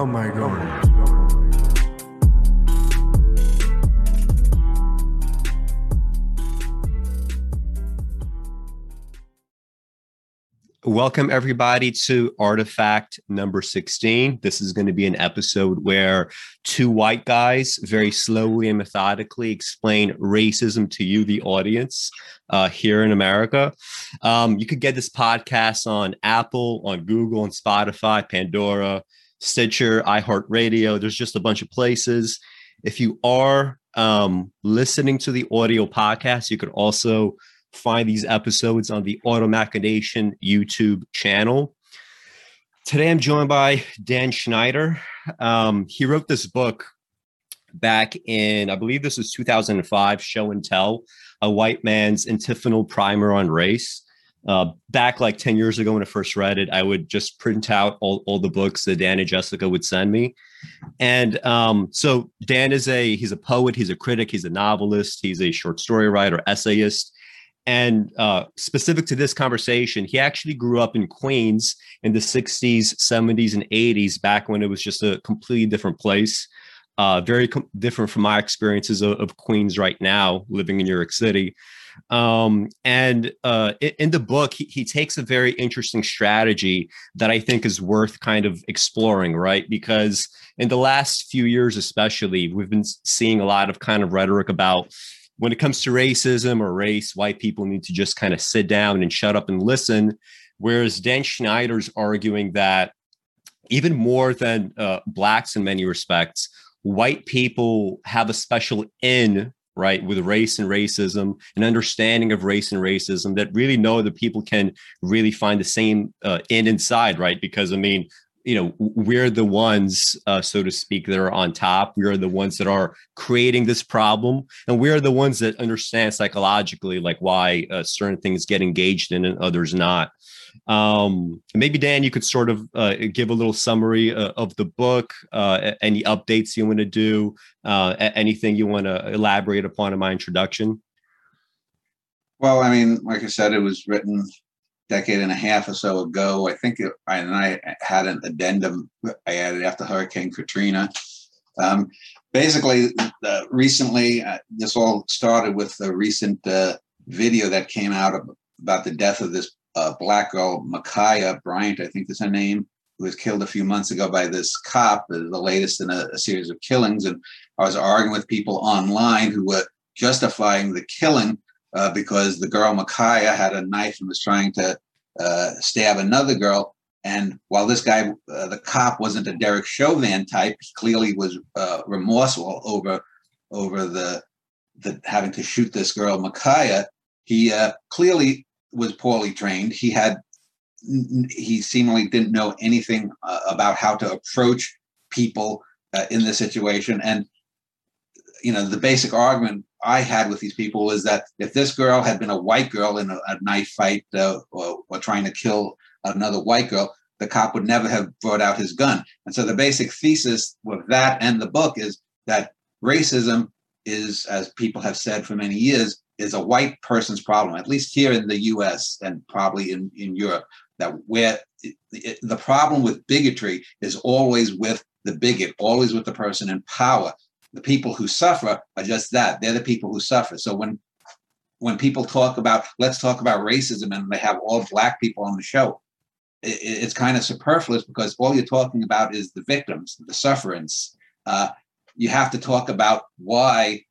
Oh my god. Welcome, everybody, to Artifact number 16. This is going to be an episode where two white guys very slowly and methodically explain racism to you, the audience, uh, here in America. Um, you could get this podcast on Apple, on Google, on Spotify, Pandora, Stitcher, iHeartRadio. There's just a bunch of places. If you are um, listening to the audio podcast, you could also find these episodes on the Auto Machination YouTube channel. Today I'm joined by Dan Schneider. Um, he wrote this book back in, I believe this was 2005, Show and Tell, a white man's antiphonal primer on race. Uh, back like 10 years ago when I first read it, I would just print out all, all the books that Dan and Jessica would send me. And um, so Dan is a, he's a poet, he's a critic, he's a novelist, he's a short story writer, essayist. And uh, specific to this conversation, he actually grew up in Queens in the 60s, 70s, and 80s, back when it was just a completely different place. Uh, very com- different from my experiences of, of, Queens right now, living in New York City. Um, and uh, in, the book, he, he takes a very interesting strategy that I think is worth kind of exploring, right? Because in the last few years, especially, we've been seeing a lot of kind of rhetoric about when it comes to racism or race, white people need to just kind of sit down and shut up and listen. Whereas Dan Schneider's arguing that even more than uh, blacks in many respects, white people have a special in right with race and racism an understanding of race and racism that really know that people can really find the same uh, in inside right? Because i mean you know we're the ones uh, so to speak that are on top. We are the ones that are creating this problem and we are the ones that understand psychologically like why uh, certain things get engaged in and others not um, maybe dan you could sort of uh, give a little summary uh, of the book uh, any updates you want to do uh, anything you want to elaborate upon in my introduction well i mean like i said it was written decade and a half or so ago. I think it, and I had an addendum I added after Hurricane Katrina. Um, basically, uh, recently, uh, this all started with the recent uh, video that came out about the death of this uh, black girl, Ma'Khia Bryant, I think is her name, who was killed a few months ago by this cop, the latest in a, a series of killings. And I was arguing with people online who were justifying the killing uh, because the girl Ma'Khia had a knife and was trying to uh, stab another girl. And while this guy, uh, the cop, wasn't a Derek Chauvin type, he clearly was uh, remorseful over over the the having to shoot this girl Ma'Khia. He uh, clearly was poorly trained. He had he seemingly didn't know anything uh, about how to approach people in this situation, and you know the basic argument I had with these people was that if this girl had been a white girl in a, a knife fight uh, or, or, trying to kill another white girl, the cop would never have brought out his gun. And so the basic thesis with that and the book is that racism is, as people have said for many years, is a white person's problem, at least here in the US and probably in, in Europe, that where it, it, the problem with bigotry is always with the bigot, always with the person in power. The people who suffer are just that they're the people who suffer. So when when people talk about let's talk about racism and they have all black people on the show it, it's kind of superfluous because all you're talking about is the victims the sufferance uh, you have to talk about why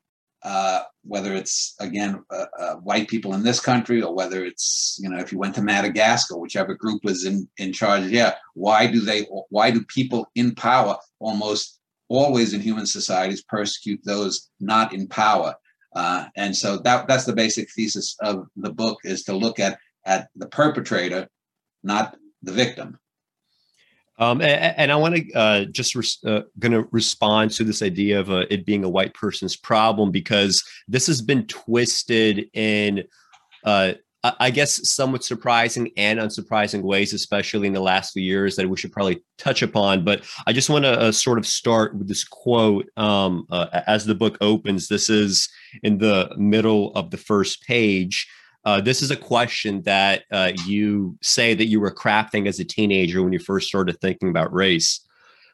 uh, whether it's again uh, uh, white people in this country or whether it's you know if you went to Madagascar, whichever group was in in charge, yeah, why do they why do people in power almost always in human societies persecute those not in power. Uh, and so that that's the basic thesis of the book is to look at at the perpetrator, not the victim. Um, and, and, I want to uh, just res- uh, going to respond to this idea of uh, it being a white person's problem because this has been twisted in uh, I guess somewhat surprising and unsurprising ways, especially in the last few years, that we should probably touch upon. But I just want to uh, sort of start with this quote um, uh, as the book opens. This is in the middle of the first page. Uh, this is a question that uh, you say that you were crafting as a teenager when you first started thinking about race.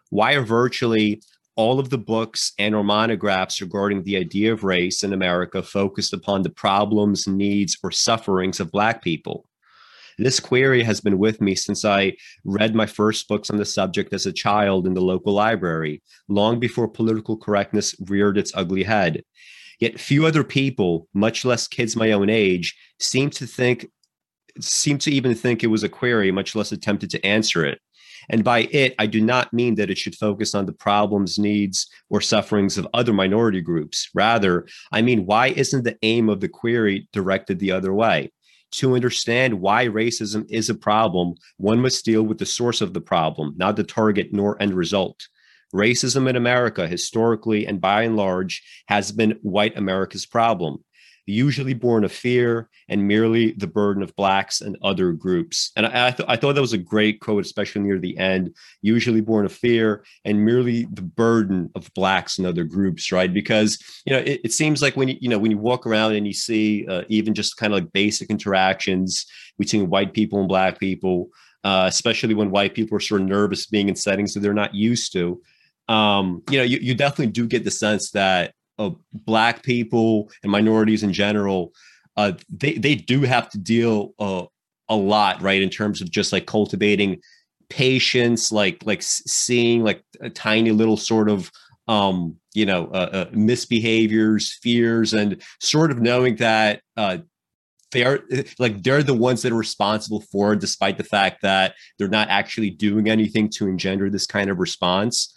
Why are virtually all of the books and or monographs regarding the idea of race in America focused upon the problems, needs, or sufferings of Black people? This query has been with me since I read my first books on the subject as a child in the local library, long before political correctness reared its ugly head. Yet few other people, much less kids my own age, seem to think seem to even think it was a query, much less attempted to answer it. And by it, I do not mean that it should focus on the problems, needs, or sufferings of other minority groups. Rather, I mean, why isn't the aim of the query directed the other way? To understand why racism is a problem, one must deal with the source of the problem, not the target nor end result. Racism in America, historically and by and large, has been white America's problem usually born of fear and merely the burden of blacks and other groups. And I, I, th- I, thought that was a great quote, especially near the end. Usually born of fear and merely the burden of blacks and other groups, right? Because you know it, it seems like when you you know when you walk around and you see uh, even just kind of like basic interactions between white people and black people, uh, especially when white people are sort of nervous being in settings that they're not used to. Um, you know, you, you definitely do get the sense that of black people and minorities in general, uh, they they do have to deal uh, a lot, right, in terms of just like cultivating patience, like like seeing like a tiny little sort of um, you know uh, uh, misbehaviors, fears, and sort of knowing that uh, they are like they're the ones that are responsible for it, despite the fact that they're not actually doing anything to engender this kind of response.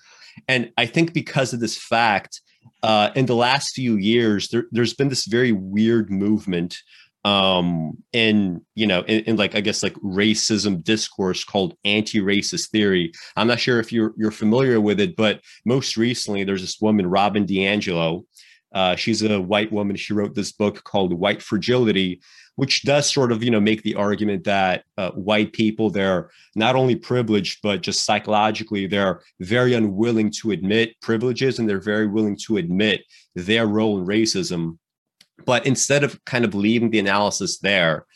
And I think because of this fact, uh, in the last few years, there, has been this very weird movement um, in you know in, in, like I guess like racism discourse called anti-racist theory. I'm not sure if you're you're familiar with it, but most recently there's this woman Robin DiAngelo. Uh, she's a white woman. She wrote this book called White Fragility, which does sort of you know make the argument that uh, white people they're not only privileged but just psychologically they're very unwilling to admit privileges and they're very willing to admit their role in racism. But instead of kind of leaving the analysis there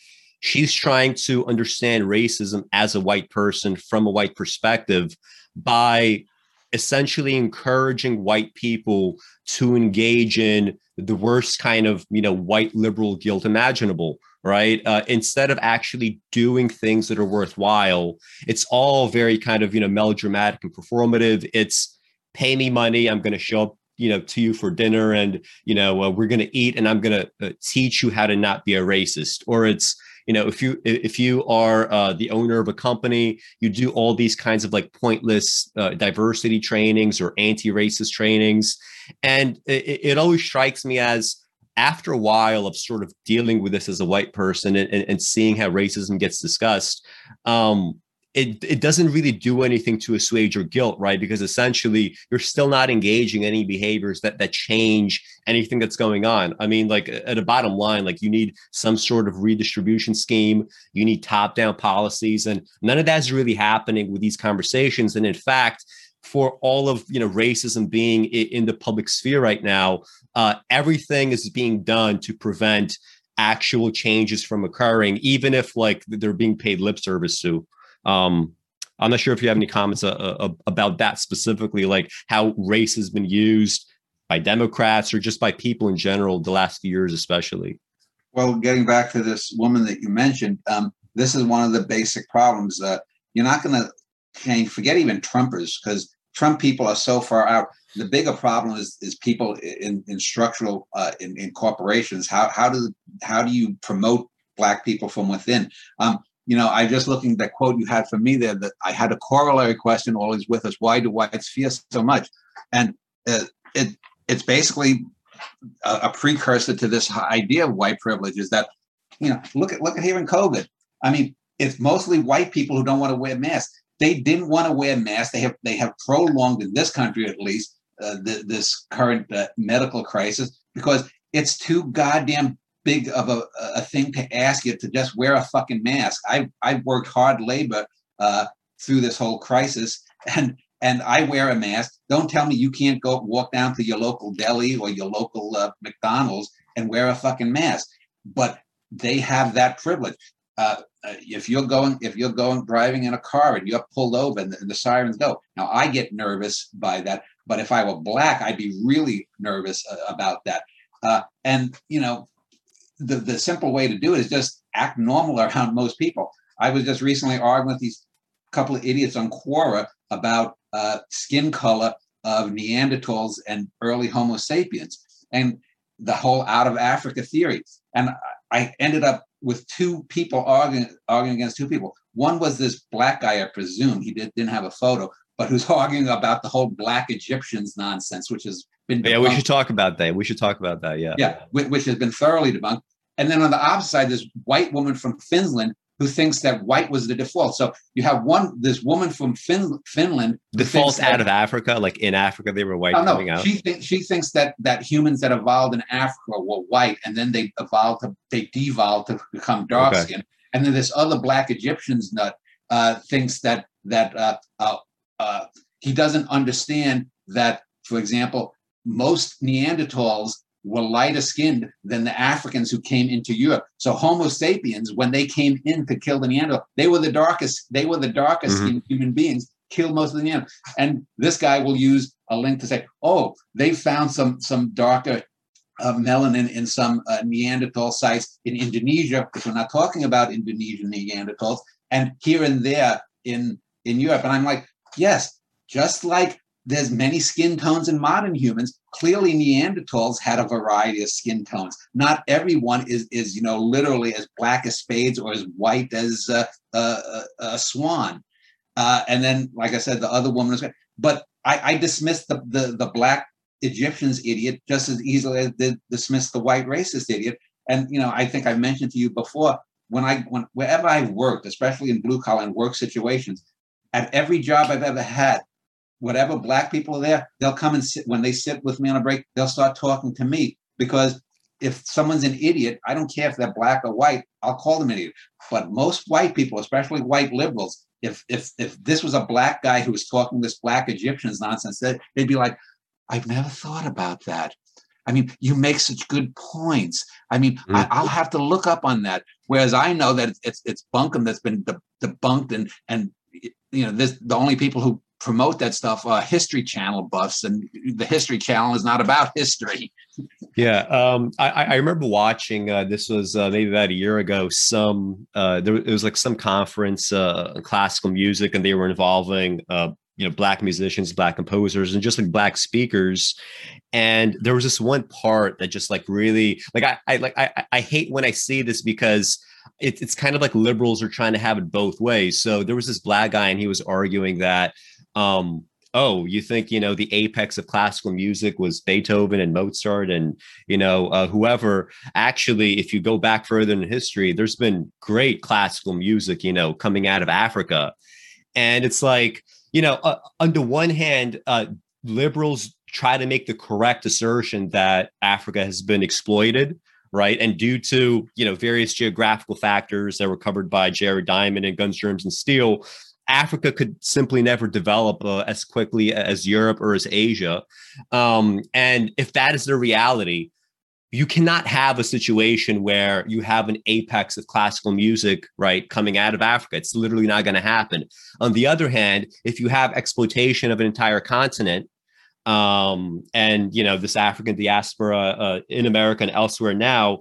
she's trying to understand racism as a white person from a white perspective by essentially encouraging white people to engage in the worst kind of you know white liberal guilt imaginable right? Uh, instead of actually doing things that are worthwhile it's all very kind of you know melodramatic and performative. It's pay me money i'm going to show up you know to you for dinner and you know uh, we're going to eat and i'm going to uh, teach you how to not be a racist. Or it's you know if you if you are uh, the owner of a company you do all these kinds of like pointless uh, diversity trainings or anti-racist trainings. And it, it, always strikes me as after a while of sort of dealing with this as a white person and, and, and seeing how racism gets discussed um, it, it doesn't really do anything to assuage your guilt, right? Because essentially you're still not engaging any behaviors that that change anything that's going on. I mean, like at a bottom line, like you need some sort of redistribution scheme, you need top-down policies, and none of that's really happening with these conversations. And in fact, for all of you know racism being in the public sphere right now, uh, everything is being done to prevent actual changes from occurring, even if like they're being paid lip service to. Um, I'm not sure if you have any comments uh, uh, about that specifically, like how race has been used by Democrats or just by people in general the last few years, especially. Well, getting back to this woman that you mentioned, um, this is one of the basic problems. Uh, you're not going to change. Forget even Trumpers, because Trump people are so far out. The bigger problem is is people in, in structural uh, in, in corporations. How how do how do you promote black people from within? Um, you know, I just looking at that quote you had for me there that I had a corollary question always with us. Why do whites fear so much? And uh, it it's basically a, a, precursor to this idea of white privilege is that, you know, look at look at here in COVID. I mean, it's mostly white people who don't want to wear masks. They didn't want to wear masks. They have they have prolonged in this country at least uh, the, this current uh, medical crisis because it's too goddamn big of a, a thing to ask you to just wear a fucking mask. I've I've worked hard labor uh, through this whole crisis, and and I wear a mask. Don't tell me you can't go walk down to your local deli or your local uh, McDonald's and wear a fucking mask. But they have that privilege. uh, uh, if you're going if you're going driving in a car and you're pulled over and the, and the, sirens go now i get nervous by that but if i were black i'd be really nervous uh, about that uh, and you know the, the simple way to do it is just act normal around most people i was just recently arguing with these couple of idiots on quora about uh, skin color of neanderthals and early homo sapiens and the whole out of africa theory and i ended up with two people arguing, arguing against two people. One was this black guy, I presume he did, didn't have a photo, but who's arguing about the whole black Egyptians nonsense, which has been debunked. yeah. We should talk about that. We should talk about that. Yeah, yeah, which has been thoroughly debunked. And then on the opposite side, this white woman from Finland who thinks that white was the default. So you have one this woman from fin- Finland default out of Africa, like in Africa they were white oh, no, out. She thinks she thinks that that humans that evolved in Africa were white, and then they evolved to they devolved to become dark okay. skin. And then this other black Egyptians nut uh, thinks that that uh, uh, uh he doesn't understand that, for example, most Neanderthals were lighter skinned than the Africans who came into Europe. So Homo sapiens, when they came in to kill the Neanderthal, they were the darkest, they were the darkest mm-hmm. human beings, killed most of the Neanderthal. And this guy will use a link to say, oh, they found some some darker uh, melanin in some uh, Neanderthal sites in Indonesia, because we're not talking about Indonesian Neanderthals, and here and there in in Europe. And I'm like, yes, just like there's many skin tones in modern humans. Clearly, Neanderthals had a variety of skin tones. Not everyone is, is you know, literally as black as spades or as white as uh, a, a, swan. Uh, and then, like I said, the other woman was. But I, I dismissed the, the, the black Egyptians idiot just as easily as did dismiss the white racist idiot. And you know, I think I mentioned to you before when I when wherever I've worked, especially in blue collar and work situations, at every job I've ever had, whatever black people are there, they'll come and sit when they sit with me on a break, they'll start talking to me because if someone's an idiot, I don't care if they're black or white, I'll call them an idiot. But most white people, especially white liberals, if if if this was a black guy who was talking this black Egyptians nonsense, they'd they'd be like, I've never thought about that. I mean, you make such good points. I mean, mm-hmm. I, will have to look up on that. Whereas I know that it's it's, it's bunkum that's been debunked, and and you know, this the only people who promote that stuff uh, history channel buffs and the history channel is not about history. Yeah um, I, I, remember watching uh, this was uh, maybe about a year ago some uh, there it was like some conference uh, classical music and they were involving uh, you know black musicians black composers and just like black speakers. And there was this one part that just like really like i, I like I, I hate when i see this because it, it's kind of like liberals are trying to have it both ways. So there was this black guy and he was arguing that um, oh, you think you know the apex of classical music was Beethoven and Mozart and you know uh, whoever. Actually, if you go back further in history, there's been great classical music, you know, coming out of Africa, and it's like you know, uh, on the one hand, uh, liberals try to make the correct assertion that Africa has been exploited right? And due to you know various geographical factors that were covered by Jared Diamond and Guns, Germs, and Steel, Africa could simply never develop uh, as quickly as Europe or as Asia. Um, and if that is the reality, you cannot have a situation where you have an apex of classical music, right, coming out of Africa. It's literally not going to happen. On the other hand, if you have exploitation of an entire continent, um, and you know this African diaspora uh, in America and elsewhere now,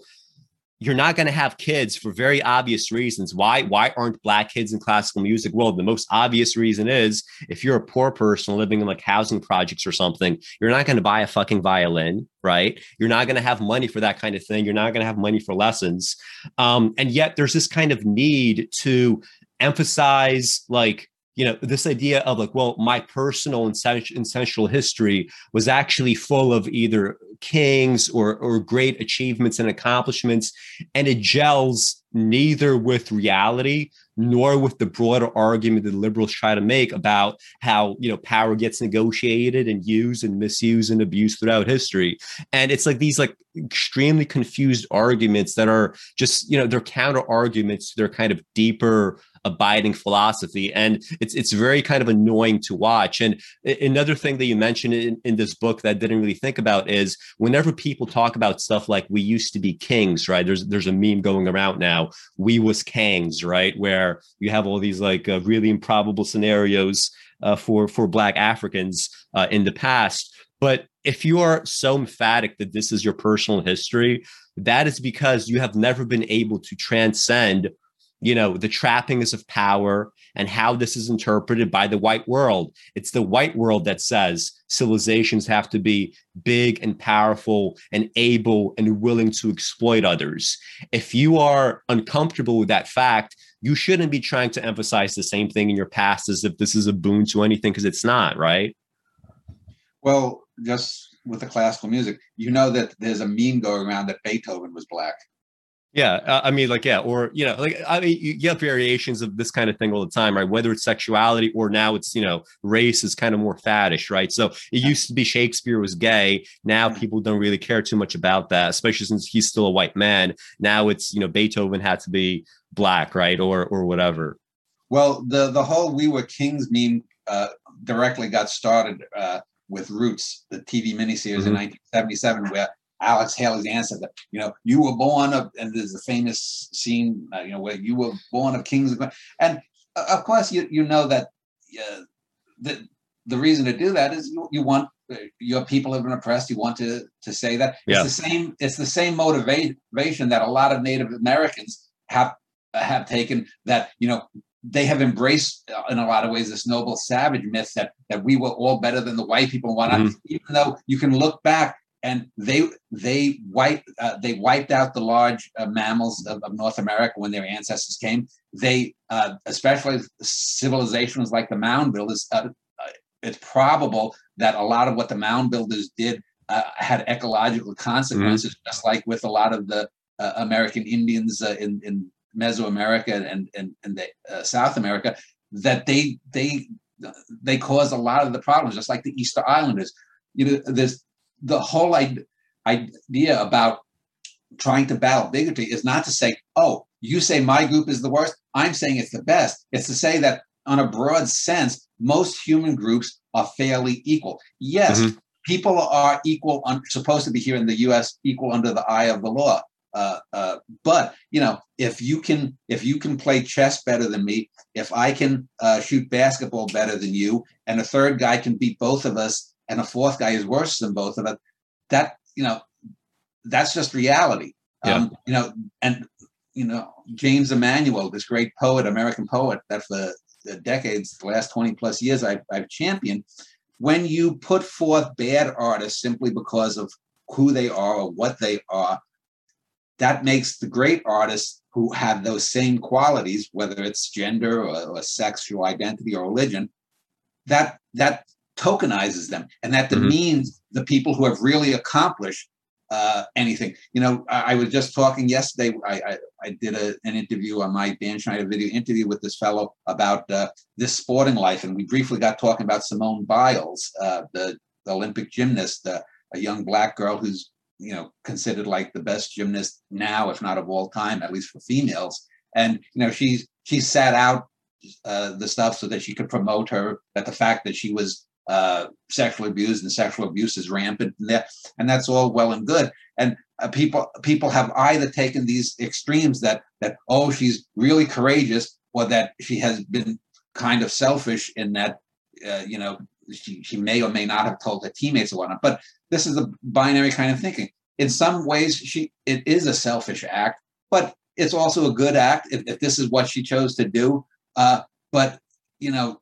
you're not going to have kids for very obvious reasons. Why? Why aren't black kids in classical music? Well, the most obvious reason is if you're a poor person living in like housing projects or something, you're not going to buy a fucking violin, right? You're not going to have money for that kind of thing. You're not going to have money for lessons. Um, and yet there's this kind of need to emphasize like you know this idea of like well my personal and essential history was actually full of either kings or or great achievements and accomplishments and it gels neither with reality nor with the broader argument that liberals try to make about how you know power gets negotiated and used and misused and abused throughout history. And it's like these like extremely confused arguments that are just you know they're counter arguments to their kind of deeper abiding philosophy and it's it's very kind of annoying to watch. And another thing that you mentioned in, in this book that I didn't really think about is whenever people talk about stuff like we used to be kings right? There's there's a meme going around now we was kings right? Where you have all these like uh, really improbable scenarios uh, for for black africans uh, in the past. But if you are so emphatic that this is your personal history that is because you have never been able to transcend you know the trappings of power and how this is interpreted by the white world. It's the white world that says civilizations have to be big and powerful and able and willing to exploit others. If you are uncomfortable with that fact you shouldn't be trying to emphasize the same thing in your past as if this is a boon to anything because it's not right? Well just with the classical music you know that there's a meme going around that beethoven was black yeah, uh, I mean, like, yeah, or you know, like, I mean, you get variations of this kind of thing all the time, right? Whether it's sexuality or now it's you know, race is kind of more faddish, right? So it used to be Shakespeare was gay. Now people don't really care too much about that, especially since he's still a white man. Now it's you know, Beethoven had to be black, right, or or whatever. Well, the the whole "We Were Kings" meme uh, directly got started uh, with Roots, the TV miniseries mm-hmm. in 1977, where Alex Haley's answer that you know you were born of, and there's a famous scene uh, you know where you were born of kings and uh, of course you you know that uh, the the reason to do that is you, you want uh, your people have been oppressed. You want to to say that yeah. it's the same. It's the same motivation that a lot of Native Americans have have taken. That you know they have embraced uh, in a lot of ways this noble savage myth that that we were all better than the white people and whatnot. Mm-hmm. Even though you can look back and they they wiped uh, they wiped out the large uh, mammals of, of, North America when their ancestors came. They uh, especially civilizations like the mound builders. Uh, uh, it's probable that a lot of what the mound builders did uh, had ecological consequences, mm-hmm. just like with a lot of the American Indians in in Mesoamerica and and, and the, South America. That they they they caused a lot of the problems, just like the Easter Islanders. You know, there's the whole idea about trying to battle bigotry is not to say, oh, you say my group is the worst, I'm saying it's the best. It's to say that on a broad sense, most human groups are fairly equal. Yes, mm-hmm. people are equal, un- supposed to be here in the US, equal under the eye of the law. Uh, uh, but you know, if you can, if you can play chess better than me, if I can uh, shoot basketball better than you, and a third guy can beat both of us, and a fourth guy is worse than both of us. That you know, that's just reality. Yeah. Um, you know, and you know James Emanuel, this great poet, American poet, that for the decades, the last twenty plus years, I've, I've championed. When you put forth bad artists simply because of who they are or what they are, that makes the great artists who have those same qualities, whether it's gender or, or sexual identity or religion, that that tokenizes them, and that mm-hmm. demeans the people who have really accomplished uh, anything. You know, I, I, was just talking yesterday. I, I, I did a, an interview on my Dan Schneider video interview with this fellow about uh, this sporting life, and we briefly got talking about Simone Biles, uh, the, the, Olympic gymnast, uh, a young black girl who's you know considered like the best gymnast now, if not of all time, at least for females. And you know, she's she sat out uh, the stuff so that she could promote her that the fact that she was uh, sexually abused and sexual abuse is rampant and that and that's all well and good. And uh, people people have either taken these extremes that that oh she's really courageous or that she has been kind of selfish in that uh, you know she, she may or may not have told her teammates or whatnot. But this is the binary kind of thinking. In some ways she it is a selfish act but it's also a good act if, if this is what she chose to do. Uh, but you know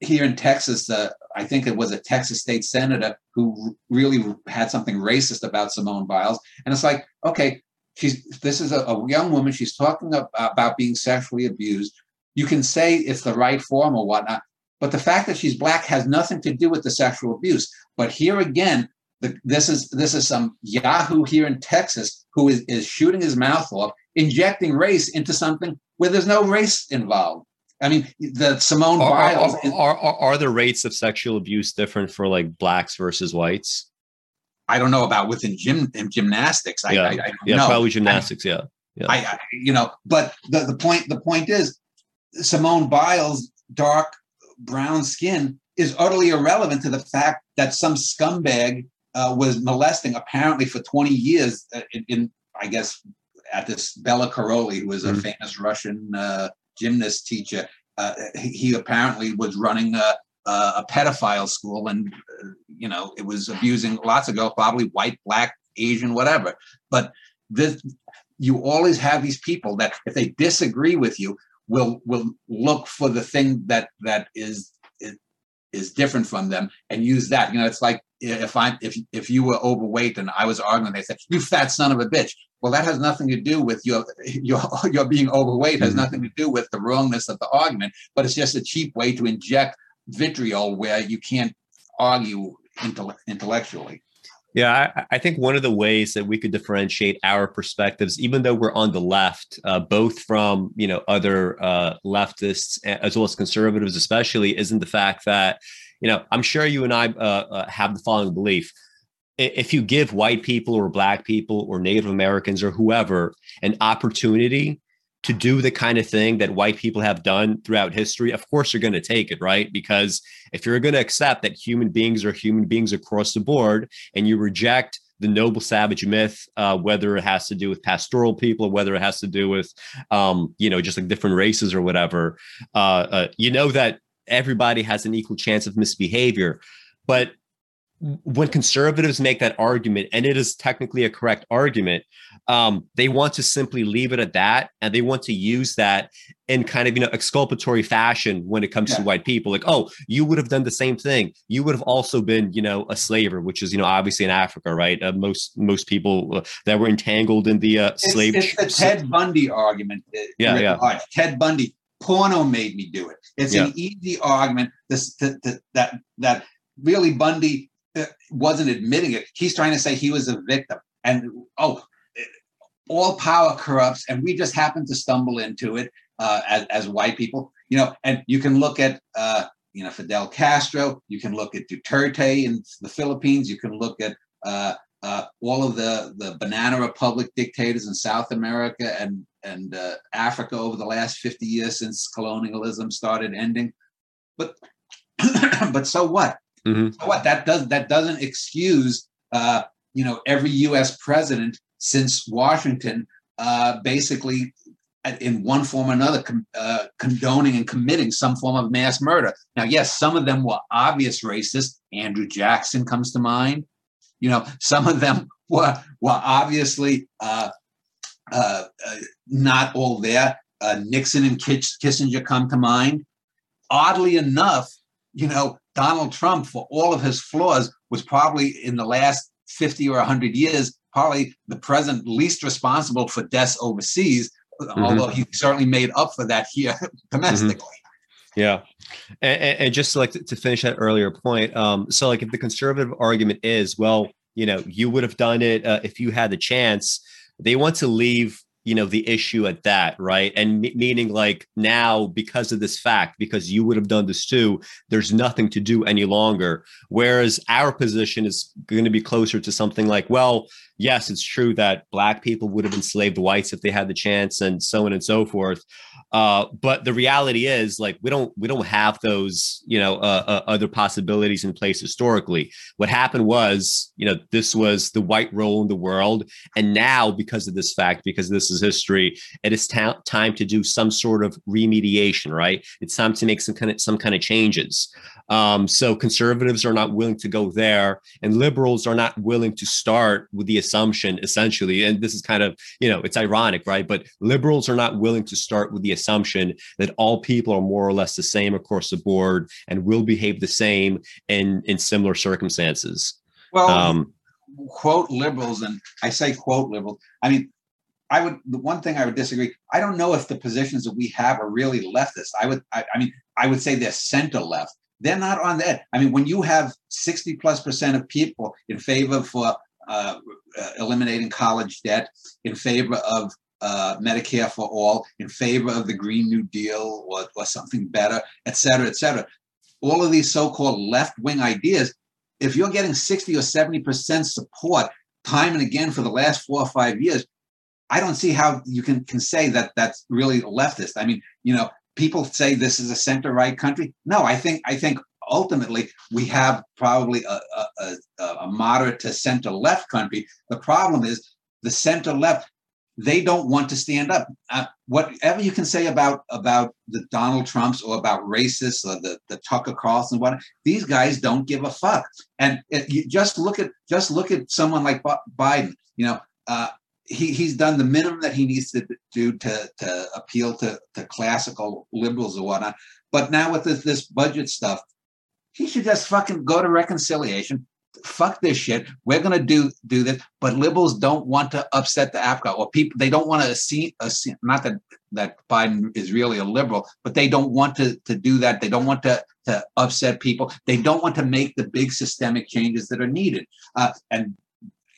here in Texas, uh, I think it was a Texas state senator who really had something racist about Simone Biles. And it's like, okay, she's this is a, a young woman. She's talking about, being sexually abused. You can say it's the right form or whatnot, but the fact that she's black has nothing to do with the sexual abuse. But here again, the, this is this is some Yahoo here in Texas who is, is shooting his mouth off, injecting race into something where there's no race involved. I mean, the Simone are, Biles. Are, are, are, the rates of sexual abuse different for like blacks versus whites? I don't know about within gym in gymnastics. I, yeah, I, I yeah, know. probably gymnastics. I, yeah, yeah. I, you know, but the, the point the point is, Simone Biles' dark brown skin is utterly irrelevant to the fact that some scumbag uh, was molesting apparently for 20 years uh, in, in, I guess, at this Bela Karolyi, who was a mm-hmm. famous Russian uh, gymnast teacher. Uh, he, apparently was running a, a pedophile school and, uh, you know, it was abusing lots of girls, probably white, black, Asian, whatever. But this, you always have these people that if they disagree with you, will will look for the thing that that is is different from them and use that. You know, it's like if I'm if if you were overweight and I was arguing, they said, "You fat son of a bitch." Well, that has nothing to do with your your your being overweight. Has mm-hmm. nothing to do with the wrongness of the argument, but it's just a cheap way to inject vitriol where you can't argue intellectually. Yeah, I, I, think one of the ways that we could differentiate our perspectives, even though we're on the left, uh, both from you know other uh, leftists as well as conservatives, especially, isn't the fact that you know I'm sure you and I uh, uh have the following belief: if you give white people or black people or Native Americans or whoever an opportunity to do the kind of thing that white people have done throughout history, of course you're going to take it, right? Because if you're going to accept that human beings are human beings across the board and you reject the noble savage myth, uh, whether it has to do with pastoral people, whether it has to do with, um, you know, just like different races or whatever, uh, uh, you know that everybody has an equal chance of misbehavior. But when conservatives make that argument, and it is technically a correct argument, um, they want to simply leave it at that, and they want to use that in kind of you know exculpatory fashion when it comes yeah. to white people. Like, oh, you would have done the same thing. You would have also been you know a slaver, which is you know obviously in Africa, right? Uh, most most people uh, that were entangled in the uh, slave. It's, it's the Ted Bundy argument. Uh, yeah, yeah. Ted Bundy porno made me do it. It's yeah. an easy argument. This that that that really Bundy wasn't admitting it. He's trying to say he was a victim. And oh, all power corrupts, and we just happen to stumble into it uh, as, as white people. You know, and you can look at uh, you know Fidel Castro. You can look at Duterte in the Philippines. You can look at uh, uh, all of the the banana republic dictators in South America and and uh, Africa over the last 50 years since colonialism started ending. But but so what? Mm-hmm. So what that does that doesn't excuse uh, you know every U.S. president since Washington uh, basically in one form or another uh, condoning and committing some form of mass murder. Now, yes, some of them were obvious racists. Andrew Jackson comes to mind. You know, some of them were were obviously uh, uh, uh not all there. Uh, Nixon and Kissinger come to mind. Oddly enough, you know, Donald Trump, for all of his flaws, was probably in the last 50 or 100 years, probably the president least responsible for deaths overseas, mm-hmm. although he certainly made up for that here domestically. Mm-hmm. Yeah. And, and, just like to finish that earlier point, um, so like if the conservative argument is, well, you know, you would have done it uh, if you had the chance, they want to leave you know the issue at that right? And m- meaning like now because of this fact because you would have done this too there's nothing to do any longer. Whereas our position is going to be closer to something like well yes it's true that black people would have enslaved whites if they had the chance and so on and so forth. Uh, but the reality is like we don't we don't have those you know uh, uh, other possibilities in place historically. What happened was you know this was the white role in the world. And now because of this fact because this is history it is ta- time to do some sort of remediation right? It's time to make some kind of some kind of changes. Um, so conservatives are not willing to go there, and liberals are not willing to start with the assumption, essentially. And this is kind of, you know, it's ironic, right? But liberals are not willing to start with the assumption that all people are more or less the same across the board and will behave the same in in similar circumstances. Well, um, quote liberals, and I say quote liberals. I mean, I would the one thing I would disagree. I don't know if the positions that we have are really leftist. I would I, I mean I would say they're center left. They're not on that. I mean, when you have 60 plus percent of people in favor for uh, eliminating college debt, in favor of uh, Medicare for all, in favor of the Green New Deal or, or something better, et cetera, et cetera. All of these so-called left-wing ideas, if you're getting 60 or 70% support time and again for the last four or five years, I don't see how you can, can say that that's really leftist. I mean, you know, people say this is a center right country. No, I think I think ultimately we have probably a, a, a, a moderate to center left country. The problem is the center left they don't want to stand up. Uh, whatever you can say about about the Donald Trumps or about racists or the, the Tucker Carlson, what these guys don't give a fuck. And it, you just look at just look at someone like Biden. You know, uh, he he's done the minimum that he needs to do to to appeal to to classical liberals or whatnot. But now with this, this budget stuff, he should just fucking go to reconciliation. Fuck this shit. We're gonna do do this, but liberals don't want to upset the apple or people. They don't want to see a not that that Biden is really a liberal, but they don't want to to do that. They don't want to to upset people. They don't want to make the big systemic changes that are needed. Uh, and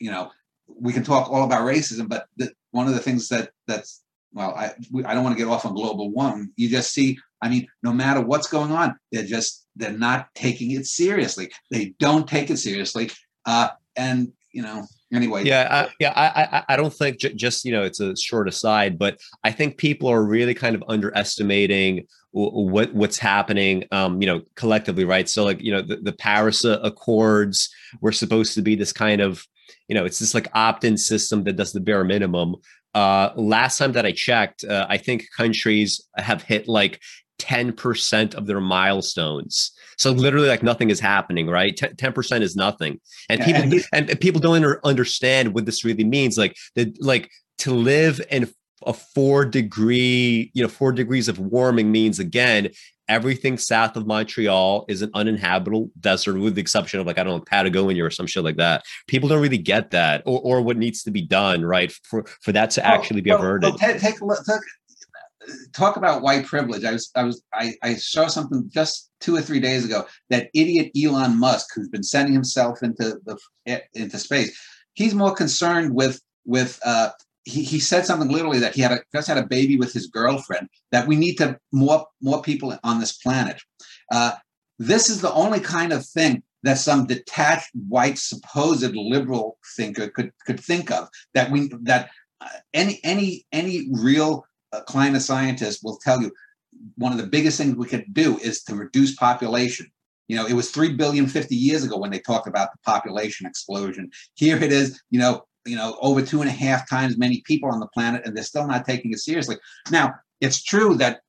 you know, we can talk all about racism, but the, one of the things that that's well, I I don't want to get off on global one. You just see, I mean, no matter what's going on, they're just they're not taking it seriously. They don't take it seriously, uh, and you know, anyway. Yeah, I, yeah, I I I don't think j- just you know it's a short aside, but I think people are really kind of underestimating what what's happening um you know collectively right so like you know the, the paris accords were supposed to be this kind of you know it's this like opt-in system that does the bare minimum uh last time that i checked uh, i think countries have hit like 10% of their milestones. So literally like nothing is happening, right? 10% is nothing. And people and, and people don't understand what this really means like the like to live in a 4 degree, you know, 4 degrees of warming means again everything south of Montreal is an uninhabitable desert, with the exception of like I don't know Patagonia or some shit like that. People don't really get that, or, or what needs to be done, right, for for that to actually be averted. Well, take, take a look. Take, talk about white privilege. I was I was I, I saw something just two or three days ago that idiot Elon Musk, who's been sending himself into the into space, he's more concerned with with uh, he, he said something literally that he had a, just had a baby with his girlfriend that we need to more more people on this planet uh, this is the only kind of thing that some detached white supposed liberal thinker could could think of that we that uh, any any any real climate scientist will tell you one of the biggest things we could do is to reduce population you know, it was 3 billion 50 years ago when they talked about the population explosion. Here it is, you know, you know over two and a half times many people on the planet and they're still not taking it seriously now it's true that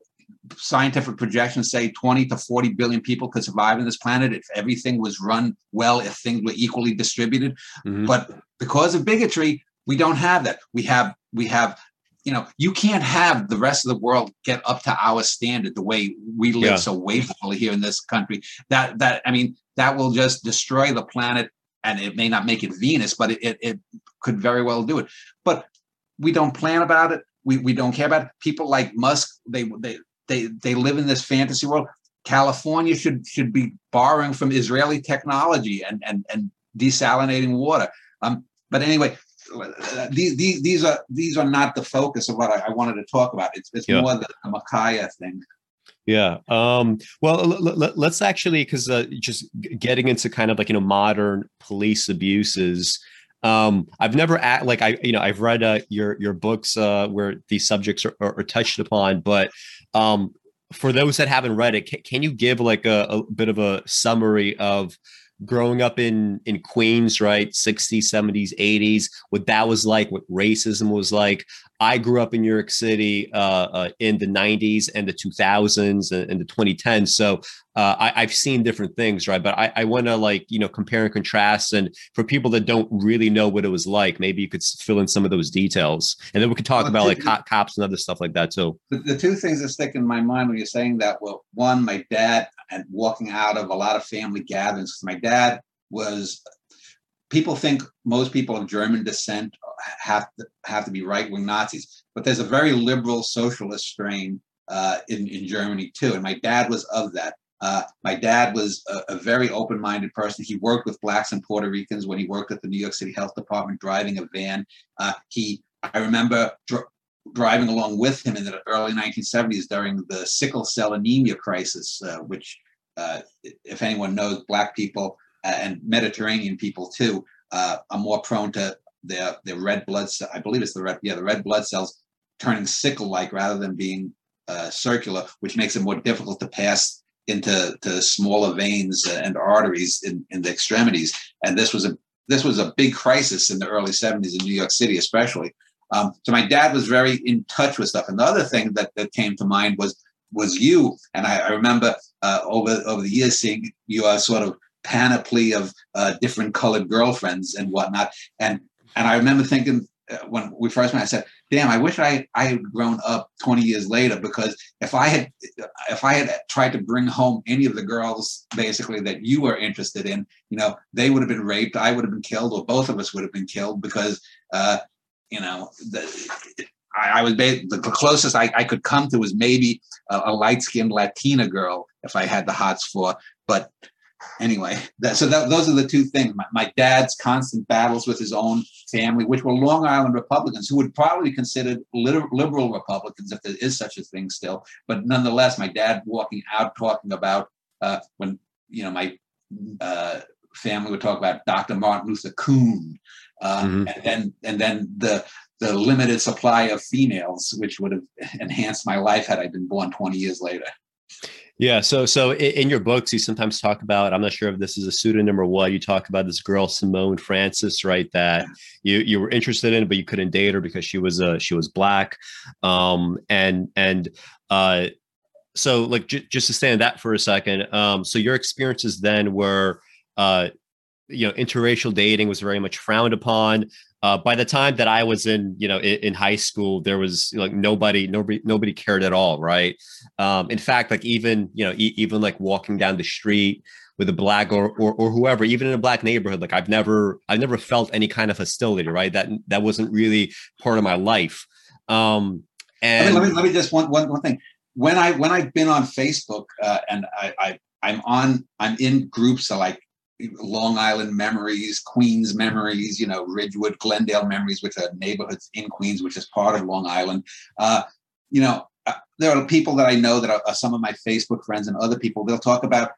scientific projections say 20 to 40 billion people could survive on this planet if everything was run well if things were equally distributed mm-hmm. but because of bigotry we don't have that we have we have you know you can't have the rest of the world get up to our standard the way we live yeah. so wastefully here in this country that that i mean that will just destroy the planet and it may not make it Venus, but it, it, it, could very well do it. But we don't plan about it. We, we don't care about it. People like Musk, they, they, they, they live in this fantasy world. California should, should be borrowing from Israeli technology and, and, and desalinating water. Um, but anyway, these, these, these are these are not the focus of what I, I wanted to talk about. It's, it's yeah. more the, the Ma'Khia thing. Yeah. Um, well, l- l- let's actually, because uh, just getting into kind of like you know modern police abuses. Um, I've never at, like I you know I've read uh, your your books uh, where these subjects are, are, are touched upon, but um, for those that haven't read it, can, can you give like a, a bit of a summary of growing up in in Queens, right? 60s, 70s, 80s, what that was like, what racism was like. I grew up in New York City uh, uh, in the 90s and the 2000s and, and the 2010s. So uh, I, have seen different things, right? But I, I want to like, you know, compare and contrast. And for people that don't really know what it was like, maybe you could fill in some of those details. And then we could talk well, about like co- cops and other stuff like that too. The, the two things that stick in my mind when you're saying that, well, one, my dad and walking out of a lot of family gatherings. My dad was people think most people of German descent have to have to be right wing Nazis, but there's a very liberal socialist strain uh, in in Germany too, and my dad was of that. Uh, my dad was a, a very open minded person. He worked with blacks and Puerto Ricans when he worked at the New York City Health Department, driving a van. Uh, he, I remember dr- driving along with him in the early 1970s during the sickle cell anemia crisis, uh, which, uh, if anyone knows, black people and Mediterranean people too uh, are more prone to their their red blood. I believe it's the red yeah the red blood cells turning sickle like rather than being uh, circular, which makes it more difficult to pass into to smaller veins and arteries in, in the extremities. And this was a this was a big crisis in the early 70s in New York City, especially. Um, so my dad was very in touch with stuff. And the other thing that, that came to mind was was you. And I, I remember uh, over over the years seeing your sort of panoply of uh, different colored girlfriends and whatnot. And and I remember thinking uh, when we first met, I said, "Damn, I wish I I had grown up 20 years later because if I had if I had tried to bring home any of the girls basically that you were interested in, you know, they would have been raped, I would have been killed, or both of us would have been killed because." Uh, you know, the, I, was the closest I, I, could come to was maybe a, a light skinned Latina girl if I had the hots for. But anyway, that, so that, those are the two things. My, my, dad's constant battles with his own family, which were Long Island Republicans, who would probably be considered liberal Republicans if there is such a thing still. But nonetheless, my dad walking out talking about uh, when you know my uh, family would talk about Dr. Martin Luther King, uh, mm-hmm. and then and then the the limited supply of females, which would have enhanced my life had I been born 20 years later. Yeah. So, so in your books, you sometimes talk about, I'm not sure if this is a pseudonym or what, you talk about this girl, Simone Francis, right? That you, you were interested in, but you couldn't date her because she was, uh, she was black. Um, and, and, uh, so like, j- just to stay on that for a second. Um, so your experiences then were, uh, you know, interracial dating was very much frowned upon uh, by the time that I was in, you know, in, in, high school, there was like nobody, nobody, nobody cared at all, right? Um, in fact, like even, you know, e- even like walking down the street with a black or, or or whoever, even in a black neighborhood, like I've never, I've never felt any kind of hostility, right? That that wasn't really part of my life. Um, and let me, let me, let me just one, one one thing. When I when I've been on Facebook uh, and I, I I'm on I'm in groups like Long Island memories, Queens memories, you know, Ridgewood, Glendale memories, which are neighborhoods in Queens, which is part of Long Island. Uh, you know, uh, there are people that I know that are, are, some of my Facebook friends and other people. They'll talk about,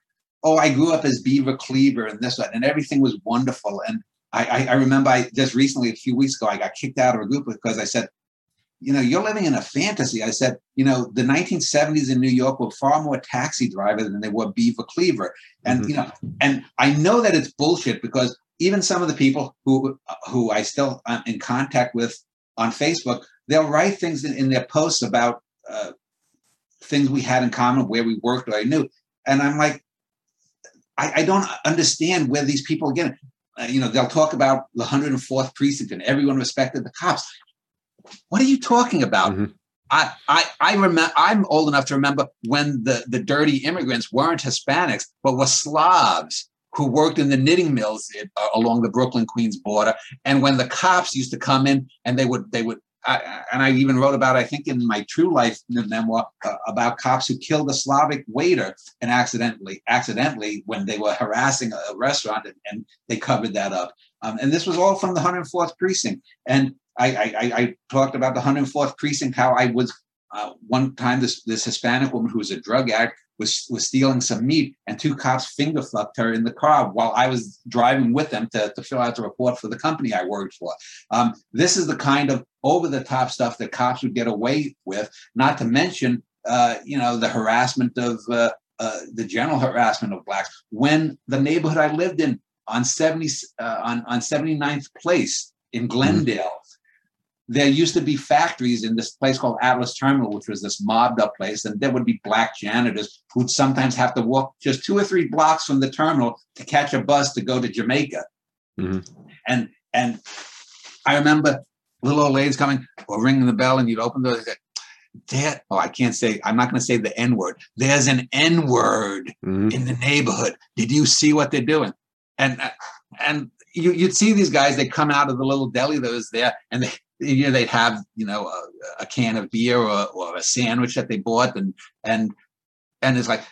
oh, I grew up as Beaver Cleaver and this, and everything was wonderful. And I, I, I remember I just recently, a few weeks ago, I got kicked out of a group because I said, you know, you're living in a fantasy. I said, you know, the 1970s in New York were far more taxi drivers than they were beaver cleaver. And, mm-hmm. you know, and I know that it's bullshit because even some of the people who who I still am in contact with on Facebook, they'll write things in, in their posts about uh, things we had in common, where we worked or I knew. And I'm like, I, I don't understand where these people get. Uh, you know, they'll talk about the 104th precinct and everyone respected the cops. What are you talking about? Mm-hmm. I, I, I remember I'm old enough to remember when the, the dirty immigrants weren't Hispanics, but were Slavs who worked in the knitting mills uh, along the Brooklyn Queens border. And when the cops used to come in and they would they would I, and I even wrote about I think in my True Life memoir uh, about cops who killed a Slavic waiter and accidentally accidentally when they were harassing a, restaurant and, and they covered that up. Um, and this was all from the 104th precinct. And I, I, I talked about the 104th precinct, how I was uh, one time this this Hispanic woman who was a drug addict was was stealing some meat, and two cops finger fucked her in the car while I was driving with them to, to fill out the report for the company I worked for. Um, this is the kind of over the top stuff that cops would get away with. Not to mention, uh, you know, the harassment of uh, uh the general harassment of blacks. When the neighborhood I lived in on 70 uh, on on 79th Place in mm-hmm. Glendale. Mm-hmm there used to be factories in this place called Atlas Terminal, which was this mobbed up place, and there would be black janitors who'd sometimes have to walk just two or three blocks from the terminal to catch a bus to go to Jamaica. Mm-hmm. And and I remember little old ladies coming or ringing the bell, and you'd open the door. There, oh, I can't say. I'm not going to say the N word. There's an N word mm-hmm. in the neighborhood. Did you see what they're doing? And and you, would see these guys. They come out of the little deli that was there, and they you know they'd have you know a, a can of beer or, or, a sandwich that they bought and and and it's like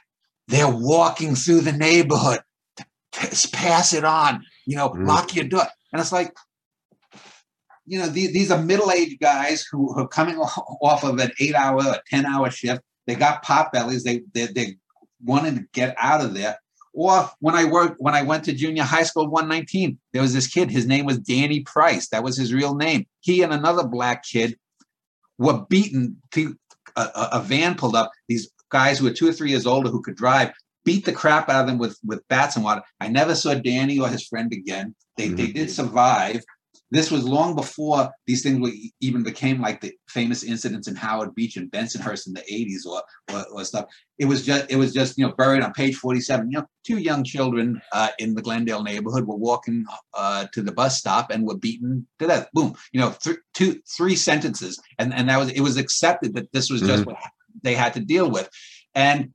they're walking through the neighborhood. Pass it on you know mm. lock your door. And it's like you know these, these are middle-aged guys who, who are coming off of an eight hour or 10 hour shift. They got pot bellies. They they, they wanted to get out of there or when I worked, when I went to junior high school 119, there was this kid, his name was Danny Price. That was his real name. He and another black kid were beaten a, a van pulled up. These guys who were two or three years older who could drive beat the crap out of them with with bats and water. I never saw Danny or his friend again. They mm-hmm. they did survive. This was long before these things were, even became like the famous incidents in Howard Beach and Bensonhurst in the 80s or, or, or stuff. It was just it was just you know buried on page 47. You know, two young children uh, in the Glendale neighborhood were walking uh, to the bus stop and were beaten to death. Boom. You know, th- two three sentences, and and that was it was accepted that this was just mm-hmm. what they had to deal with, and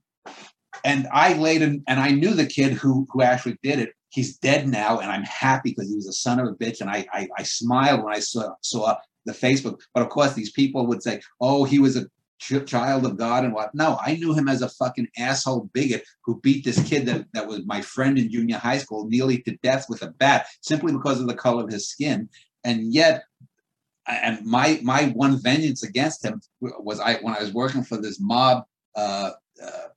and I laid in, and I knew the kid who who actually did it he's dead now, and I'm happy because he was a son of a bitch. And I, I, I smiled when I saw saw the Facebook. But of course, these people would say, "Oh, he was a ch- child of God and what?" No, I knew him as a fucking asshole bigot who beat this kid that, that was my friend in junior high school nearly to death with a bat simply because of the color of his skin. And yet, and my my one vengeance against him was I when I was working for this mob. Uh, uh,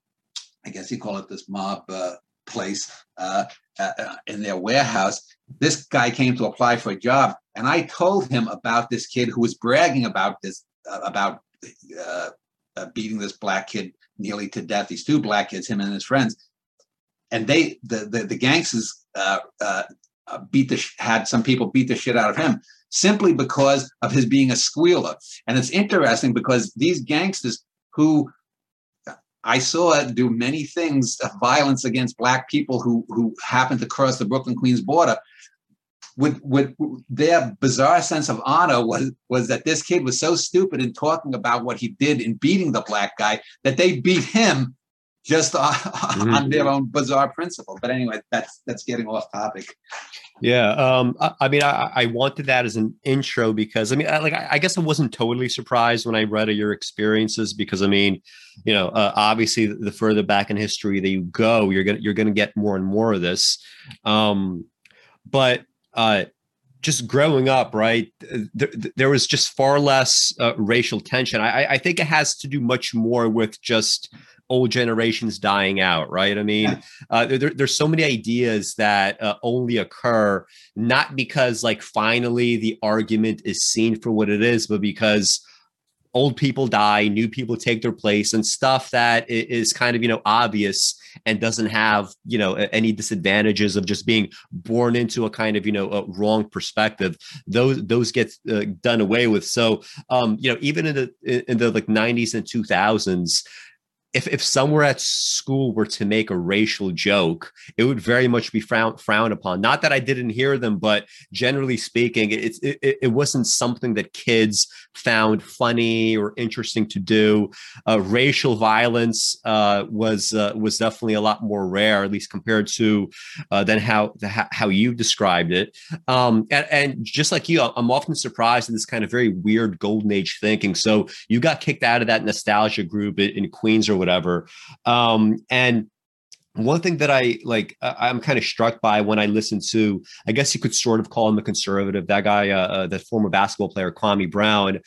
I guess you call it this mob uh, place uh, uh, uh, in their warehouse. This guy came to apply for a job, and I told him about this kid who was bragging about this uh, about uh, uh, beating this black kid nearly to death. These two black kids, him and his friends, and they the the, the gangsters beat the had some people beat the shit out of him simply because of his being a squealer. And it's interesting because these gangsters who I saw it do many things of violence against black people who who happened to cross the Brooklyn Queens border. With, with their bizarre sense of honor was was that this kid was so stupid in talking about what he did in beating the black guy that they beat him just on, mm-hmm. on their own bizarre principle. But anyway, that's that's getting off topic. Yeah, um, I, I mean, I, I, wanted that as an intro because I mean, I, like, I, guess I wasn't totally surprised when I read your experiences because I mean, you know, uh, obviously, the further back in history that you go, you're gonna you're gonna get more and more of this. Um, but uh, just growing up, right, there, there was just far less uh, racial tension. I, I think it has to do much more with just old generations dying out, right? I mean, yeah. uh, there, there's so many ideas that uh, only occur not because, like, finally the argument is seen for what it is, but because old people die, new people take their place, and stuff that is kind of you know obvious and doesn't have you know any disadvantages of just being born into a kind of you know a wrong perspective. Those those get uh, done away with. So um, you know even in the in the like 90s and 2000s if if somewhere at school were to make a racial joke, it would very much be frowned frowned upon. Not that I didn't hear them, but generally speaking, it, it, it wasn't something that kids found funny or interesting to do. Uh, racial violence uh, was uh, was definitely a lot more rare, at least compared to uh, than how how you described it. Um, and, and just like you, I'm often surprised at this kind of very weird golden age thinking. So you got kicked out of that nostalgia group in Queens or whatever. Um, and one thing that I like, I'm kind of struck by when I listen to, I guess you could sort of call him a conservative, that guy, uh, uh, the former basketball player, Kwame Brown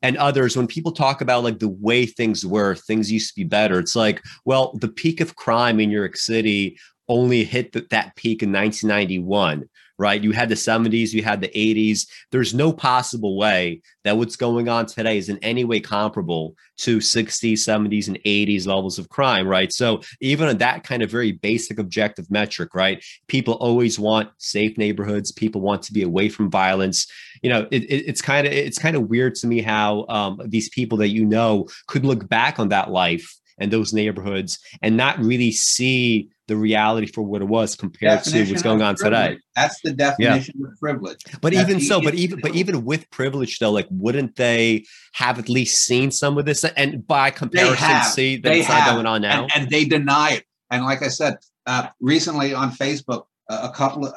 and others when people talk about like the way things were things used to be better it's like well the peak of crime in new york city only hit the, that peak in 1991 right? You had the 70s, you had the 80s. There's no possible way that what's going on today is in any way comparable to 60s, 70s, and 80s levels of crime, right? So even on that kind of very basic objective metric, right? People always want safe neighborhoods. People want to be away from violence. You know, it, it, it's kind of it's kind of weird to me how um, these people that you know could look back on that life and those neighborhoods and not really see the reality for what it was compared definition to what's going on privilege. today. That's the definition yeah. of privilege. But That's even so, but even but even with privilege though, like wouldn't they have at least seen some of this and by comparison see that it's not going on now? And, and, they deny it. And like I said, uh, recently on Facebook, uh, a couple of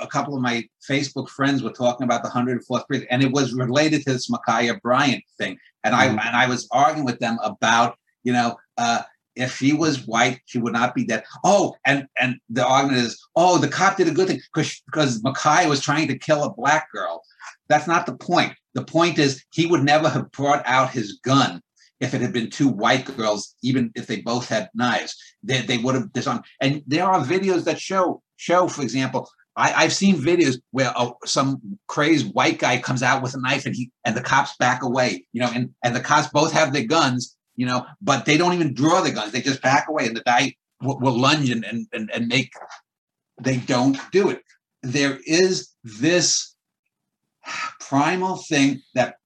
a couple of my Facebook friends were talking about the 104th precinct, and it was related to this Ma'Khia Bryant thing. And I mm-hmm. and I was arguing with them about, you know, uh, if she was white, she would not be dead. Oh, and and the argument is, oh, the cop did a good thing because because Ma'Khia was trying to kill a black girl. That's not the point. The point is he would never have brought out his gun if it had been two white girls, even if they both had knives. They, they would have disarmed. And there are videos that show show, for example, I, have seen videos where uh, some crazed white guy comes out with a knife and he and the cops back away, you know, and, and the cops both have their guns you know, but they don't even draw the guns. They just back away and the guy will, will lunge and, and, and, make, they don't do it. There is this primal thing that,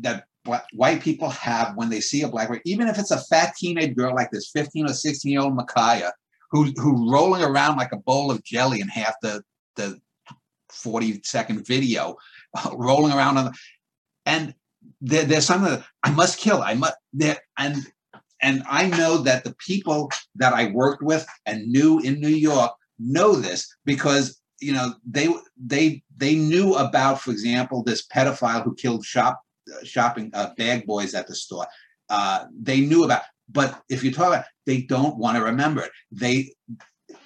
that white people have when they see a black, even if it's a fat teenage girl like this 15 or 16 year old Ma'Khia, who, who rolling around like a bowl of jelly in half the, the 40 second video, rolling around on the, and there, there's something that I must kill. I must there and and I know that the people that I worked with and knew in New York know this because you know they they they knew about, for example, this pedophile who killed shop shopping uh, bag boys at the store. Uh, they knew about, but if you talk about, they don't want to remember it. They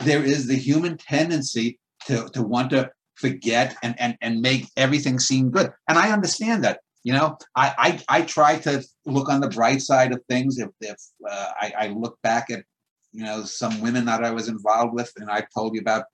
there is the human tendency to to want to forget and and and make everything seem good, and I understand that you know, I, I, I try to look on the bright side of things. If, if uh, I, I look back at, you know, some women that I was involved with, and I told you about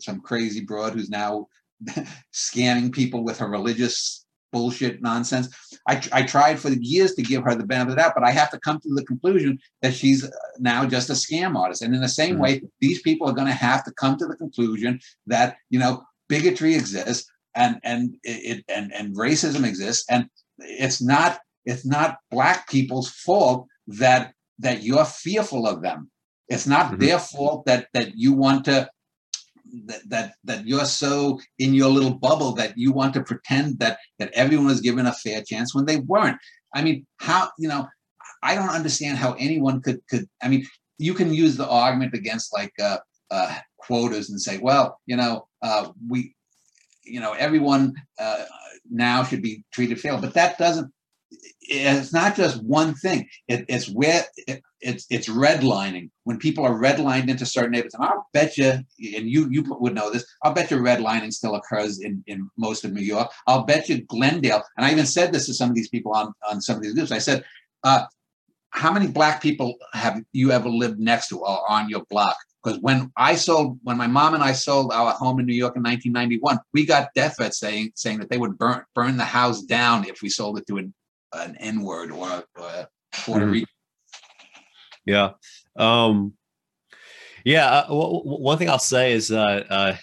some crazy broad who's now scamming people with her religious bullshit nonsense. I, I tried for years to give her the benefit of that, but I have to come to the conclusion that she's now just a scam artist. And in the same mm-hmm. way, these people are going to have to come to the conclusion that, you know, bigotry exists and and it and and racism exists and it's not it's not black people's fault that that you're fearful of them it's not mm-hmm. their fault that that you want to that, that that you're so in your little bubble that you want to pretend that that everyone was given a fair chance when they weren't i mean how you know i don't understand how anyone could could i mean you can use the argument against like uh, uh, quotas and say well you know uh, we you know everyone uh, now should be treated fairly but that doesn't it's not just one thing. It, it's where it, it's it's redlining. When people are redlined into certain neighborhoods and i'll bet you and you you would know this i'll bet you redlining still occurs in in most of new york. I'll bet you glendale and i even said this to some of these people on on some of these groups. I said uh, how many black people have you ever lived next to or on your block because when I sold, when my mom and I sold our home in New York in 1991, we got death threats saying saying that they would burn burn the house down if we sold it to an, an N word or, or a Puerto mm-hmm. Rican. Yeah, um, yeah. Uh, w- one thing I'll say is, uh, uh,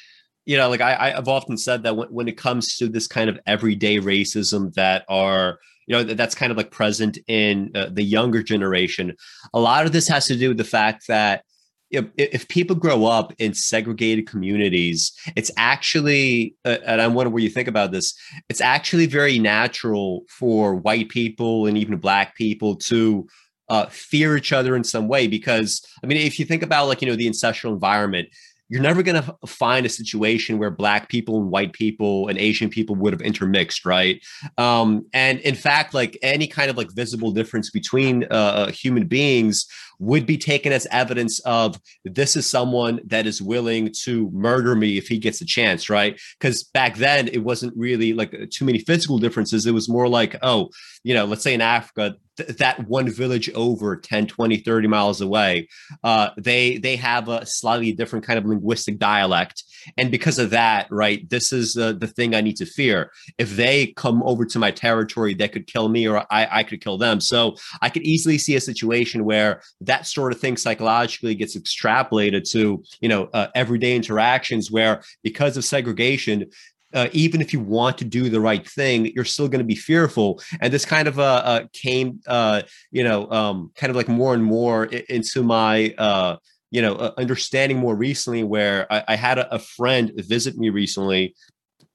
you know, like I, I've often said that when, when it comes to this kind of everyday racism that are you know that's kind of like present in uh, the younger generation a lot of this has to do with the fact that if, if people grow up in segregated communities, it's actually, uh, and I wonder what you think about this. It's actually very natural for white people and even black people to uh, fear each other in some way. Because I mean, if you think about like you know the ancestral environment, you're never going to find a situation where black people and white people and asian people would have intermixed right? Um, and in fact like any kind of like visible difference between uh, uh, human beings would be taken as evidence of this is someone that is willing to murder me if he gets a chance right? Because back then it wasn't really like too many physical differences. It was more like oh you know let's say in africa th- that one village over 10 20 30 miles away uh, they they have a slightly different kind of linguistic dialect. And because of that right this is uh, the thing i need to fear. If they come over to my territory they could kill me or I, I could kill them. So i could easily see a situation where that sort of thing psychologically gets extrapolated to you know uh, everyday interactions where because of segregation uh, even if you want to do the right thing, you're still going to be fearful. And this kind of uh, uh came, uh, you know, um, kind of like more and more into my, uh, you know, uh, understanding more recently. Where I, I had a, a, friend visit me recently,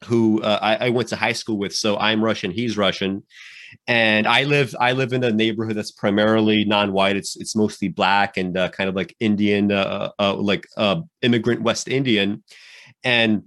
who uh, I, I went to high school with. So I'm Russian, he's Russian, and I live I live in a neighborhood that's primarily non-white. It's it's mostly black and uh, kind of like Indian, uh, uh, like uh, immigrant West Indian, and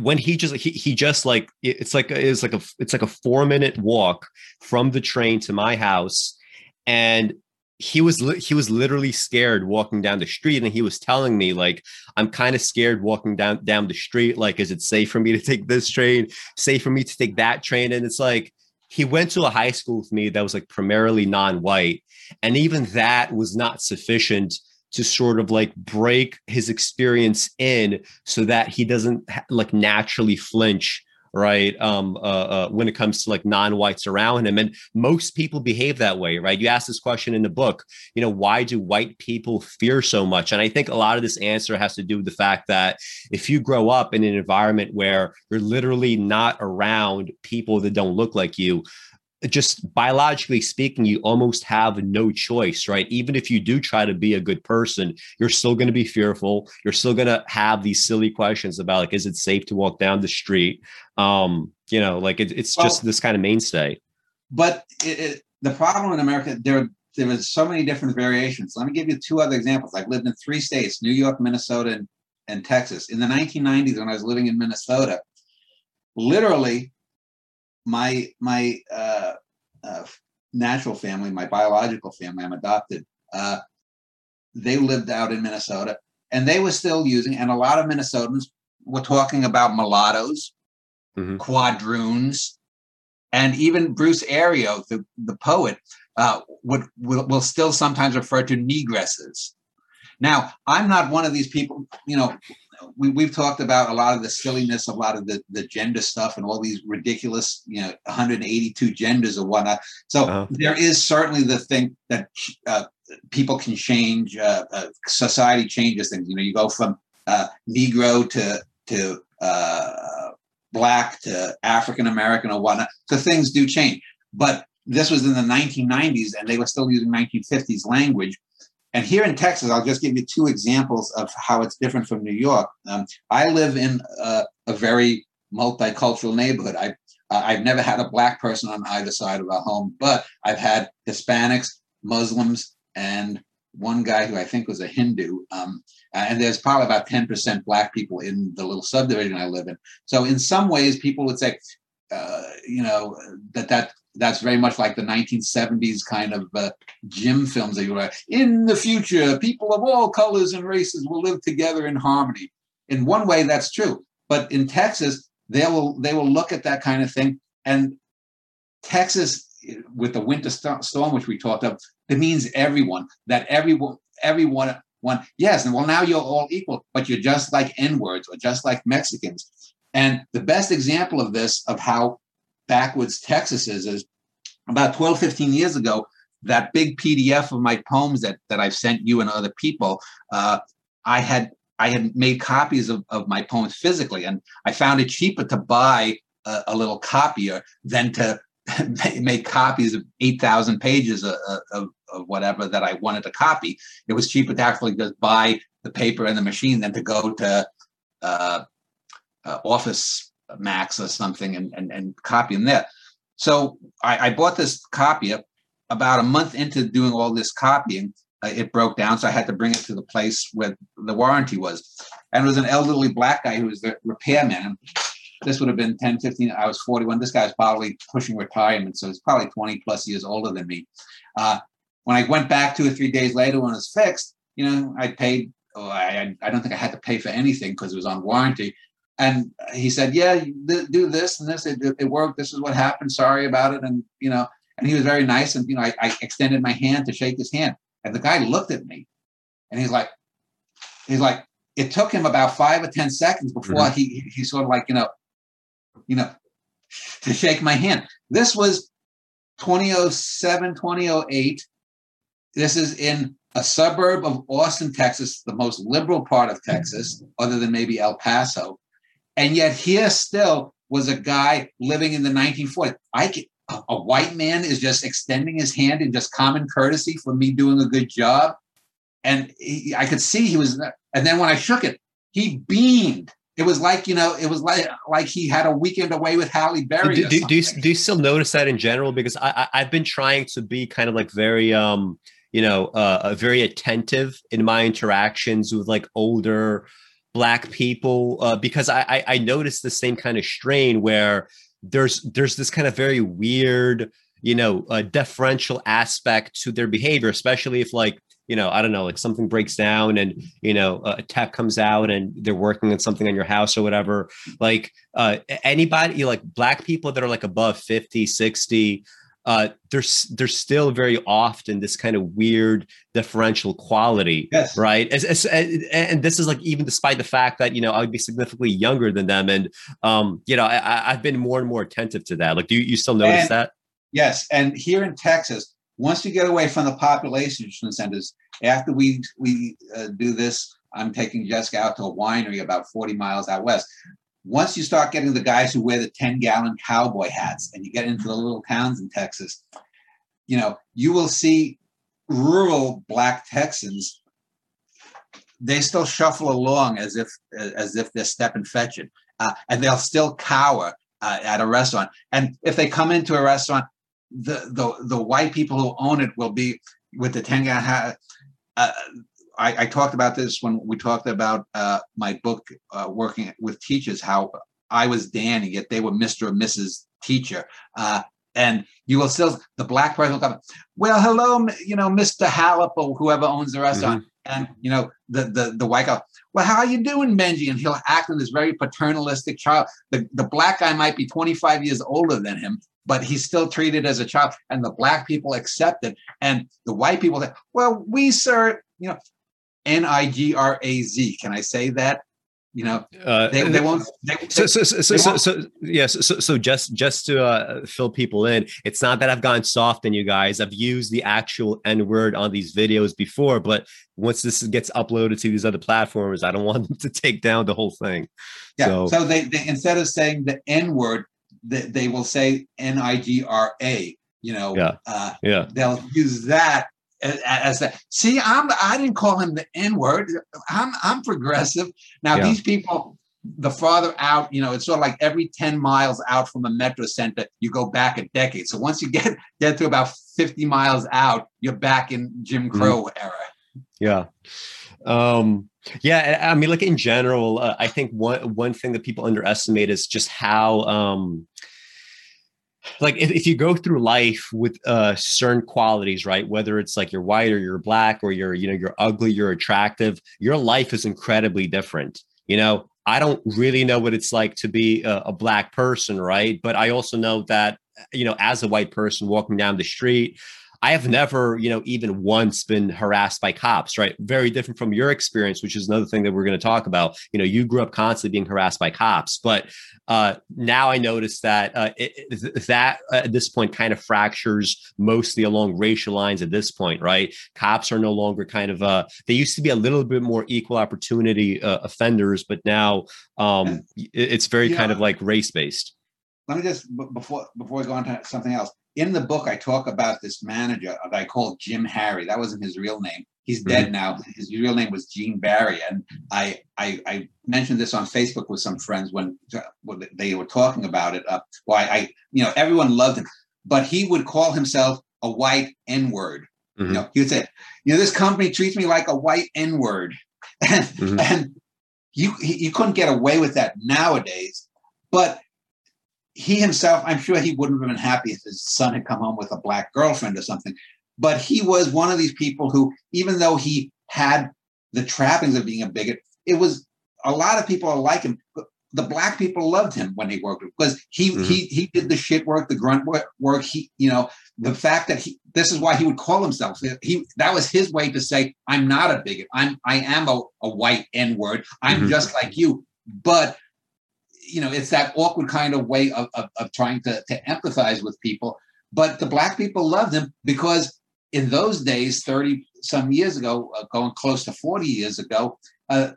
when he just he, he just like it's like it's like a it's like a four minute walk from the train to my house. And he was he was literally scared walking down the street. And he was telling me like i'm kind of scared walking down down the street. Like is it safe for me to take this train? Safe for me to take that train? And it's like he went to a high school with me that was like primarily non-white. And even that was not sufficient to sort of like break his experience in so that he doesn't like naturally flinch right um uh, uh, when it comes to like non-whites around him. And most people behave that way right? You ask this question in the book you know why do white people fear so much? And i think a lot of this answer has to do with the fact that if you grow up in an environment where you're literally not around people that don't look like you just biologically speaking, you almost have no choice, right? Even if you do try to be a good person, you're still going to be fearful. You're still going to have these silly questions about like, is it safe to walk down the street? Um, you know, like it, it's well, just this kind of mainstay. But it, it, the problem in America, there there is so many different variations. Let me give you two other examples. I've lived in three states: New York, Minnesota, and, and Texas. In the 1990s, when I was living in Minnesota, literally my my uh, uh, natural family, my biological family, I'm adopted. Uh, they lived out in Minnesota, and they were still using. And a lot of Minnesotans were talking about mulattoes, mm-hmm. quadroons, and even Bruce Ario, the the poet, uh, would will, will still sometimes refer to negresses. Now, I'm not one of these people. You know, we, we've talked about a lot of the silliness, a lot of the, the gender stuff, and all these ridiculous, you know, 182 genders or whatnot. So uh-huh. there is certainly the thing that uh, people can change. Uh, uh, society changes things. You know, you go from uh, Negro to to uh, black to African American or whatnot. So things do change. But this was in the 1990s, and they were still using 1950s language. And here in Texas, I'll just give you two examples of how it's different from New York. Um, I live in a, a, very multicultural neighborhood. I, I've never had a black person on either side of our home, but I've had Hispanics, Muslims, and one guy who I think was a Hindu. Um, and there's probably about 10% black people in the little subdivision I live in. So in some ways, people would say, uh, you know, that that that's very much like the 1970s kind of uh, Jim films that you were in the future people of all colors and races will live together in harmony. In one way that's true but in texas they will they will look at that kind of thing and texas with the winter storm which we talked of it means everyone that everyone everyone one yes and well now you're all equal but you're just like n words or just like mexicans and the best example of this of how backwoods Texas is, is about 12, 15 years ago, that big PDF of my poems that, that I've sent you and other people, uh, I had I had made copies of, of my poems physically, and I found it cheaper to buy a, a little copier than to make copies of 8,000 pages of, of, of, whatever that I wanted to copy. It was cheaper to actually just buy the paper and the machine than to go to uh, uh, Office Max or something and, and, and copy them there. So I, I bought this copy about a month into doing all this copying. Uh, it broke down, so I had to bring it to the place where the warranty was. And it was an elderly black guy who was the repairman. This would have been 10, 15. I was 41. This guy was probably pushing retirement, so he's probably 20 plus years older than me. Uh, when I went back two or three days later when it was fixed, you know, I paid. Oh, I, I don't think I had to pay for anything because it was on warranty. And he said, "Yeah, do this and this. It, it, worked. This is what happened. Sorry about it." And you know, and he was very nice. And you know, I, I extended my hand to shake his hand, and the guy looked at me, and he's like, he's like, it took him about five or ten seconds before mm-hmm. he he sort of like you know, you know, to shake my hand. This was 2007, 2008. This is in a suburb of Austin, Texas, the most liberal part of Texas, other than maybe El Paso. And yet here still was a guy living in the 1940s. I can, a white man is just extending his hand in just common courtesy for me doing a good job. And he, I could see he was, and then when I shook it, he beamed. It was like, you know, it was like like he had a weekend away with Halle Berry. Do, do, do, you, do you still notice that in general? Because I, I, have been trying to be kind of like very, um, you know, uh, very attentive in my interactions with like older, black people uh, because I, I I noticed the same kind of strain where there's there's this kind of very weird you know uh, deferential aspect to their behavior, especially if like you know I don't know like something breaks down and you know a tech comes out and they're working on something on your house or whatever. Like uh, anybody like black people that are like above 50 60 uh, there's there's still very often this kind of weird differential quality, yes. right? As, as, and this is like even despite the fact that you know I would be significantly younger than them, and um, you know I, have been more and more attentive to that. Like, do you, you still notice and, that? Yes, and here in Texas, once you get away from the population centers, after we we uh, do this, I'm taking Jessica out to a winery about 40 miles out west. Once you start getting the guys who wear the 10 gallon cowboy hats and you get into the little towns in Texas, you know, you will see rural black Texans. They still shuffle along as if as if they're step and fetch it, uh, and they'll still cower uh, at a restaurant. And if they come into a restaurant, the the the white people who own it will be with the 10 gallon hat. Uh, I, I, talked about this when we talked about uh, my book, uh, working with teachers, how I was Danny, yet they were Mr. and Mrs. Teacher. Uh, and you will still, the black person will come, well, hello, you know, Mr. Halep or whoever owns the restaurant. Mm-hmm. And, you know, the, the, the white guy, well, how are you doing, Benji? And he'll act in this very paternalistic child. The, the black guy might be 25 years older than him, but he's still treated as a child. And the black people accept it. And the white people say, well, we, sir, you know, N I G R A Z. Can I say that? You know, uh, they, they won't. They, so, so, so, so, so, so, yes. So, so just just to uh, fill people in, it's not that I've gone soft on you guys. I've used the actual N word on these videos before, but once this gets uploaded to these other platforms, I don't want them to take down the whole thing. Yeah. So, so they, they instead of saying the N word, they, they will say N I G R A. You know, yeah, uh, yeah. They'll use that as that. See, I'm I didn't call him the N word. I'm I'm progressive. Now yeah. these people, the farther out, you know, it's sort of like every 10 miles out from a metro center, you go back a decade. So once you get get to about 50 miles out, you're back in Jim mm-hmm. Crow mm-hmm. era. Yeah. Um, yeah, I mean, like in general, uh, I think one one thing that people underestimate is just how um, like if, if you go through life with uh certain qualities right whether it's like you're white or you're black or you're you know you're ugly you're attractive your life is incredibly different you know? I don't really know what it's like to be a, a black person right? But i also know that you know as a white person walking down the street I have never, you know, even once been harassed by cops, right? Very different from your experience, which is another thing that we're going to talk about. You know, you grew up constantly being harassed by cops, but uh, now I notice that uh, it, that uh, at this point kind of fractures mostly along racial lines at this point, right? Cops are no longer kind of, uh, they used to be a little bit more equal opportunity uh, offenders, but now um, it's very kind of like race based. Let me just before before we go on to something else in the book, I talk about this manager that I called Jim Harry. That wasn't his real name. He's dead mm-hmm. now. His real name was Gene Barry, and I, I, I mentioned this on Facebook with some friends when, when they were talking about it. Uh, why I, you know, everyone loved him, but he would call himself a white N word. Mm-hmm. You know, he would say, you know, this company treats me like a white N word, and mm-hmm. and you you couldn't get away with that nowadays. But he himself, I'm sure he wouldn't have been happy if his son had come home with a black girlfriend or something. But he was one of these people who, even though he had the trappings of being a bigot, it was a lot of people are like him. The black people loved him when he worked because he mm-hmm. he he did the shit work, the grunt work. He you know the fact that he this is why he would call himself he that was his way to say I'm not a bigot. I'm I am a, a white N word. I'm mm-hmm. just like you. But you know, it's that awkward kind of way of, of, of trying to, to empathize with people. But the black people loved him because in those days, 30 some years ago, uh, going close to 40 years ago, uh,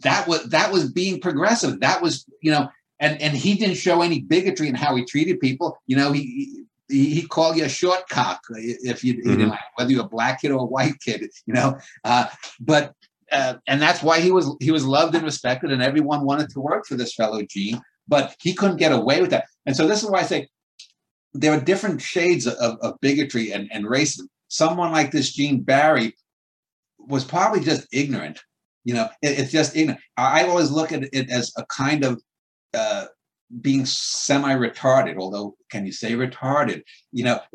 that was that was being progressive. That was, you know, and and he didn't show any bigotry in how he treated people. You know, he he, he called you a short cock if you, mm-hmm. you know, whether you're a black kid or a white kid, you know. Uh, but uh, and that's why he was he was loved and respected, and everyone wanted to work for this fellow Gene. But he couldn't get away with that, and so this is why I say there are different shades of, of bigotry and, and racism. Someone like this Gene Barry was probably just ignorant. You know, it, it's just ignorant. I, I always look at it as a kind of uh, being semi-retarded, although can you say retarded? You know,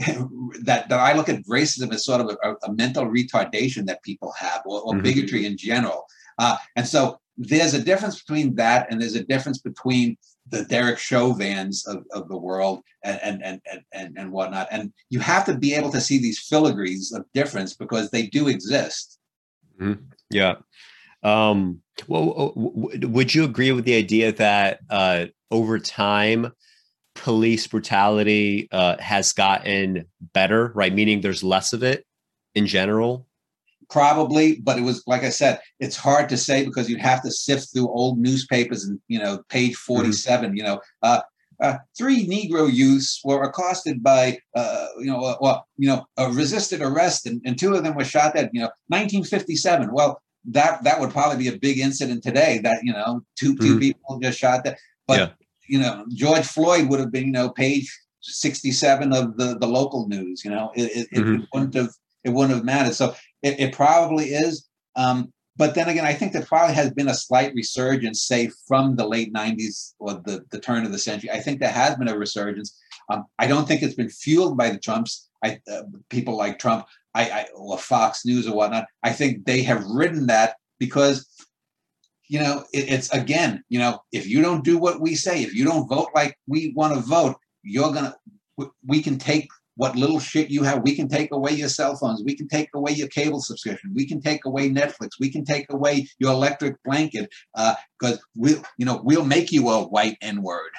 that, that I look at racism as sort of a, a mental retardation that people have, or, or mm-hmm. bigotry in general. Uh, and so there's a difference between that, and there's a difference between the Derek Chauvins of, of the world and, and, and, and, and whatnot. And you have to be able to see these filigrees of difference because they do exist. Mm-hmm. Yeah. Um, well, would you agree with the idea that uh, over time, police brutality uh, has gotten better, right? Meaning there's less of it in general? probably but it was like i said it's hard to say because you'd have to sift through old newspapers and you know page mm-hmm. 47 mm-hmm. you know uh, uh, three Negro youths were accosted by, uh, you know, uh, well, you know, a resisted arrest, and, and two of them were shot dead. You know, 1957. Well, that that would probably be a big incident today. That you know, 2 mm-hmm. two people just shot that. But yeah. you know, George Floyd would have been, you know, page 67 of the the local news. You know, it, it, mm-hmm. it wouldn't have it wouldn't have mattered. So it, it probably is. Um, but then again, I think there probably has been a slight resurgence, say from the late 90s or the, the turn of the century. I think there has been a resurgence. Um, I don't think it's been fueled by the Trumps, I, uh, people like Trump, I, I, or Fox News or whatnot. I think they have ridden that because, you know, it, it's again, you know, if you don't do what we say, if you don't vote like we want to vote, you're gonna. We can take what little shit you have. We can take away your cell phones. We can take away your cable subscription. We can take away Netflix. We can take away your electric blanket because uh, we'll, you know, we'll make you a white N word.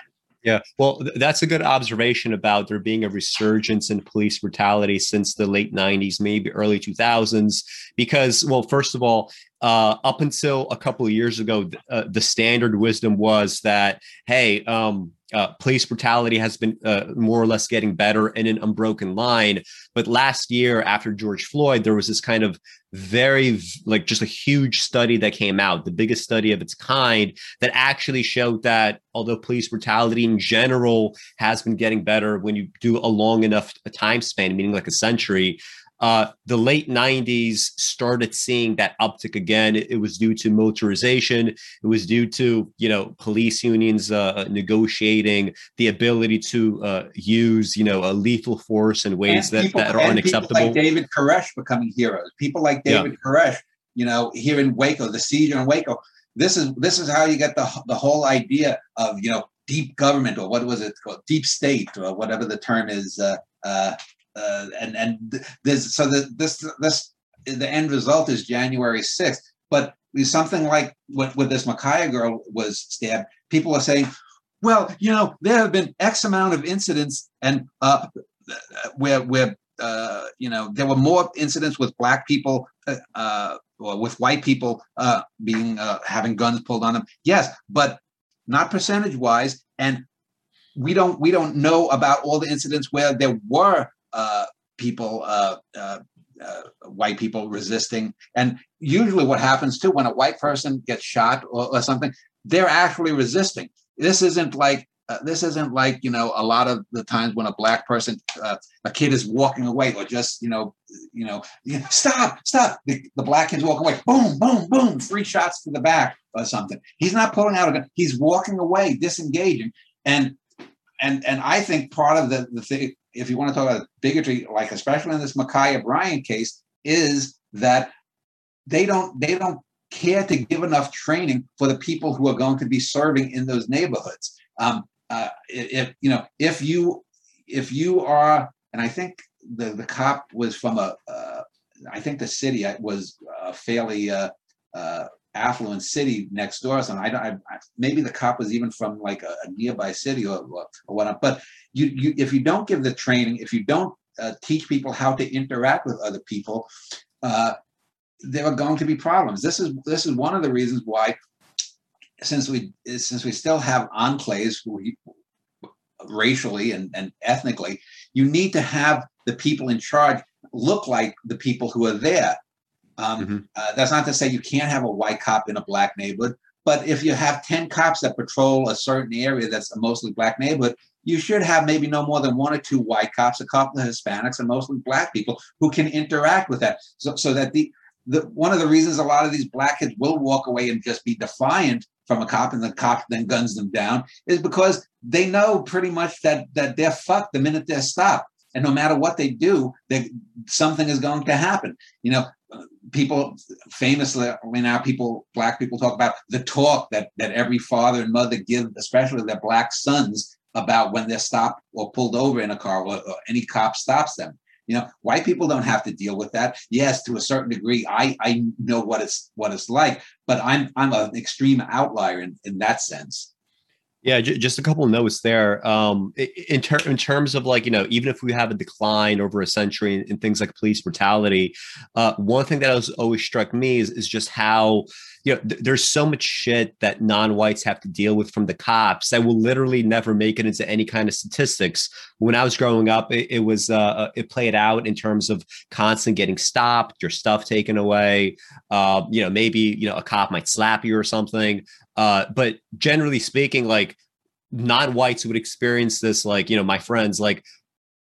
Yeah, well, that's a good observation about there being a resurgence in police brutality since the late 90s, maybe early 2000s. Because, well, first of all, uh, up until a couple of years ago, uh, the standard wisdom was that, hey, um, uh, police brutality has been uh, more or less getting better in an unbroken line. But last year, after George Floyd, there was this kind of very, like, just a huge study that came out, the biggest study of its kind, that actually showed that although police brutality in general has been getting better when you do a long enough time span, meaning like a century, uh, the late 90s started seeing that uptick again. It, it, was due to motorization. It was due to you know police unions uh, negotiating the ability to uh, use you know a lethal force in ways that, people, that are unacceptable. People like David Koresh becoming heroes. People like David yeah. Koresh, you know, here in Waco, the siege in Waco. This is this is how you get the the whole idea of you know deep government or what was it called deep state or whatever the term is. Uh, uh, uh, and and so the, this this the end result is January 6th. But something like what with this Ma'Khia girl was stabbed, people are saying, well, you know, there have been X amount of incidents, and uh, where where uh, you know there were more incidents with black people uh, uh or with white people uh, being having guns pulled on them. Yes, but not percentage wise, and we don't we don't know about all the incidents where there were uh, people, uh, uh, uh, white people resisting. And usually, what happens too when a white person gets shot or, or something, they're actually resisting. This isn't like uh, this isn't like you know a lot of the times when a black person uh, a kid is walking away or just you know you know stop stop. The, the black kid's walking away. Boom boom boom. Three shots to the back or something. He's not pulling out a gun. He's walking away disengaging. And and and i think part of the the thing if you want to talk about bigotry, like especially in this Ma'Khia Bryant case, is that they don't they don't care to give enough training for the people who are going to be serving in those neighborhoods. Um, uh, if you know if you if you are, and I think the the cop was from a, uh, I think the city was a fairly uh, uh affluent city next door. So I don't. I, maybe the cop was even from like a, a nearby city or, or, or whatnot. But you, you, if you don't give the training, if you don't uh, teach people how to interact with other people, uh, there are going to be problems. This is this is one of the reasons why, since we since we still have enclaves we, racially and, and ethnically, you need to have the people in charge look like the people who are there. Um, mm-hmm. uh, that's not to say you can't have a white cop in a black neighborhood, but if you have 10 cops that patrol a certain area that's a mostly black neighborhood, you should have maybe no more than one or two white cops, a couple of Hispanics, and mostly black people who can interact with that. So, so that the, the one of the reasons a lot of these black kids will walk away and just be defiant from a cop and the cop then guns them down is because they know pretty much that that they're fucked the minute they're stopped. And no matter what they do, they, something is going to happen. You know, people famously now people black people talk about the talk that that every father and mother give especially their black sons about when they're stopped or pulled over in a car or, or any cop stops them. You know white people don't have to deal with that. Yes to a certain degree i i know what it's what it's like but i'm i'm an extreme outlier in, in that sense yeah, j- just a couple notes there. Um, in, ter- in terms of like, you know, even if we have a decline over a century in, in things like police brutality, uh, one thing that has always struck me is, is just how, you know, th- there's so much shit that non-whites have to deal with from the cops that will literally never make it into any kind of statistics. When I was growing up, it, it was, uh, uh it played out in terms of constant getting stopped, your stuff taken away. Uh, you know, maybe, you know, a cop might slap you or something. Uh, but generally speaking, like non-whites would experience this, like, you know, my friends, like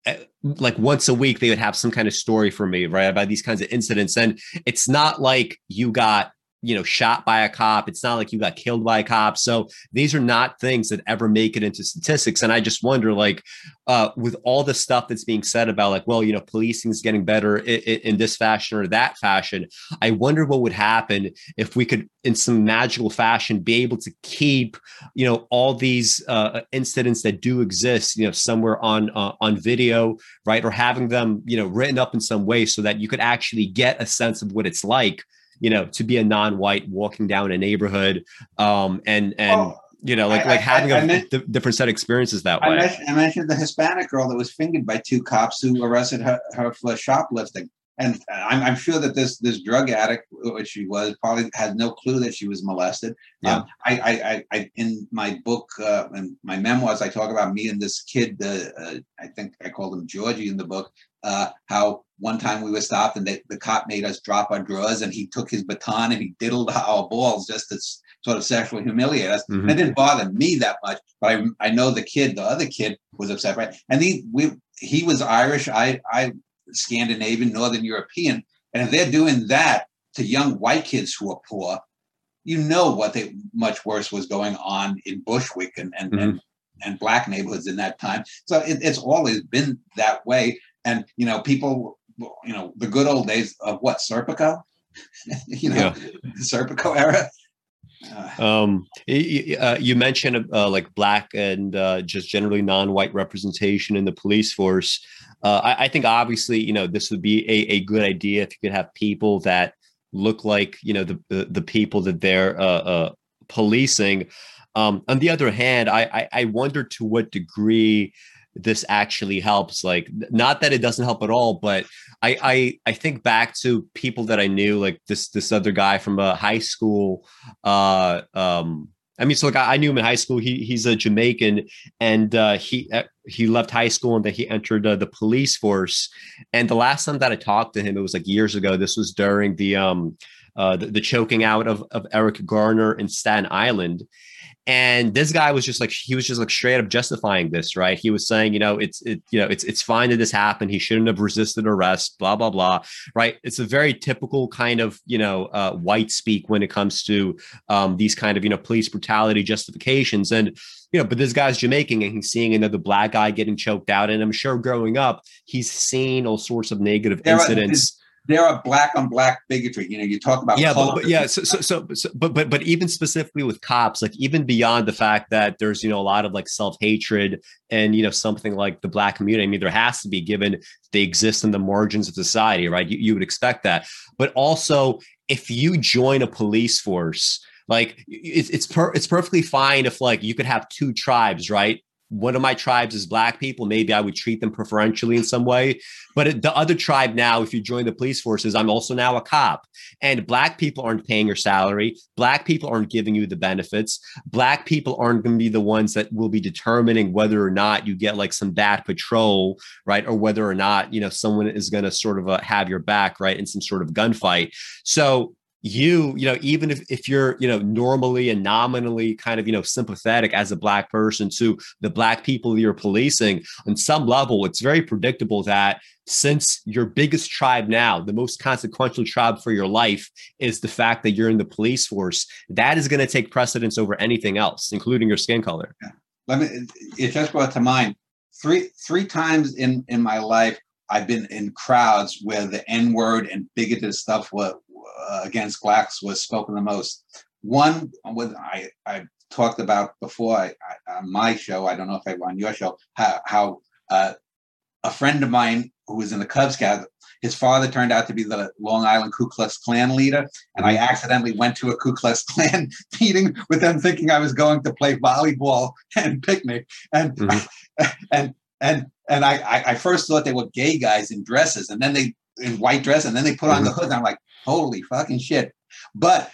eh, like once a week they would have some kind of story for me right about these kinds of incidents. And it's not like you got you know shot by a cop. It's not like you got killed by a cop. So these are not things that ever make it into statistics. And i just wonder like uh, with all the stuff that's being said about like well you know policing is getting better in, in, this fashion or that fashion i wonder what would happen if we could in some magical fashion be able to keep you know all these uh, incidents that do exist you know somewhere on uh, on video right? Or having them you know written up in some way so that you could actually get a sense of what it's like you know, to be a non-white walking down a neighborhood, um, and and well, you know, like I, like having I, I a meant, different set of experiences that way. Mentioned, I mentioned, the Hispanic girl that was fingered by two cops who arrested her, her for shoplifting. And I'm, I'm, sure that this this drug addict, which she was, probably had no clue that she was molested. Yeah. Um, I, I, I, in my book uh, and my memoirs, I talk about me and this kid. Uh, uh, I think I called him Georgie in the book. Uh, how one time we were stopped and they, the cop made us drop our drawers and he took his baton and he diddled our balls just to sort of sexually humiliate us. Mm-hmm. It didn't bother me that much, but I, I know the kid, the other kid was upset, right? And he, we, he was Irish. I, I, Scandinavian, Northern European. And if they're doing that to young white kids who are poor, you know what they much worse was going on in Bushwick and, and, mm-hmm. and and black neighborhoods in that time. So it, it's always been that way. And you know, people you know, the good old days of what Serpico, you know, yeah. Serpico era. Uh, um, you, uh, you mentioned uh, like black and uh, just generally non-white representation in the police force. Uh, I, I, think obviously, you know, this would be a, a good idea if you could have people that look like, you know, the the, the people that they're uh, policing. Um, on the other hand, I, I I wonder to what degree this actually helps like not that it doesn't help at all but I, I i think back to people that i knew like this this other guy from a high school uh um I mean, so like I, knew him in high school. He he's a Jamaican, and uh, he uh, he left high school and then he entered uh, the police force. And the last time that I talked to him, it was like years ago. This was during the um uh the, the choking out of of Eric Garner in Staten Island, and this guy was just like he was just like straight up justifying this right? He was saying you know it's it you know it's it's fine that this happened. He shouldn't have resisted arrest blah blah blah right? It's a very typical kind of you know uh, white speak when it comes to um, these kind of you know police brutality justifications. And you know, but this guy's Jamaican and he's seeing another black guy getting choked out. And I'm sure growing up, he's seen all sorts of negative there incidents there are black on black bigotry. You know, you talk about yeah, but, but, yeah. So, so, so, so, but but but even specifically with cops, like even beyond the fact that there's you know a lot of like self hatred and you know something like the black community. I mean, there has to be given they exist in the margins of society, right? You, you would expect that, but also if you join a police force. Like it's it's per, it's perfectly fine if like you could have two tribes, right? One of my tribes is black people, maybe I would treat them preferentially in some way. But the other tribe now, if you join the police forces, I'm also now a cop. And black people aren't paying your salary. Black people aren't giving you the benefits. Black people aren't going to be the ones that will be determining whether or not you get like some bad patrol, right? Or whether or not, you know, someone is going to sort of uh, have your back, right? In some sort of gunfight. So you you know even if, if you're you know normally and nominally kind of you know sympathetic as a black person to the black people you're policing on some level it's very predictable that since your biggest tribe now the most consequential tribe for your life is the fact that you're in the police force that is going to take precedence over anything else including your skin color yeah. let me it just brought to mind three three times in in my life I've been in crowds where the N word and bigoted stuff were uh, against blacks was spoken the most. One with I I talked about before I, I, on my show. I don't know if I on your show how how uh, a friend of mine who was in the Cub Scout. His father turned out to be the Long Island Ku Klux Klan leader, and I accidentally went to a Ku Klux Klan meeting with them, thinking I was going to play volleyball and picnic, and mm-hmm. and and and I, I first thought they were gay guys in dresses, and then they in white dress, and then they put on mm-hmm. the hood. And I'm like, holy fucking shit! But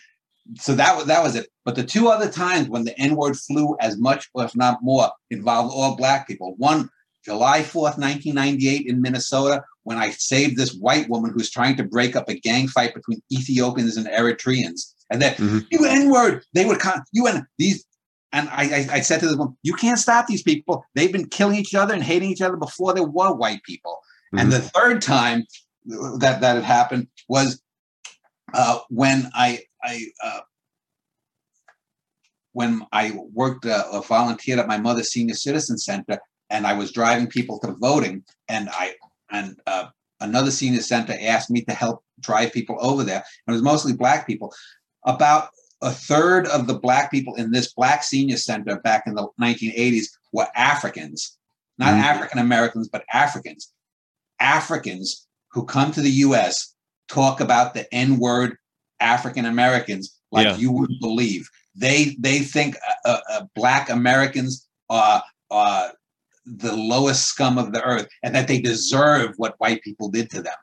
so that was that was it. But the two other times when the N word flew as much, or if not more, involved all black people. One, July 4th, 1998, in Minnesota, when I saved this white woman who's trying to break up a gang fight between Ethiopians and Eritreans. And then, mm-hmm. you N word, they would come, you and these. And I, I, I said to this woman, you can't stop these people. They've been killing each other and hating each other before there were white people. Mm-hmm. And the third time that that had happened was uh, when I I uh, when I worked uh, volunteered at my mother's senior citizen center, and I was driving people to voting, and I and uh, another senior center asked me to help drive people over there. And it was mostly black people. About a third of the black people in this black senior center back in the 1980s were Africans, not mm-hmm. African Americans, but Africans. Africans who come to the U.S. talk about the N word African Americans like yeah. you wouldn't believe. They they think uh, uh, black Americans are, are the lowest scum of the earth, and that they deserve what white people did to them.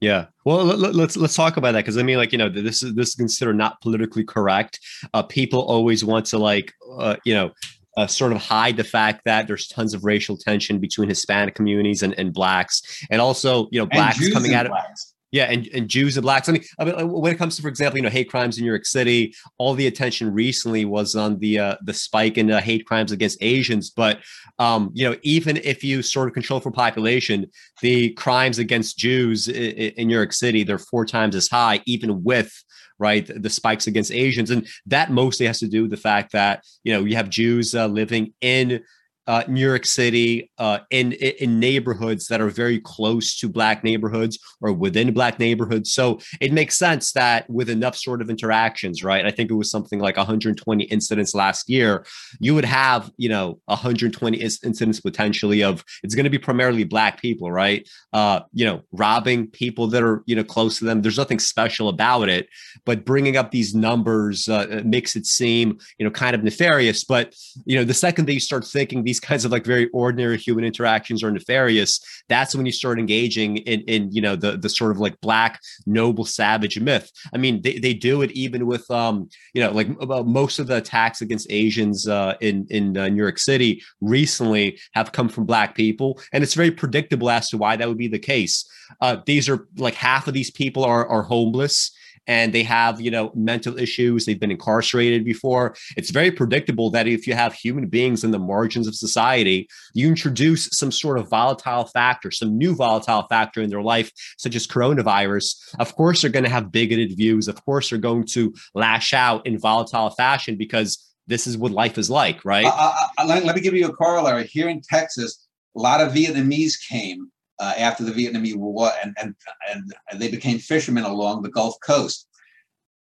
Yeah. Well, let, us let's, let's talk about that because I mean, like you know, this is this is considered not politically correct. Uh, people always want to like, uh, you know, uh, sort of hide the fact that there's tons of racial tension between Hispanic communities and, and blacks, and also you know blacks coming out of blacks. Yeah, and, and Jews and blacks. I mean, I mean, when it comes to, for example, you know, hate crimes in New York City, all the attention recently was on the uh, the spike in uh, hate crimes against Asians. But um, you know, even if you sort of control for population, the crimes against Jews in, in New York City they're four times as high, even with right? The spikes against Asians, and that mostly has to do with the fact that you know you have Jews uh, living in uh, New York City uh, in in neighborhoods that are very close to black neighborhoods or within black neighborhoods. So it makes sense that with enough sort of interactions, right? I think it was something like 120 incidents last year. You would have, you know, 120 incidents potentially of it's going to be primarily black people, right? Uh, you know, robbing people that are you know close to them. There's nothing special about it, but bringing up these numbers uh, makes it seem you know kind of nefarious. But you know, the second that you start thinking these these kinds of like very ordinary human interactions are nefarious, that's when you start engaging in, in you know, the, the sort of like black noble savage myth. I mean, they, they do it even with, um, you know, like most of the attacks against Asians uh, in, in uh, New York City recently have come from black people. And it's very predictable as to why that would be the case. Uh, these are like half of these people are, are homeless and they have, you know, mental issues, they've been incarcerated before. It's very predictable that if you have human beings in the margins of society, you introduce some sort of volatile factor, some new volatile factor in their life, such as coronavirus. Of course, they're going to have bigoted views. Of course, they're going to lash out in volatile fashion because this is what life is like, right? Uh, uh, let, let me give you a corollary. Here in Texas, a lot of Vietnamese came uh, after the Vietnamese War, and, and and they became fishermen along the Gulf Coast.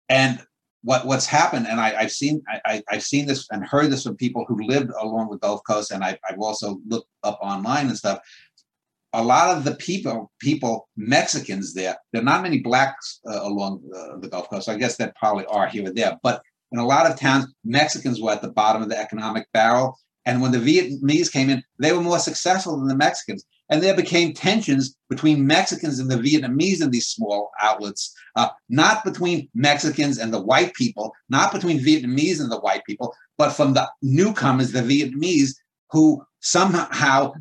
And what what's happened, and I, have seen I, have seen this and heard this from people who lived along the Gulf Coast, and I, I've also looked up online and stuff. A lot of the people, people Mexicans there, there are not many blacks uh, along the, the Gulf Coast. I guess there probably are here or there, but in a lot of towns, Mexicans were at the bottom of the economic barrel. And when the Vietnamese came in, they were more successful than the Mexicans. And there became tensions between Mexicans and the Vietnamese in these small outlets, uh, not between Mexicans and the white people, not between Vietnamese and the white people, but from the newcomers, the Vietnamese, who somehow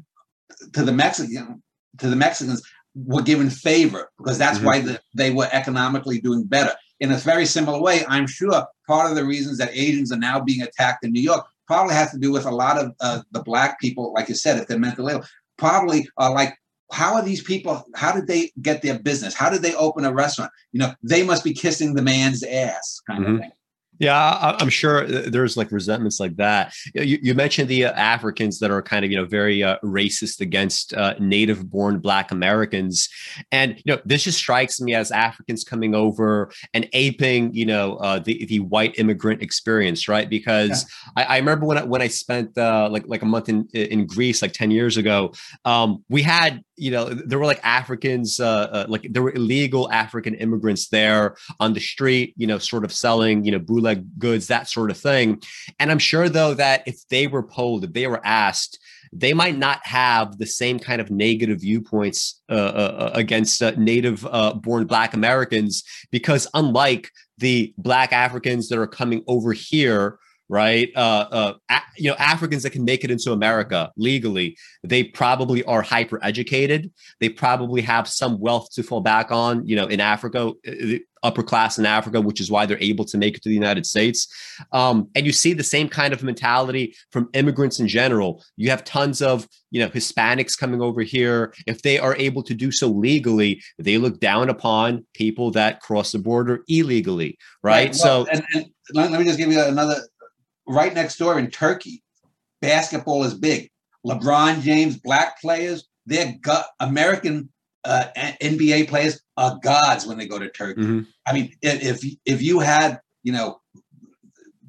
to the Mexican to the Mexicans were given favor because that's mm-hmm. why the, they were economically doing better. In a very similar way, I'm sure part of the reasons that Asians are now being attacked in New York probably has to do with a lot of uh, the black people, like you said, if they're mentally ill, probably are like how are these people how did they get their business? How did they open a restaurant? You know they must be kissing the man's ass kind mm-hmm. of thing Yeah, I, am sure there's like resentments like that. You, you mentioned the uh, Africans that are kind of you know very uh, racist against uh, native-born Black Americans, and you know this just strikes me as Africans coming over and aping you know uh, the the white immigrant experience, right? Because yeah. I, I, remember when I, when I spent uh, like like a month in in Greece like ten years ago, um, we had you know there were like africans uh, uh, like there were illegal african immigrants there on the street you know sort of selling you know bootleg goods that sort of thing. And i'm sure though that if they were polled if they were asked they might not have the same kind of negative viewpoints uh, uh, uh against uh, native born black americans because unlike the black africans that are coming over here right? Uh, uh, you know, Africans that can make it into America legally, they probably are hyper educated. They probably have some wealth to fall back on, you know, in Africa, uh, upper class in Africa, which is why they're able to make it to the United States. Um, and you see the same kind of mentality from immigrants in general. You have tons of, you know, Hispanics coming over here. If they are able to do so legally, they look down upon people that cross the border illegally, right? right. Well, so, and, and let me just give you another right next door in Turkey, basketball is big. LeBron James, black players, they're go- American uh, NBA players are gods when they go to Turkey. Mm-hmm. I mean, if if you had, you know,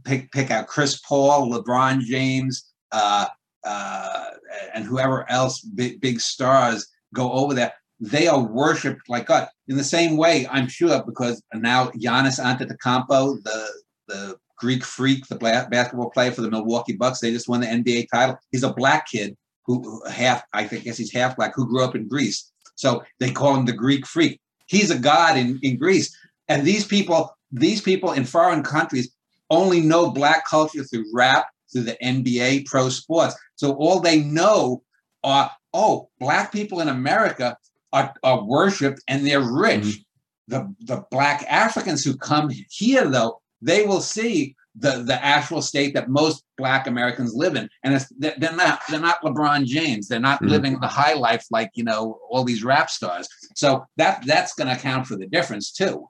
pick pick out Chris Paul, LeBron James, uh, uh, and whoever else, big, big stars go over there, they are worshipped like God. In the same way, I'm sure, because now Giannis Antetokounmpo, the the Greek Freak, the basketball player for the Milwaukee Bucks. They just won the NBA title. He's a black kid who half, I think, guess he's half black, who grew up in Greece. So they call him the Greek Freak. He's a god in, in Greece. And these people, these people in foreign countries only know black culture through rap, through the NBA, pro sports. So all they know are, oh, black people in America are, are worshipped and they're rich. Mm-hmm. The, the black Africans who come here, though, they will see the the actual state that most black americans live in. And it's they're not they're not lebron james. They're not mm-hmm. living the high life like you know all these rap stars. So that that's going to account for the difference too.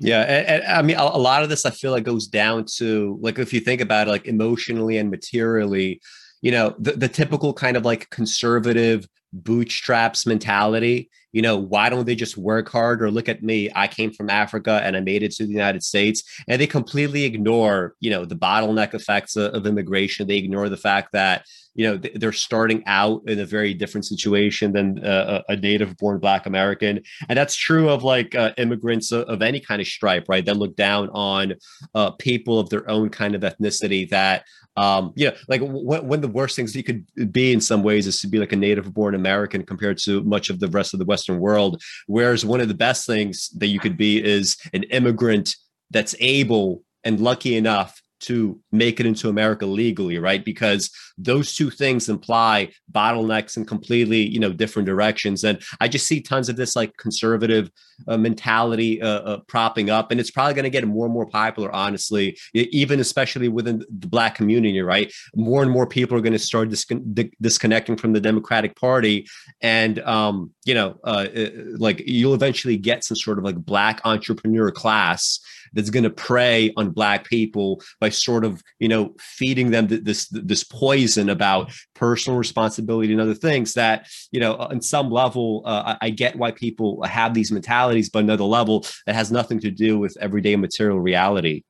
Yeah and, and, i mean a, a lot of this i feel like goes down to like if you think about it like emotionally and materially you know the, the typical kind of like conservative bootstraps mentality. You know why don't they just work hard or look at me. I came from africa and i made it to the united states. And they completely ignore you know the bottleneck effects of, of immigration. They ignore the fact that you know they're starting out in a very different situation than uh, a native born black american. And that's true of like uh, immigrants of, of, any kind of stripe right? That look down on uh, people of their own kind of ethnicity that um, yeah, like one, one of the worst things you could be in some ways is to be like a native born American compared to much of the rest of the Western world. Whereas one of the best things that you could be is an immigrant that's able and lucky enough to make it into America legally, right? Because those two things imply bottlenecks in completely, you know, different directions. And I just see tons of this like conservative uh, mentality uh, uh, propping up, and it's probably going to get more and more popular, honestly, even especially within the black community, right? More and more people are going to start disconnecting from the Democratic Party, and um, you know, uh, uh, like you'll eventually get some sort of like black entrepreneur class that's going to prey on black people by sort of you know feeding them this this poison about personal responsibility and other things that you know on some level uh, I get why people have these mentalities, but another level that has nothing to do with everyday material reality.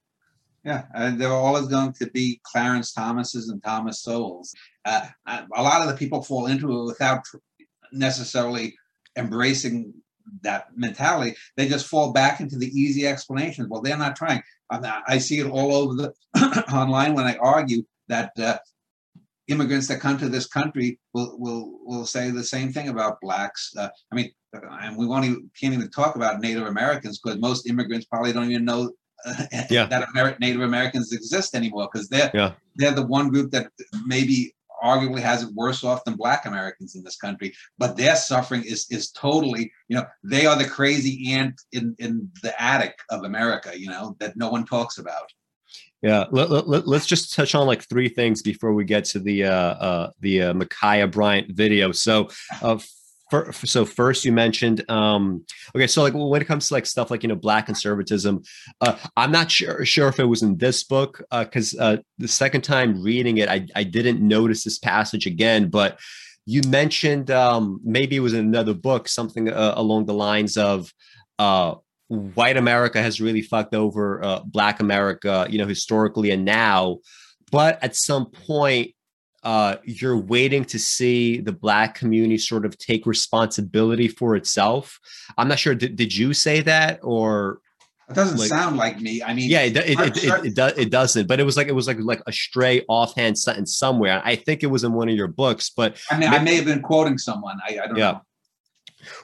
Yeah, and there are always going to be Clarence Thomases and Thomas Sowells. Uh, a lot of the people fall into it without necessarily embracing that mentality, they just fall back into the easy explanations. Well, they're not trying. I see it all over the online when I argue that uh, immigrants that come to this country will will will say the same thing about blacks. Uh, I mean, and we won't even, can't even talk about Native Americans because most immigrants probably don't even know uh, yeah. that Amer- Native Americans exist anymore because they're yeah. they're the one group that maybe arguably has it worse off than black Americans in this country. But their suffering is is totally, you know, they are the crazy ant in, in the attic of America, you know, that no one talks about. Yeah, let, us let, just touch on like three things before we get to the uh, uh, the uh, Ma'Khia Bryant video. So, uh, for, so first you mentioned um okay so like when it comes to like stuff like you know black conservatism uh i'm not sure sure if it was in this book uh because uh the second time reading it i i didn't notice this passage again but you mentioned um maybe it was in another book something uh, along the lines of uh white america has really fucked over uh black america you know historically and now but at some point uh, you're waiting to see the black community sort of take responsibility for itself. I'm not sure. Did, did you say that or? It doesn't like, sound like me. I mean, yeah, it it, it, it, it, does, it doesn't. But it was like it was like like a stray offhand sentence somewhere. I think it was in one of your books. But I mean, maybe, I may have been quoting someone. I, I don't yeah. know.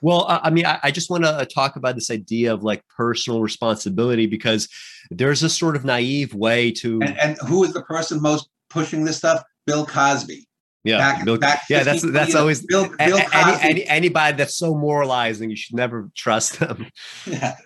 Well, I mean, I, I just want to talk about this idea of like personal responsibility because there's a sort of naive way to. And, and who is the person most pushing this stuff? Bill Cosby. Yeah, back, Bill, back yeah, that's that's always Bill, Bill any, any, anybody that's so moralizing, you should never trust them. Yeah,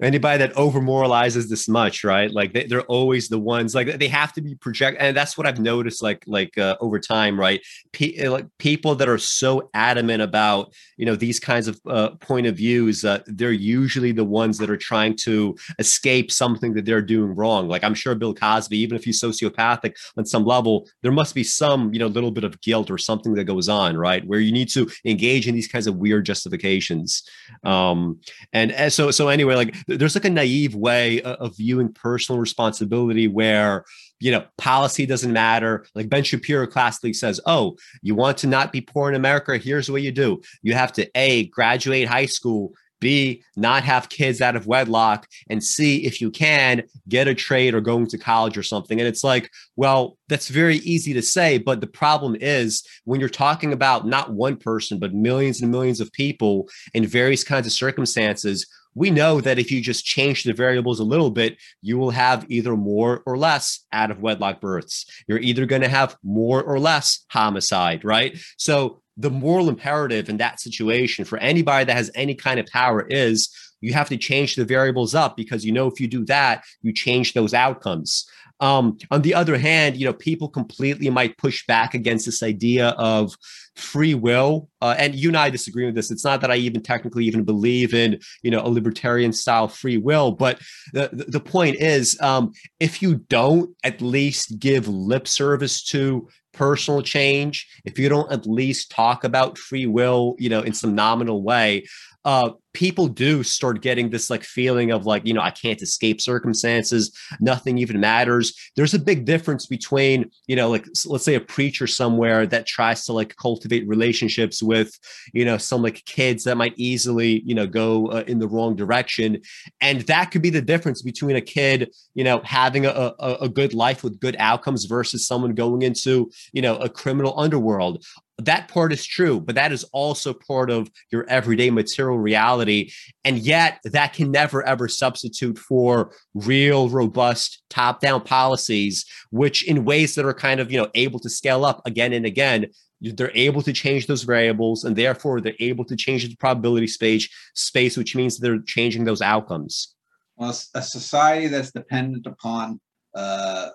anybody that over moralizes this much right? Like they, are always the ones like they have to be project and that's what i've noticed like like uh, over time right? P- like people that are so adamant about you know these kinds of uh, point of views uh, they're usually the ones that are trying to escape something that they're doing wrong. Like i'm sure bill cosby even if he's sociopathic on some level there must be some you know little bit of guilt or something that goes on right? Where you need to engage in these kinds of weird justifications. Um and, and so so anyway like there's like a naive way of viewing personal responsibility where you know policy doesn't matter like ben shapiro classically says oh you want to not be poor in america here's what you do you have to a graduate high school B, not have kids out of wedlock, and C, if you can, get a trade or going to college or something. And it's like, well, that's very easy to say. But the problem is when you're talking about not one person, but millions and millions of people in various kinds of circumstances we know that if you just change the variables a little bit, you will have either more or less out of wedlock births. You're either going to have more or less homicide, right? So the moral imperative in that situation for anybody that has any kind of power is you have to change the variables up because you know if you do that, you change those outcomes. Um, on the other hand, you know, people completely might push back against this idea of free will. Uh, and you and I disagree with this. It's not that I even technically even believe in, you know, a libertarian style free will, but the, the point is, um, if you don't at least give lip service to personal change, if you don't at least talk about free will, you know, in some nominal way, uh, people do start getting this like feeling of like, you know, I can't escape circumstances. Nothing even matters. There's a big difference between, you know, like let's say a preacher somewhere that tries to like cultivate relationships with, you know, some like kids that might easily, you know, go uh, in the wrong direction. And that could be the difference between a kid, you know, having a, a, a good life with good outcomes versus someone going into, you know, a criminal underworld that part is true, but that is also part of your everyday material reality. And yet, that can never ever substitute for real, robust top down policies, which in ways that are kind of, you know, able to scale up again and again. They're able to change those variables, and therefore they're able to change the probability space, space, which means they're changing those outcomes. Well, a society that's dependent upon uh,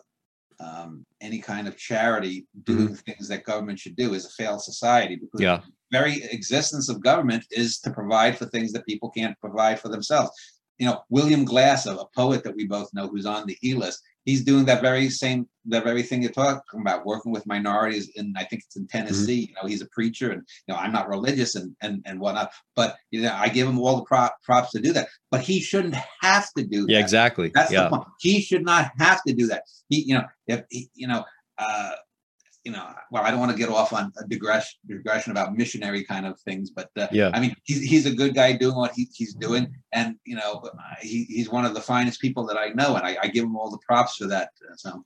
um, any kind of charity doing mm-hmm. things that government should do is a failed society because yeah. the very existence of government is to provide for things that people can't provide for themselves. You know, William Glass, a, a poet that we both know who's on the E list, he's doing that very same that very thing you're talking about working with minorities in i think it's in tennessee mm-hmm. you know he's a preacher and you know i'm not religious and and, and whatnot but you know i give him all the prop, props to do that but he shouldn't have to do that yeah exactly that's yeah. the point he should not have to do that he you know if he, you know uh you know, well, I don't want to get off on a digression, digression about missionary kind of things, but uh, yeah, I mean, he's, he's a good guy doing what he, he's doing, and you know, he, he's one of the finest people that I know, and I, I give him all the props for that. Uh, so.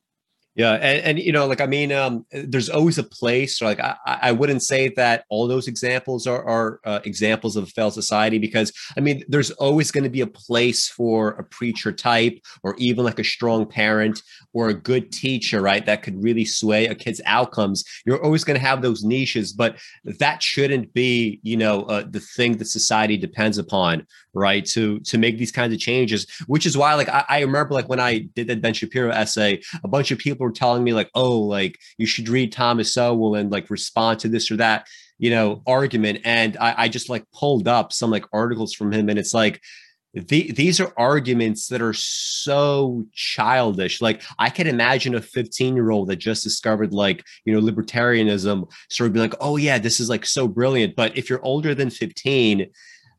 Yeah, and, and you know, like I mean, um, there's always a place. Like I, I wouldn't say that all those examples are are uh, examples of a failed society because I mean, there's always going to be a place for a preacher type, or even like a strong parent or a good teacher, right? That could really sway a kid's outcomes. You're always going to have those niches, but that shouldn't be, you know, uh, the thing that society depends upon, right? To to make these kinds of changes. Which is why, like, I, I remember, like when I did that Ben Shapiro essay, a bunch of people are telling me like, oh, like you should read Thomas Sowell and like respond to this or that, you know, argument. And I, I just like pulled up some like articles from him, and it's like the, these are arguments that are so childish. Like I can imagine a 15 year old that just discovered like, you know, libertarianism sort of be like, oh yeah, this is like so brilliant. But if you're older than 15,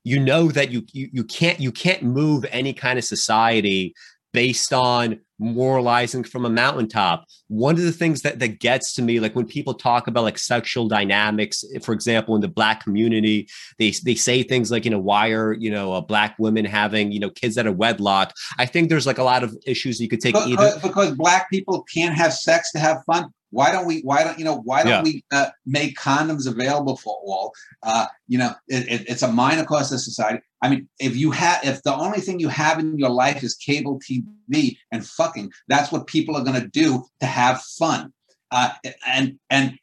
you know that you, you, you can't, you can't move any kind of society based on moralizing from a mountaintop. One of the things that that gets to me, like when people talk about like sexual dynamics, for example, in the black community, they they say things like, you know, why are you know uh, black women having you know kids out of wedlock? I think there's like a lot of issues you could take because, either because black people can't have sex to have fun. Why don't we? Why don't you know? Why don't yeah. we uh, make condoms available for all? Uh, you know, it, it, it's a minor cost of society. I mean, if you have, if the only thing you have in your life is cable TV and fucking, that's what people are going to do to have fun. Uh, and and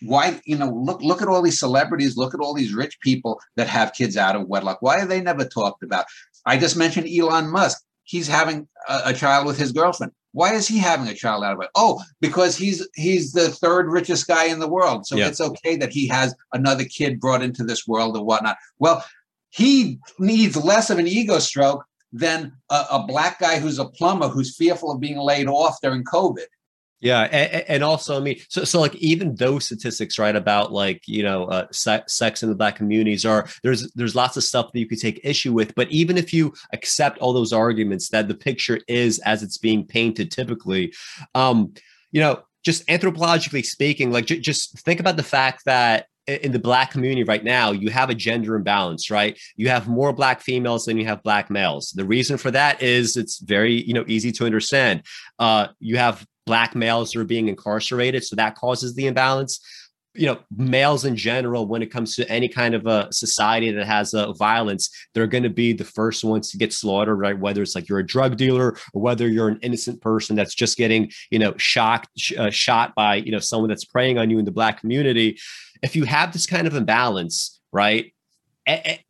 why you know look look at all these celebrities look at all these rich people that have kids out of wedlock why are they never talked about i just mentioned elon musk he's having a, a child with his girlfriend why is he having a child out of it? Oh, because he's he's the third richest guy in the world. So yeah. it's okay that he has another kid brought into this world and whatnot. Well, he needs less of an ego stroke than a, a black guy who's a plumber who's fearful of being laid off during COVID. Yeah, and, and, also, I mean, so so like even those statistics, right, about like you know, uh, sex, sex in the black communities are there's there's lots of stuff that you could take issue with. But even if you accept all those arguments that the picture is as it's being painted, typically, um, you know, just anthropologically speaking, like j- just think about the fact that in the black community right now you have a gender imbalance right you have more black females than you have black males the reason for that is it's very you know easy to understand uh, you have black males are being incarcerated. So that causes the imbalance. You know, males in general, when it comes to any kind of a society that has a violence, they're going to be the first ones to get slaughtered, right? Whether it's like you're a drug dealer or whether you're an innocent person that's just getting, you know, shocked, uh, shot by, you know, someone that's preying on you in the black community. If you have this kind of imbalance, right? A-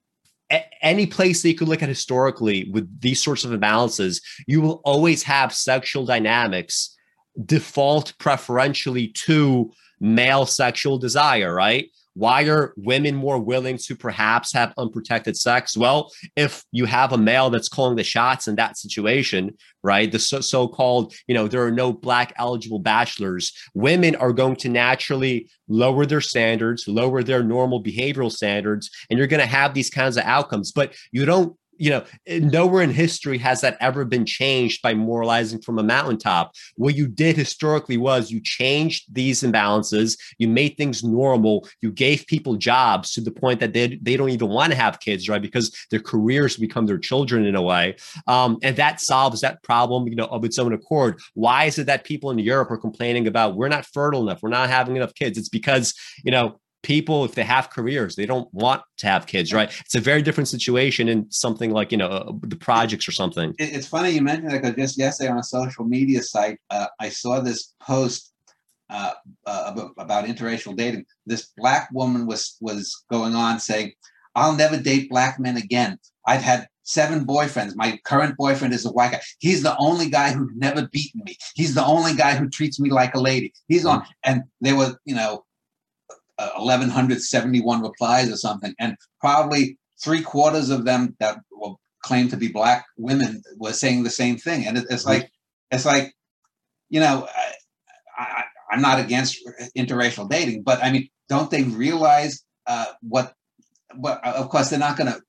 any place that you could look at historically with these sorts of imbalances, you will always have sexual dynamics default preferentially to male sexual desire, right? Why are women more willing to perhaps have unprotected sex? Well, if you have a male that's calling the shots in that situation, right? The so called, you know, there are no black eligible bachelors. Women are going to naturally lower their standards, lower their normal behavioral standards, and you're going to have these kinds of outcomes. But you don't you know, nowhere in history has that ever been changed by moralizing from a mountaintop. What you did historically was you changed these imbalances, you made things normal, you gave people jobs to the point that they, they don't even want to have kids, right? Because their careers become their children in a way. Um, and that solves that problem, you know, of its own accord. Why is it that people in Europe are complaining about we're not fertile enough, we're not having enough kids? It's because, you know, people if they have careers they don't want to have kids right it's a very different situation in something like you know uh, the projects or something it's funny you mentioned that because just yesterday on a social media site uh, i saw this post uh, uh about interracial dating this black woman was was going on saying i'll never date black men again i've had seven boyfriends. My current boyfriend is a white guy. He's the only guy who's never beaten me. He's the only guy who treats me like a lady. He's on, and there was, you know, 1171 replies or something. And probably three quarters of them that will claim to be black women were saying the same thing. And it, it's like it's like you know I, am not against interracial dating but i mean don't they realize uh, what what of course they're not going to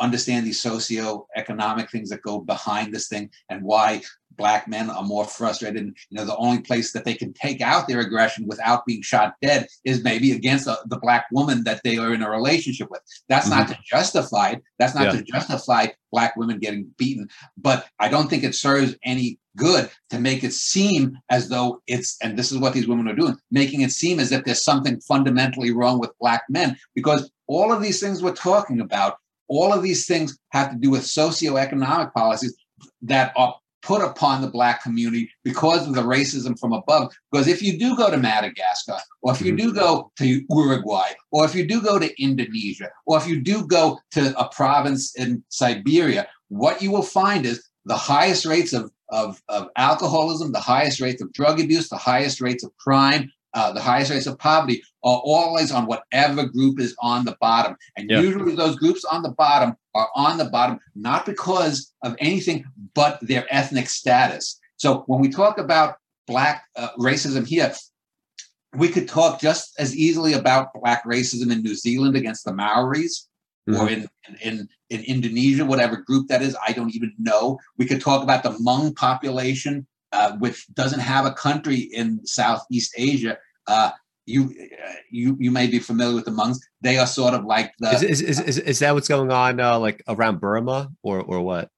understand these socio-economic things that go behind this thing and why black men are more frustrated. And, you know, the only place that they can take out their aggression without being shot dead is maybe against the, the black woman that they are in a relationship with. That's mm-hmm. not to justify it. That's not yeah. to justify black women getting beaten. But I don't think it serves any good to make it seem as though it's, and this is what these women are doing, making it seem as if there's something fundamentally wrong with black men, because all of these things we're talking about, all of these things have to do with socioeconomic policies that are put upon the black community because of the racism from above. Because if you do go to Madagascar, or if you do go to Uruguay, or if you do go to Indonesia, or if you do go to a province in Siberia, what you will find is the highest rates of, of, of alcoholism, the highest rates of drug abuse, the highest rates of crime, uh, the highest rates of poverty are always on whatever group is on the bottom. And usually those groups on the bottom are on the bottom not because of anything but their ethnic status. So when we talk about black uh, racism here, we could talk just as easily about black racism in New Zealand against the Maoris mm-hmm. or in, in, in Indonesia, whatever group that is. I don't even know. We could talk about the Hmong population uh, which doesn't have a country in Southeast Asia. Uh, you uh, you you may be familiar with the Hmongs. They are sort of like the. Is is, is, is that what's going on uh, like around Burma or or what?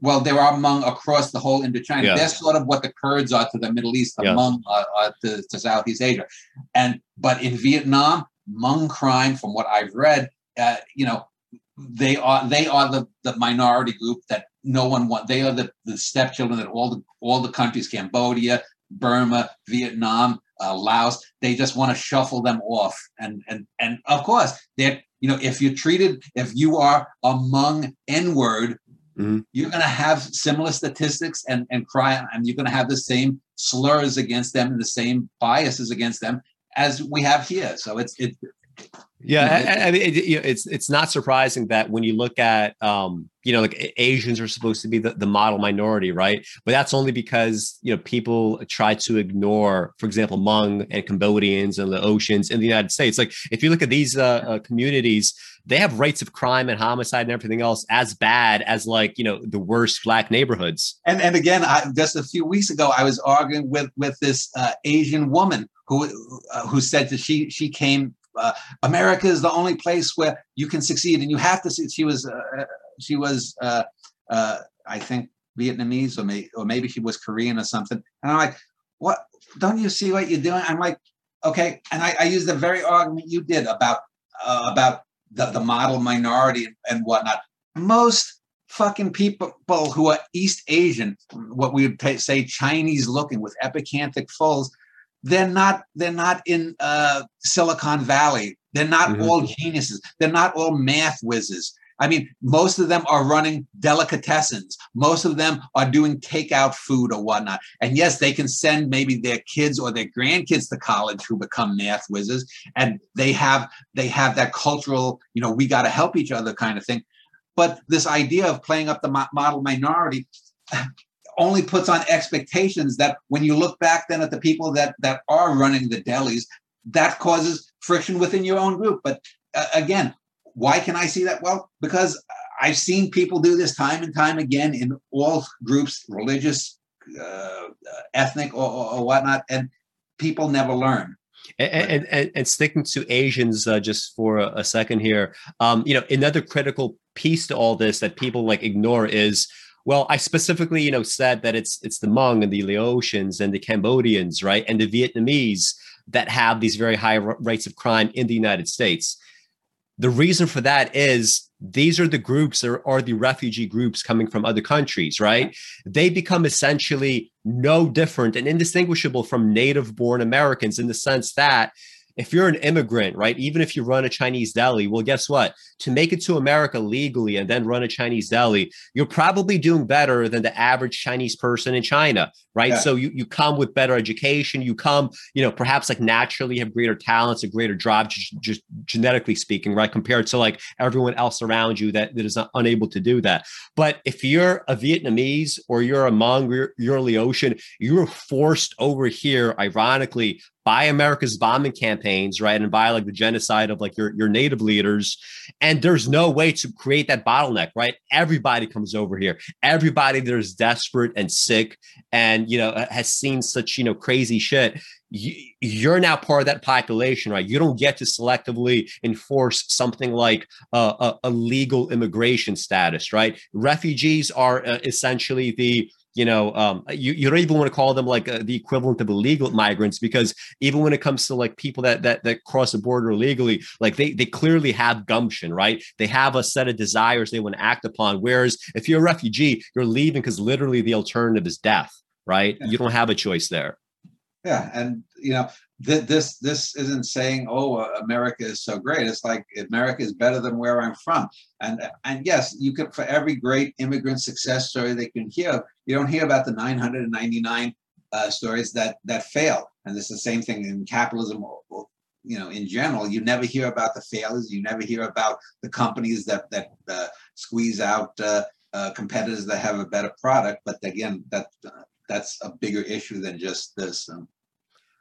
Well, there are Hmong across the whole Indochina. Yeah. They're sort of what the Kurds are to the Middle East, the yeah. Hmong are, are to, to, Southeast Asia, and but in Vietnam, Hmong crime, from what I've read, uh, you know, they are they are the the minority group that no one want. They are the, the stepchildren that all the all the countries, Cambodia, Burma, Vietnam, uh, Laos, they just want to shuffle them off. And and and of course, that you know, if you're treated, if you are a Hmong N word, mm-hmm. you're going to have similar statistics and and cry, and you're going to have the same slurs against them and the same biases against them as we have here. So it's it yeah, I, I mean, it, you know, it's it's not surprising that when you look at, um, you know, like Asians are supposed to be the, the model minority, right? But that's only because you know people try to ignore, for example, Hmong and Cambodians and the Laotians in the United States. Like if you look at these uh, uh, communities, they have rates of crime and homicide and everything else as bad as like you know the worst black neighborhoods. And and again, I, just a few weeks ago, I was arguing with with this uh, Asian woman who uh, who said that she she came uh, America is the only place where you can succeed, and you have to see. She was uh, she was uh, uh, I think Vietnamese or maybe or maybe she was Korean or something. And I'm like, what? Don't you see what you're doing? I'm like, okay. And I, I used the very argument you did about uh, about the, the model minority and whatnot. Most fucking people who are East Asian, what we would say Chinese looking with epicanthic folds, they're not they're not in uh, Silicon Valley. They're not mm-hmm. all geniuses. They're not all math whizzes. I mean, most of them are running delicatessens. Most of them are doing takeout food or whatnot. And yes, they can send maybe their kids or their grandkids to college who become math whizzes, and they have they have that cultural, you know, we got to help each other kind of thing. But this idea of playing up the model minority, only puts on expectations that when you look back then at the people that that are running the delis, that causes friction within your own group. But uh, again, why can I see that? Well, because I've seen people do this time and time again in all groups, religious, uh, ethnic, or, or, whatnot, and people never learn. And, and, and sticking to Asians uh, just for a, a second here, um, you know, another critical piece to all this that people like ignore is well, I specifically, you know, said that it's it's the Hmong and the Laotians and the Cambodians, right, and the Vietnamese that have these very high rates of crime in the United States. The reason for that is these are the groups or are the refugee groups coming from other countries, right? They become essentially no different and indistinguishable from native born Americans in the sense that if you're an immigrant, right, even if you run a Chinese deli, well, guess what? To make it to America legally and then run a Chinese deli, you're probably doing better than the average Chinese person in China, right? Yeah. So you, you come with better education, you come, you know, perhaps like naturally have greater talents, a greater drive, just, just genetically speaking, right? Compared to like everyone else around you that, that is not unable to do that. But if you're a Vietnamese or you're a Hmong, you're, you're Laotian, you're forced over here, ironically, by America's bombing campaigns, right? And by like the genocide of like your, your native leaders. And there's no way to create that bottleneck, right? Everybody comes over here. Everybody that is desperate and sick and, you know, has seen such, you know, crazy shit. You're now part of that population, right? You don't get to selectively enforce something like a, a, a legal immigration status, right? Refugees are uh, essentially the you know, um, you, you don't even want to call them like uh, the equivalent of illegal migrants because even when it comes to like people that that that cross the border illegally, like they they clearly have gumption, right? They have a set of desires they want to act upon. Whereas if you're a refugee, you're leaving because literally the alternative is death, right? Yeah. You don't have a choice there. Yeah, and you know, th- this this isn't saying oh uh, america is so great. It's like america is better than where i'm from. And and yes you could for every great immigrant success story they can hear you don't hear about the 999 uh, stories that that fail. And it's the same thing in capitalism you know in general. You never hear about the failures. You never hear about the companies that that uh, squeeze out uh, uh, competitors that have a better product. But again that that's a bigger issue than just this um,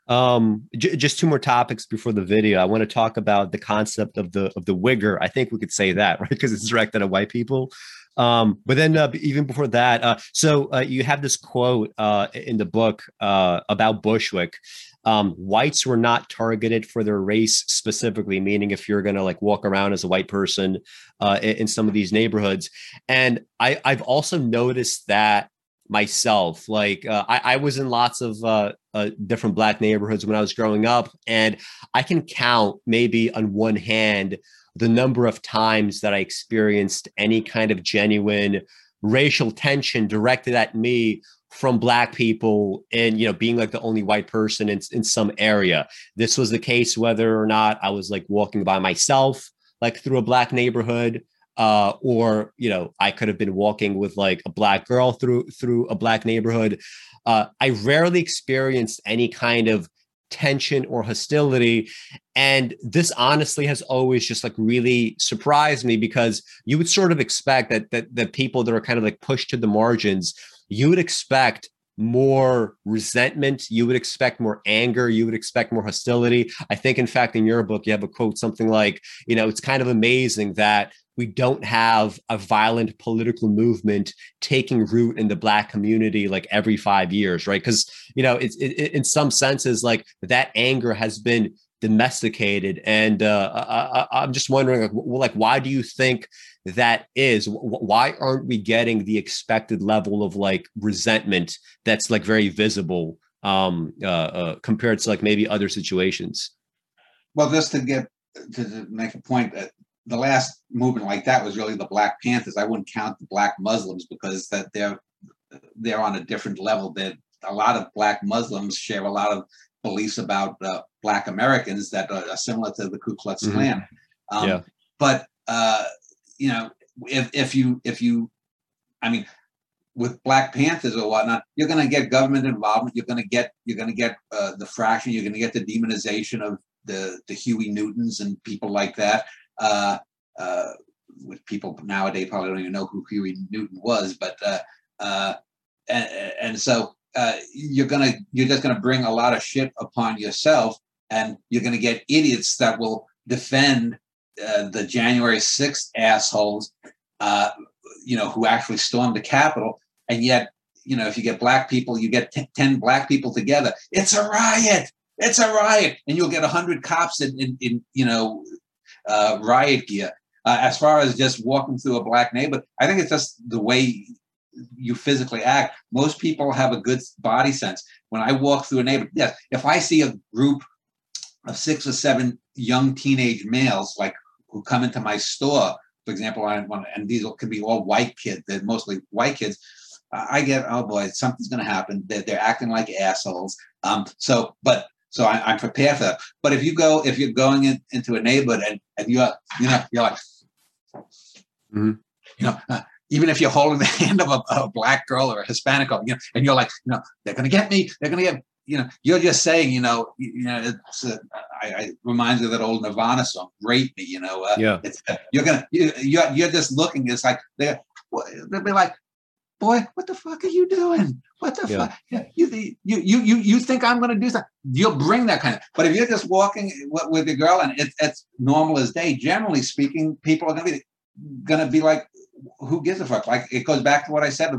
um j- just two more topics before the video. I want to talk about the concept of the of the wigger i think we could say that right? Because it's directed at white people. Um but then uh, even before that uh so uh, you have this quote uh in the book uh about bushwick. Um whites were not targeted for their race specifically meaning if you're gonna like walk around as a white person uh in, in some of these neighborhoods. And i i've also noticed that myself. Like uh, I, I, was in lots of uh, uh, different black neighborhoods when I was growing up, and I can count maybe on one hand the number of times that I experienced any kind of genuine racial tension directed at me from black people and you know being like the only white person in, in some area this was the case whether or not i was like walking by myself like through a black neighborhood uh, or you know I could have been walking with like a black girl through through a black neighborhood. Uh, I rarely experienced any kind of tension or hostility, and this honestly has always just like really surprised me because you would sort of expect that that that people that are kind of like pushed to the margins, you would expect more resentment you would expect more anger you would expect more hostility i think in fact in your book you have a quote something like you know it's kind of amazing that we don't have a violent political movement taking root in the black community like every five years right? Because you know it's it, in some senses like that anger has been domesticated and uh, I, am just wondering like, like why do you think that is? Why aren't we getting the expected level of like resentment that's like very visible um uh, uh compared to like maybe other situations? Well just to get to make a point that the last movement like that was really the Black Panthers. I wouldn't count the Black Muslims because that they're they're on a different level. That a lot of Black Muslims share a lot of beliefs about uh, Black Americans that are similar to the Ku Klux mm-hmm. Klan. Mm-hmm. Um, yeah. But uh, you know, if if you if you, I mean, with Black Panthers or whatnot, you're going to get government involvement. You're going to get you're going to get uh, the fraction. You're going to get the demonization of the the Huey Newtons and people like that uh, uh, which people nowadays probably don't even know who Huey Newton was, but uh, uh, and, and so uh, you're gonna you're just gonna bring a lot of shit upon yourself, and you're gonna get idiots that will defend the January 6th assholes, uh, you know, who actually stormed the Capitol, and yet you know if you get black people, you get t- ten black people together, it's a riot. It's a riot, and you'll get a hundred cops in, in, in you know uh, riot gear. Uh, as far as just walking through a black neighborhood, I think it's just the way you physically act. Most people have a good body sense. When I walk through a neighborhood, yes, if I see a group of six or seven young teenage males, like who come into my store, for example, I, and these could be all white kids, they're mostly white kids. I get, oh boy, something's going to happen. They're, they're acting like assholes. Um, so, but so I, am prepared for that. But if you go, if you're going in, into a neighborhood and, and you're, you know, you're like, mm-hmm. you know, uh, even if you're holding the hand of a, a, black girl or a Hispanic girl, you know, and you're like, you know, they're going to get me, they're going to get, you know, you're just saying, you know, you, you know, it's, uh, I, I reminds me of that old Nirvana song, "Rape Me," you know, uh, yeah, it's, uh, you're gonna, you, you're, you're just looking. It's like they're, they'll be like, boy, what the fuck are you doing? What the yeah. fuck? You, you, you, you, you think I'm going to do something? You'll bring that kind of. But if you're just walking with your girl and it's, it's normal as day, generally speaking, people are going to be going to be like, who gives a fuck? Like it goes back to what I said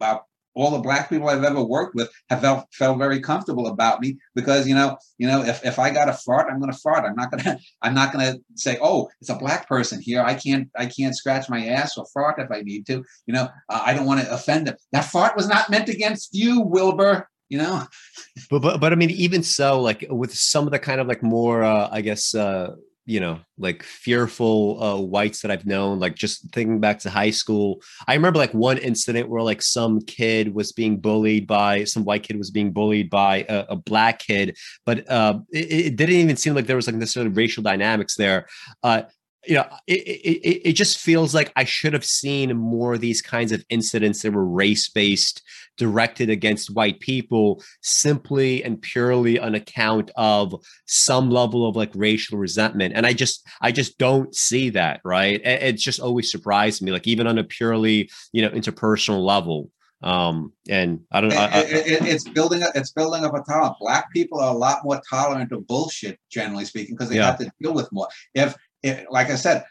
about all the black people I've ever worked with have felt, felt very comfortable about me because you know you know if, if I got a fart I'm to fart I'm not to I'm not to say oh it's a black person here. I can't I can't scratch my ass or fart if I need to. You know uh, I don't want to offend them. That fart was not meant against you Wilbur you know? But but but I mean even so like with some of the kind of like more uh, I guess uh you know like fearful uh, whites that i've known like just thinking back to high school i remember like one incident where like some kid was being bullied by some white kid was being bullied by a, a black kid but uh, it, it, didn't even seem like there was like necessarily racial dynamics there. Uh, you know, it, it, it just feels like I should have seen more of these kinds of incidents that were race based, directed against white people, simply and purely on account of some level of like racial resentment. And I just, I just don't see that, right? It, it just always surprised me, like even on a purely, you know, interpersonal level um and i don't know it, it, it's building up it's building up a tolerance black people are a lot more tolerant of bullshit generally speaking because they yeah. have to deal with more if it, like I said,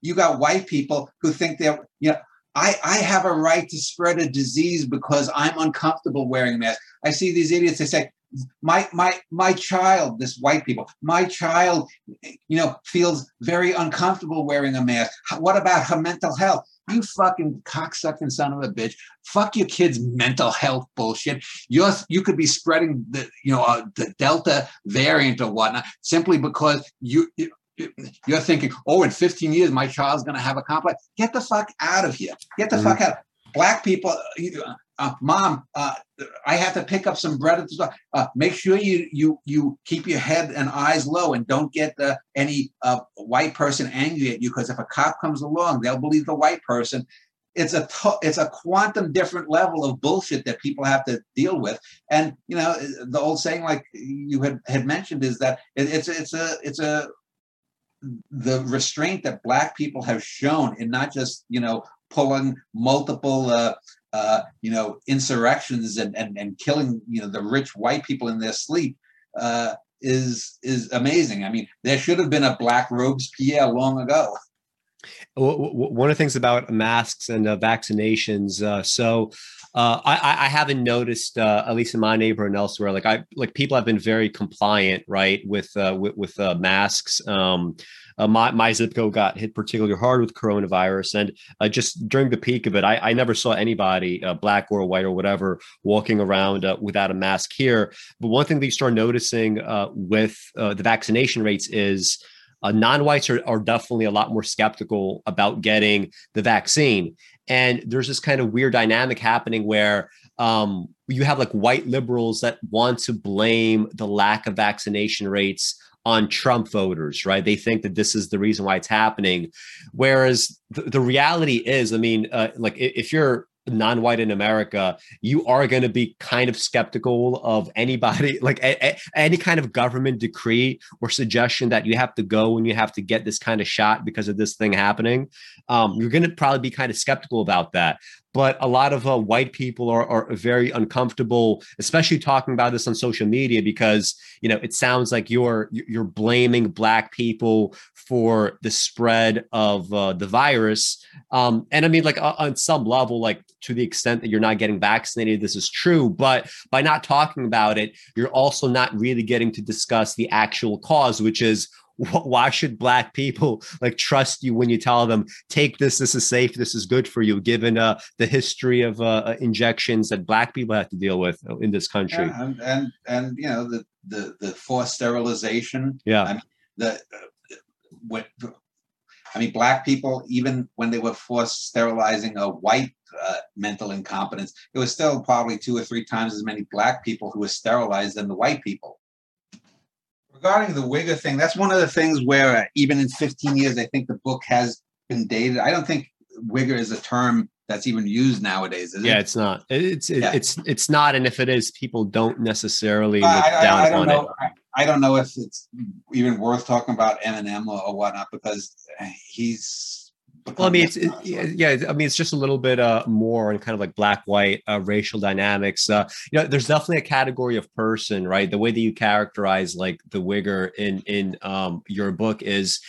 you got white people who think they're, you know, I, I have a right to spread a disease because I'm uncomfortable wearing masks. I see these idiots, they say, my my my child, this white people, my child, you know, feels very uncomfortable wearing a mask. What about her mental health? You fucking cocksucking son of a bitch. Fuck your kid's mental health bullshit. You're, you could be spreading the, you know, uh, the Delta variant or whatnot simply because you, you're thinking, oh, in 15 years, my child's going to have a complex. Get the fuck out of here. Get the mm-hmm. fuck out. Black people, uh, uh, mom, uh, I have to pick up some bread at the store. Uh, make sure you you you keep your head and eyes low and don't get any uh, white person angry at you because if a cop comes along, they'll believe the white person. It's a t- it's a quantum different level of bullshit that people have to deal with. And you know the old saying, like you had had mentioned, is that it, it's it's a it's a the restraint that black people have shown in not just you know pulling multiple uh, uh, you know insurrections and, and and killing you know the rich white people in their sleep uh, is is amazing. I mean, there should have been a black Robespierre long ago. One of the things about masks and uh, vaccinations, uh, so uh, I, I, haven't noticed, uh, at least in my neighborhood and elsewhere, like I like people have been very compliant, right, with uh, with, with uh, masks. Um, uh, my my zip code got hit particularly hard with coronavirus, and uh, just during the peak of it, I, I never saw anybody, black or white or whatever, walking around without a mask here. But one thing that you start noticing with the vaccination rates is. Uh, non-whites are, are definitely a lot more skeptical about getting the vaccine and there's this kind of weird dynamic happening where um, you have like white liberals that want to blame the lack of vaccination rates on Trump voters, right? They think that this is the reason why it's happening. Whereas the, the reality is, I mean, uh, like if you're non-white in America, you are going to be kind of skeptical of anybody, like a, a, any kind of government decree or suggestion that you have to go and you have to get this kind of shot because of this thing happening. Um, you're going to probably be kind of skeptical about that but a lot of uh, white people are, are very uncomfortable, especially talking about this on social media because you know it sounds like you're you're blaming black people for the spread of uh, the virus. Um, and I mean, like uh, on some level, like to the extent that you're not getting vaccinated, this is true. But by not talking about it, you're also not really getting to discuss the actual cause, which is why should black people like trust you when you tell them take this this is safe this is good for you given uh, the history of uh, uh injections that black people have to deal with in this country? Yeah, and, and, and you know the the the forced sterilization. Yeah. I mean, the uh, what I mean, black people, even when they were forced sterilizing a white uh, mental incompetence, it was still probably two or three times as many black people who were sterilized than the white people regarding the Wigger thing, that's one of the things where uh, even in 15 years, I think the book has been dated. I don't think Wigger is a term that's even used nowadays. yeah, it? it's not. It's it, yeah. it's it's not. And if it is, people don't necessarily look I, down I, I on know, it. I, don't know if it's even worth talking about Eminem or, or whatnot because he's well, I mean, it's it, yeah. I mean, it's just a little bit uh, more on kind of like black white uh, racial dynamics. Uh, you know, there's definitely a category of person, right? The way that you characterize like the wigger in in um, your book is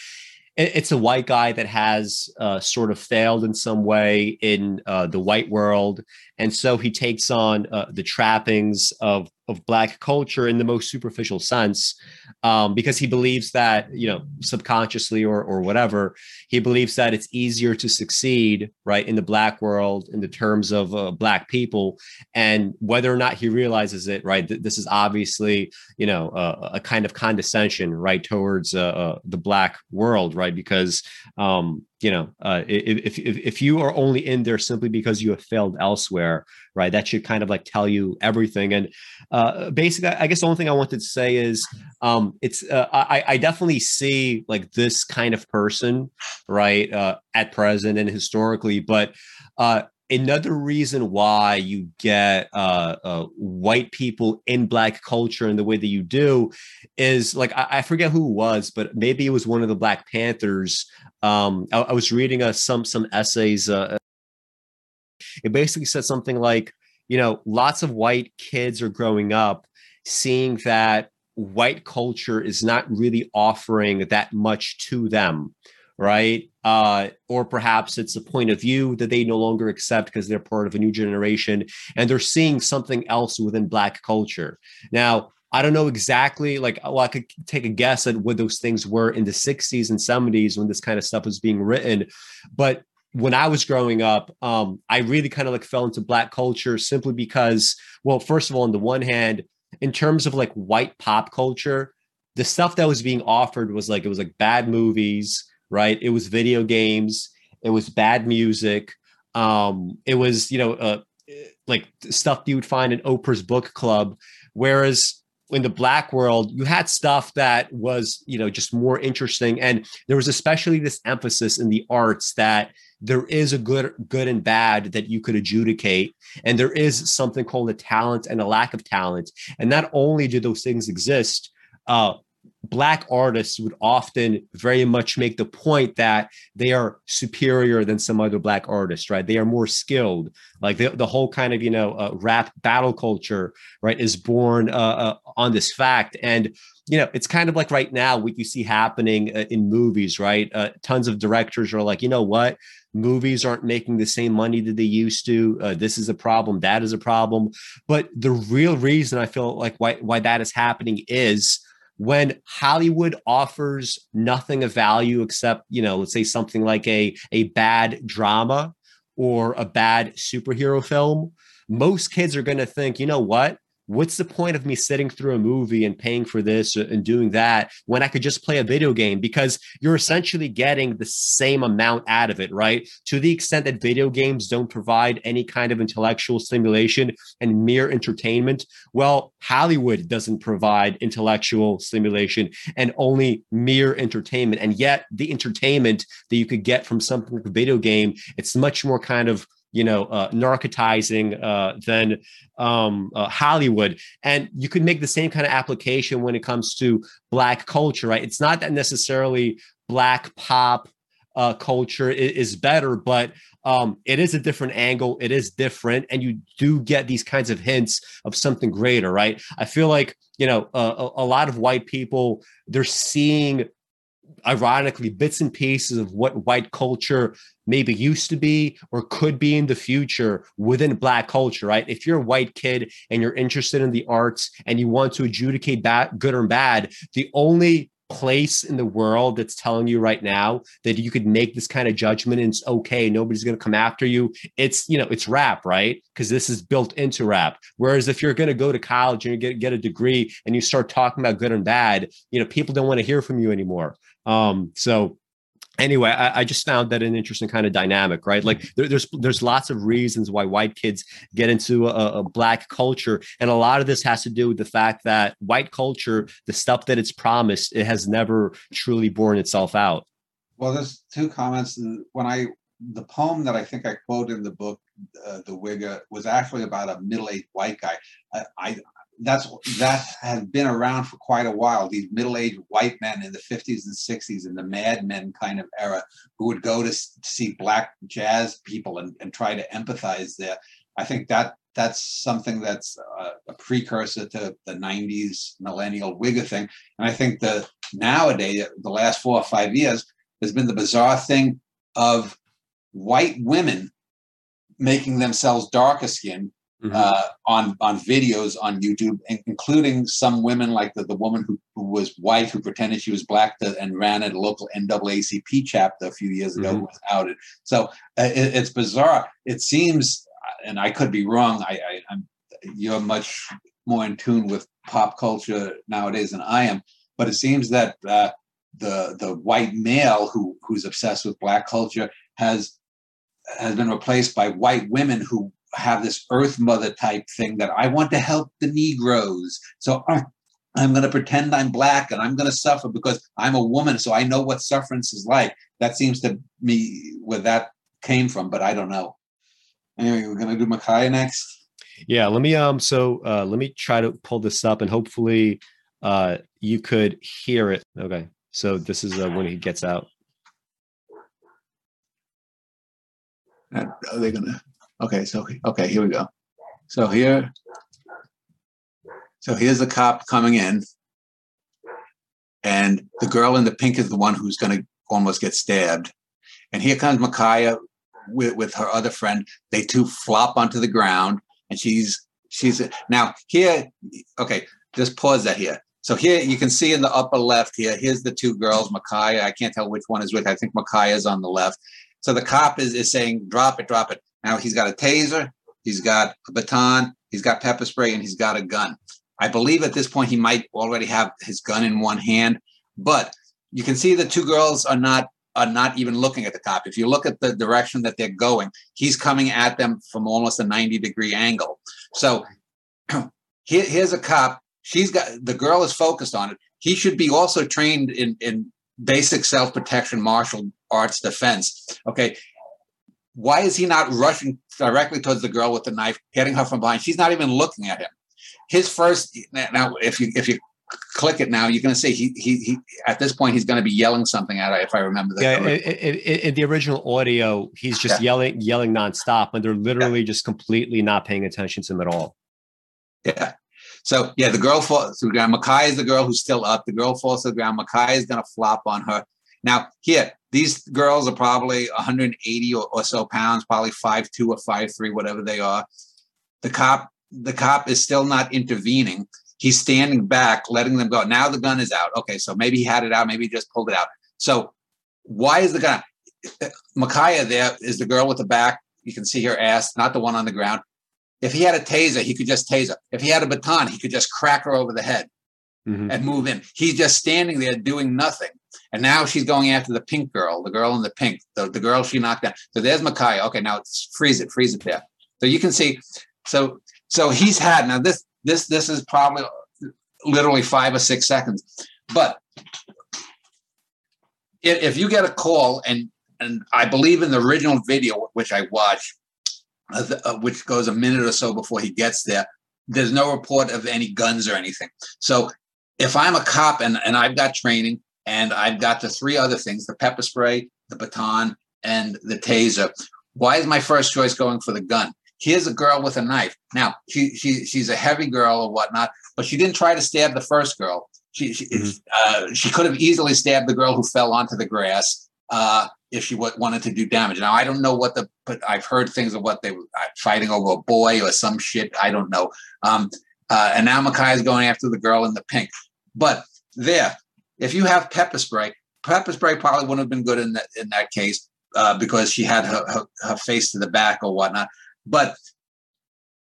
it's a white guy that has uh, sort of failed in some way in uh, the white world and so he takes on uh, the trappings of of black culture in the most superficial sense um, because he believes that you know subconsciously or or whatever he believes that it's easier to succeed right in the black world in the terms of uh, black people. And whether or not he realizes it right th- this is obviously you know uh, a kind of condescension right towards uh, uh, the black world right because um, you know uh, if, if if you are only in there simply because you have failed elsewhere right that should kind of like tell you everything and uh, basically, I guess the only thing I wanted to say is um, it's uh, I, I definitely see like this kind of person right uh, at present and historically, but uh, another reason why you get uh, uh, white people in black culture in the way that you do is like I, I, forget who it was, but maybe it was one of the Black Panthers. Um, I, I was reading uh, some some essays. Uh, it basically said something like you know, lots of white kids are growing up seeing that white culture is not really offering that much to them, right? Uh, or perhaps it's a point of view that they no longer accept because they're part of a new generation and they're seeing something else within Black culture. Now, I don't know exactly, like, well, I could take a guess at what those things were in the 60s and 70s when this kind of stuff was being written. But when I was growing up, um, I really kind of like fell into black culture simply because, well, first of all, on the one hand, in terms of like white pop culture, the stuff that was being offered was like it was like bad movies, right? It was video games, it was bad music, um, it was you know uh, like stuff you would find in Oprah's book club, whereas in the black world you had stuff that was you know just more interesting. And there was especially this emphasis in the arts that there is a good good and bad that you could adjudicate and there is something called a talent and a lack of talent and not only do those things exist uh, black artists would often very much make the point that they are superior than some other black artists right? They are more skilled. Like the, the whole kind of you know uh, rap battle culture right is born uh, uh, on this fact and you know it's kind of like right now what you see happening uh, in movies right? Uh, tons of directors are like you know what? Movies aren't making the same money that they used to. Uh, this is a problem that is a problem. But the real reason i feel like why, why that is happening is when Hollywood offers nothing of value except, you know, let's say something like a, a bad drama or a bad superhero film, most kids are going to think, you know what? What's the point of me sitting through a movie and paying for this and doing that when I could just play a video game? Because you're essentially getting the same amount out of it, right? To the extent that video games don't provide any kind of intellectual stimulation and mere entertainment, well, Hollywood doesn't provide intellectual stimulation and only mere entertainment. And yet, the entertainment that you could get from something like a video game, it's much more kind of you know, uh, narcotizing uh, than um, uh, Hollywood. And you could make the same kind of application when it comes to Black culture, right? It's not that necessarily Black pop uh, culture is, better, but um, it is a different angle. It is different. And you do get these kinds of hints of something greater, right? I feel like, you know, a, a lot of white people, they're seeing ironically bits and pieces of what white culture maybe used to be or could be in the future within black culture right? If you're a white kid and you're interested in the arts and you want to adjudicate bad good or bad the only place in the world that's telling you right now that you could make this kind of judgment and it's okay nobody's going to come after you it's you know it's rap right? Because this is built into rap. Whereas if you're going to go to college and you get, get a degree and you start talking about good and bad you know people don't want to hear from you anymore. Um, so anyway, I, I, just found that an interesting kind of dynamic, right? Like there, there's there's lots of reasons why white kids get into a, a, black culture, and a lot of this has to do with the fact that white culture, the stuff that it's promised, it has never truly borne itself out. Well, there's two comments. When I the poem that I think I quote in the book, uh, the Wigger, was actually about a middle-aged white guy. I, I that's that has been around for quite a while. These middle-aged white men in the 50s and 60s in the Mad Men kind of era who would go to see black jazz people and, and try to empathize there. I think that that's something that's a, a precursor to the 90s millennial wigger thing. And I think the nowadays, the last four or five years, there's been the bizarre thing of white women making themselves darker skinned Mhm. uh, on on videos on YouTube, including some women like the, the woman who, who was white who pretended she was black to, and ran at a local NAACP chapter a few years ago Mhm. who was outed. So uh, it, it's bizarre. It seems, and I could be wrong. I, I, I'm you're much more in tune with pop culture nowadays than I am, but it seems that uh, the the white male who who's obsessed with black culture has has been replaced by white women who have this earth mother type thing that I want to help the Negroes. So I- I'm going to pretend I'm black and I'm going to suffer because I'm a woman. So I know what sufferance is like. That seems to me where that came from, but I don't know. Anyway, we're going to do Ma'Khia next. Yeah, let me um so uh let me try to pull this up and hopefully uh you could hear it. Okay. So this is uh, when he gets out. Are they going to? Okay, so okay, here we go. So here, so here's the cop coming in, and the girl in the pink is the one who's going to almost get stabbed. And here comes Ma'Khia with, with her other friend. They two flop onto the ground, and she's she's now here. Okay, just pause that here. So here you can see in the upper left here. Here's the two girls, Ma'Khia. I can't tell which one is which. I think Ma'Khia's on the left. So the cop is, is saying, drop it, drop it. Now he's got a taser, he's got a baton, he's got pepper spray, and he's got a gun. I believe at this point he might already have his gun in one hand, but you can see the two girls are not are not even looking at the cop. If you look at the direction that they're going, he's coming at them from almost a 90 degree angle. So here, here's a cop. She's got the girl is focused on it. He should be also trained in in basic self protection, martial arts defense. Okay, why is he not rushing directly towards the girl with the knife, getting her from behind? She's not even looking at him. His first now, if you if you click it now, you're going to see he, he he at this point he's going to be yelling something at her. If I remember that. Yeah, in, in, in the original audio, he's just yelling, yelling nonstop, and they're literally just completely not paying attention to him at all. Yeah. So yeah, the girl falls to the ground. Makai is the girl who's still up. The girl falls to the ground. Makai is going to flop on her. Now here, these girls are probably 180 or, or so pounds, probably five two or five three, whatever they are. The cop, the cop is still not intervening. He's standing back, letting them go. Now the gun is out. Okay, so maybe he had it out. Maybe he just pulled it out. So why is the gun? Ma'Khia there is the girl with the back. You can see her ass, not the one on the ground. If he had a taser, he could just taser. If he had a baton, he could just crack her over the head Mhm. and move in. He's just standing there doing nothing. And now she's going after the pink girl, the girl in the pink, the, the girl she knocked down. So there's Ma'Khia. Okay, now it's, freeze it, freeze it there. So you can see. So so he's had now this this this is probably literally five or six seconds. But if, if you get a call and and I believe in the original video which I watched, uh, uh, which goes a minute or so before he gets there, there's no report of any guns or anything. So if I'm a cop and, and I've got training and I've got the three other things the pepper spray, the baton, and the taser, why is my first choice going for the gun? Here's a girl with a knife. Now, she, she she's a heavy girl or whatnot, but she didn't try to stab the first girl. She she, Mhm. uh, she could have easily stabbed the girl who fell onto the grass uh, if she w- wanted to do damage. Now, I don't know what the, but I've heard things of what they were uh, fighting over a boy or some shit. I don't know. Um, uh, and now Makai is going after the girl in the pink. But there, if you have pepper spray, pepper spray probably wouldn't have been good in that in that case uh, because she had her, her her face to the back or whatnot. But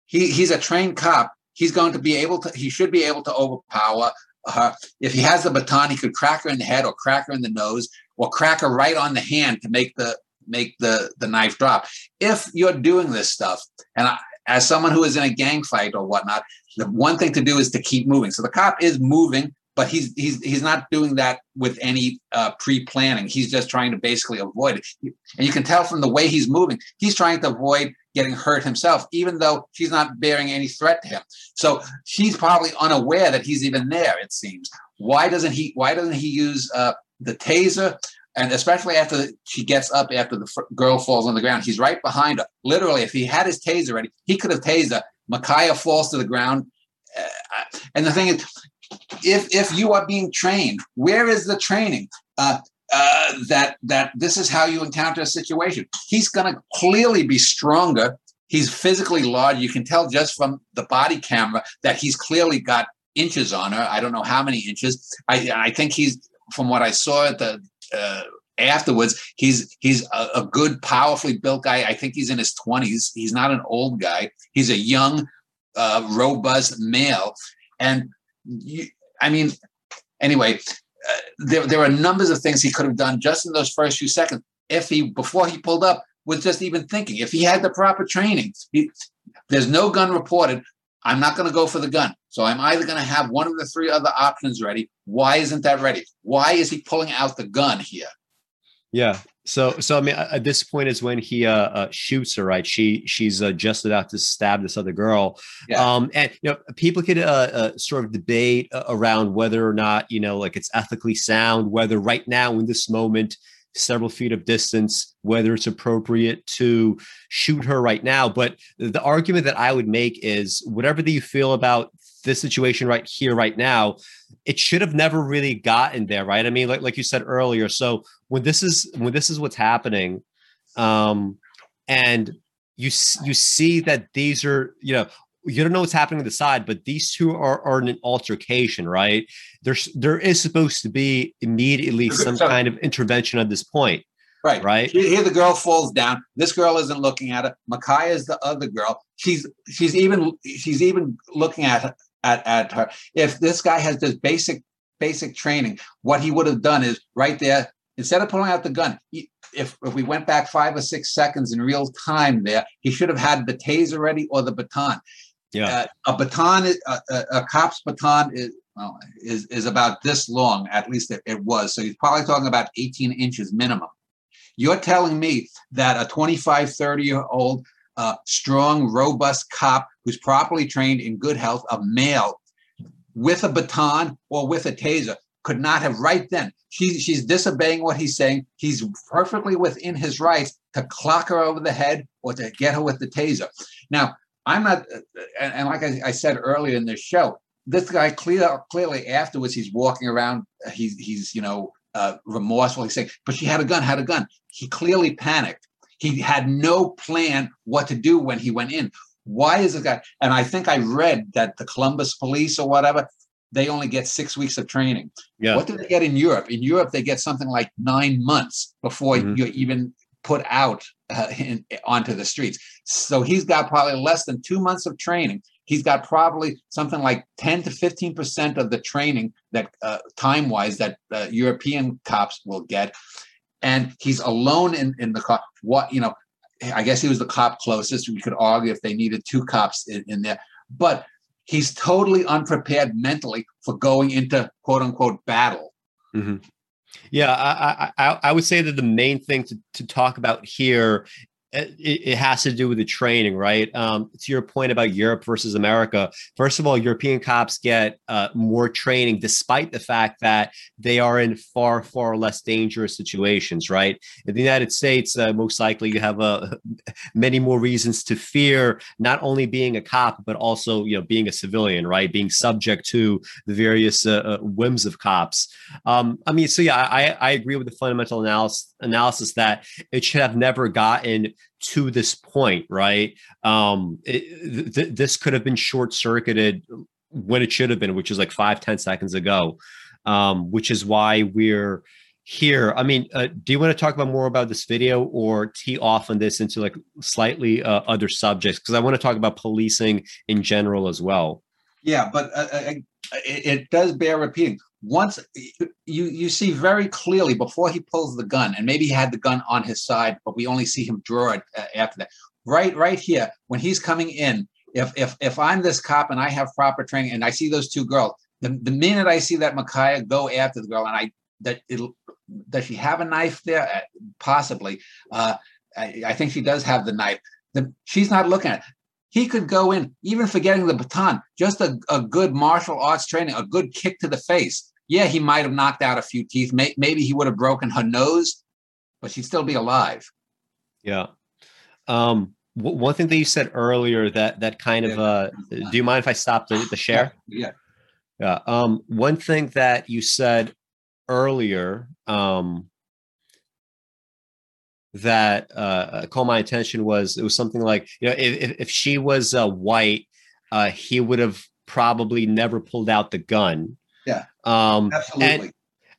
he he's a trained cop. He's going to be able to. He should be able to overpower her. If he has the baton, he could crack her in the head or crack her in the nose or crack her right on the hand to make the make the the knife drop. If you're doing this stuff, and I, as someone who is in a gang fight or whatnot, the one thing to do is to keep moving. So the cop is moving, but he's he's he's not doing that with any uh, pre-planning. He's just trying to basically avoid it, and you can tell from the way he's moving, he's trying to avoid getting hurt himself, even though she's not bearing any threat to him. So she's probably unaware that he's even there. It seems. Why doesn't he? Why doesn't he use uh, the taser? And especially after she gets up, after the fr- girl falls on the ground, he's right behind her. Literally, if he had his taser ready, he could have tased her. Ma'Khia falls to the ground. Uh, and the thing is, if if you are being trained, where is the training? Uh, uh, that that this is how you encounter a situation. He's going to clearly be stronger. He's physically large. You can tell just from the body camera that he's clearly got inches on her. I don't know how many inches. I I think he's from what I saw at the uh, afterwards. He's he's a, a, good, powerfully built guy. I think he's in his twenties. He's not an old guy. He's a young, uh, robust male, and you, I mean, anyway, uh, there there are numbers of things he could have done just in those first few seconds if he before he pulled up was just even thinking. If he had the proper training, he, there's no gun reported. I'm not going to go for the gun. So I'm either going to have one of the three other options ready. Why isn't that ready? Why is he pulling out the gun here? Yeah. So, so I mean, at this point is when he uh, uh shoots her, right? She she's uh, just about to stab this other girl. Yeah. Um, and you know, people could uh, uh sort of debate uh, around whether or not you know, like it's ethically sound, whether right now in this moment, several feet of distance, whether it's appropriate to shoot her right now. But the argument that I would make is whatever that you feel about this situation right here, right now, it should have never really gotten there, right? I mean, like like you said earlier. So when this is when this is what's happening, um, and you you see that these are you know you don't know what's happening on the side, but these two are, are in an altercation, right? There's there is supposed to be immediately some so, kind of intervention at this point. Right. Right. Here the girl falls down. This girl isn't looking at it. Ma'Khia is the other girl. She's she's even she's even looking at at, at her. If this guy has this basic basic training, what he would have done is right there, instead of pulling out the gun, he, if, if we went back five or six seconds in real time there, he should have had the taser ready or the baton. Yeah. Uh, a baton, is, a, a, cop's baton is, well, is, is about this long, at least it, it was. So he's probably talking about 18 inches minimum. You're telling me that a 25, 30 year old uh, strong, robust cop who's properly trained in good health, a male with a baton or with a taser, could not have right then. She, she's disobeying what he's saying. He's perfectly within his rights to clock her over the head or to get her with the taser. Now, I'm not, and, and like I, I, said earlier in this show, this guy clear, clearly afterwards he's walking around. He's he's you know uh, remorseful. He's saying, "But she had a gun. Had a gun." He clearly panicked. He had no plan what to do when he went in. Why is this guy? And I think I read that the Columbus police or whatever, they only get six weeks of training. Yeah. What do they get in Europe? In Europe, they get something like nine months before mm-hmm. you even put out uh, in, onto the streets. So he's got probably less than two months of training. He's got probably something like 10 to 15% of the training that uh, time wise that uh, European cops will get and he's alone in, in the car. What, you know, I guess he was the cop closest. We could argue if they needed two cops in, in there, but he's totally unprepared mentally for going into quote unquote battle. Mm-hmm. Yeah, I, I, I would say that the main thing to, to talk about here it, it, has to do with the training, right? Um, to your point about Europe versus America, first of all, European cops get uh, more training despite the fact that they are in far, far less dangerous situations, right? In the United States, uh, most likely you have uh, many more reasons to fear not only being a cop, but also, you know, being a civilian, right? Being subject to the various uh, uh, whims of cops. Um, I mean, so yeah, I, I agree with the fundamental analysis, analysis that it should have never gotten to this point, right? Um, it, th- this could have been short circuited when it should have been, which is like five ten seconds ago, um, which is why we're here. I mean, uh, do you want to talk about more about this video or tee off on this into like slightly uh, other subjects? Because I want to talk about policing in general as well. Yeah, but uh, uh it, it does bear repeating once you you see very clearly before he pulls the gun and maybe he had the gun on his side but we only see him draw it uh, after that. Right right here when he's coming in if if if i'm this cop and i have proper training and i see those two girls the, the minute i see that Ma'Khia go after the girl and i that it does she have a knife there? Uh, possibly. Uh, I, I, think she does have the knife. The, she's not looking at it. He could go in, even forgetting the baton, just a, a good martial arts training, a good kick to the face yeah, he might have knocked out a few teeth. May, maybe he would have broken her nose, but she'd still be alive. Yeah. Um, w- one thing that you said earlier that that kind of uh, do you mind if I stop the, the share? Yeah. Yeah. Um, one thing that you said earlier um, that uh, caught my attention was it was something like you know if if she was uh, white, uh, he would have probably never pulled out the gun. Um, absolutely.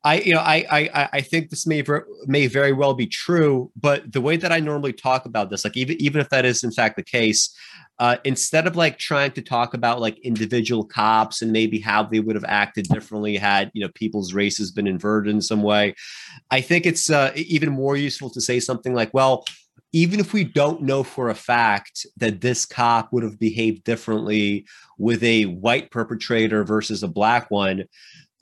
I you know I I I think this may ver- may very well be true, but the way that I normally talk about this, like even even if that is in fact the case, uh, instead of like trying to talk about like individual cops and maybe how they would have acted differently had you know people's races been inverted in some way, I think it's uh, even more useful to say something like, well, even if we don't know for a fact that this cop would have behaved differently with a white perpetrator versus a black one,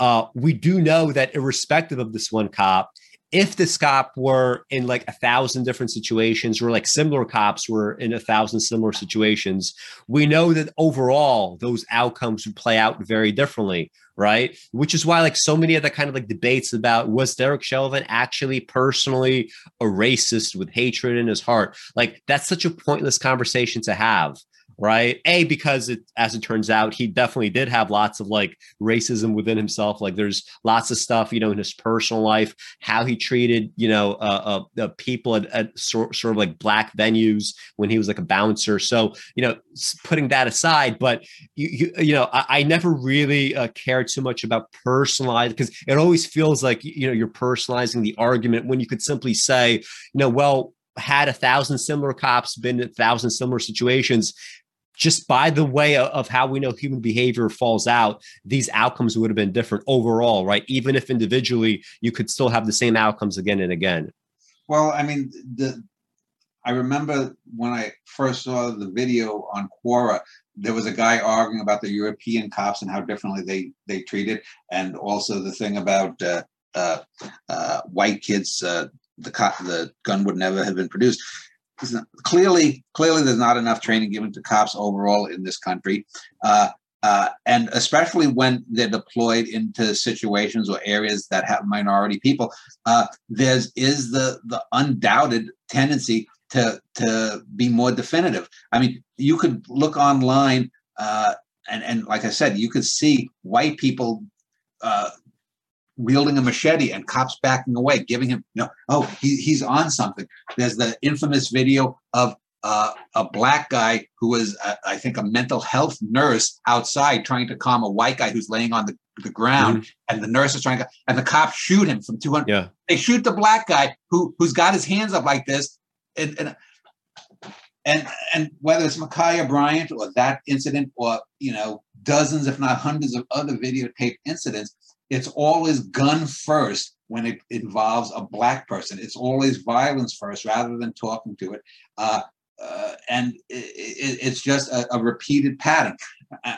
uh, we do know that irrespective of this one cop, if this cop were in like a thousand different situations or like similar cops were in a thousand similar situations, we know that overall those outcomes would play out very differently, right? Which is why like so many of the kind of like debates about was Derek Chauvin actually personally a racist with hatred in his heart? Like that's such a pointless conversation to have right? A because it, as it turns out, he definitely did have lots of like racism within himself. Like there's lots of stuff, you know, in his personal life, how he treated, you know, uh, uh, people at, at sort, sort of like black venues when he was like a bouncer. So you know, putting that aside, but you you, you know, I, I never really uh, cared too much about personalized because it always feels like you know you're personalizing the argument when you could simply say, you know, well had a thousand similar cops been in a thousand similar situations just by the way of how we know human behavior falls out, these outcomes would have been different overall, right? Even if individually you could still have the same outcomes again and again. Well, I mean, the I remember when I first saw the video on Quora, there was a guy arguing about the European cops and how differently they they treated, and also the thing about uh, uh, uh, white kids. Uh, the the gun would never have been produced clearly, clearly, there's not enough training given to cops overall in this country, uh, uh, and especially when they're deployed into situations or areas that have minority people. Uh, there's is the the undoubted tendency to to be more definitive. I mean, you could look online, uh, and and like I said, you could see white people uh, wielding a machete and cops backing away, giving him, you know, oh, he, he's on something. There's the infamous video of uh, a black guy who was, uh, I think, a mental health nurse outside trying to calm a white guy who's laying on the, the ground, mm-hmm. and the nurse is trying to, and the cops shoot him from 200. Yeah. They shoot the black guy who who's got his hands up like this, and and and, and whether it's Ma'Khia Bryant or that incident, or you know, dozens, if not hundreds, of other videotape incidents, it's always gun first when it involves a black person. It's always violence first rather than talking to it. Uh, uh, and it, it, it's just a, a, repeated pattern.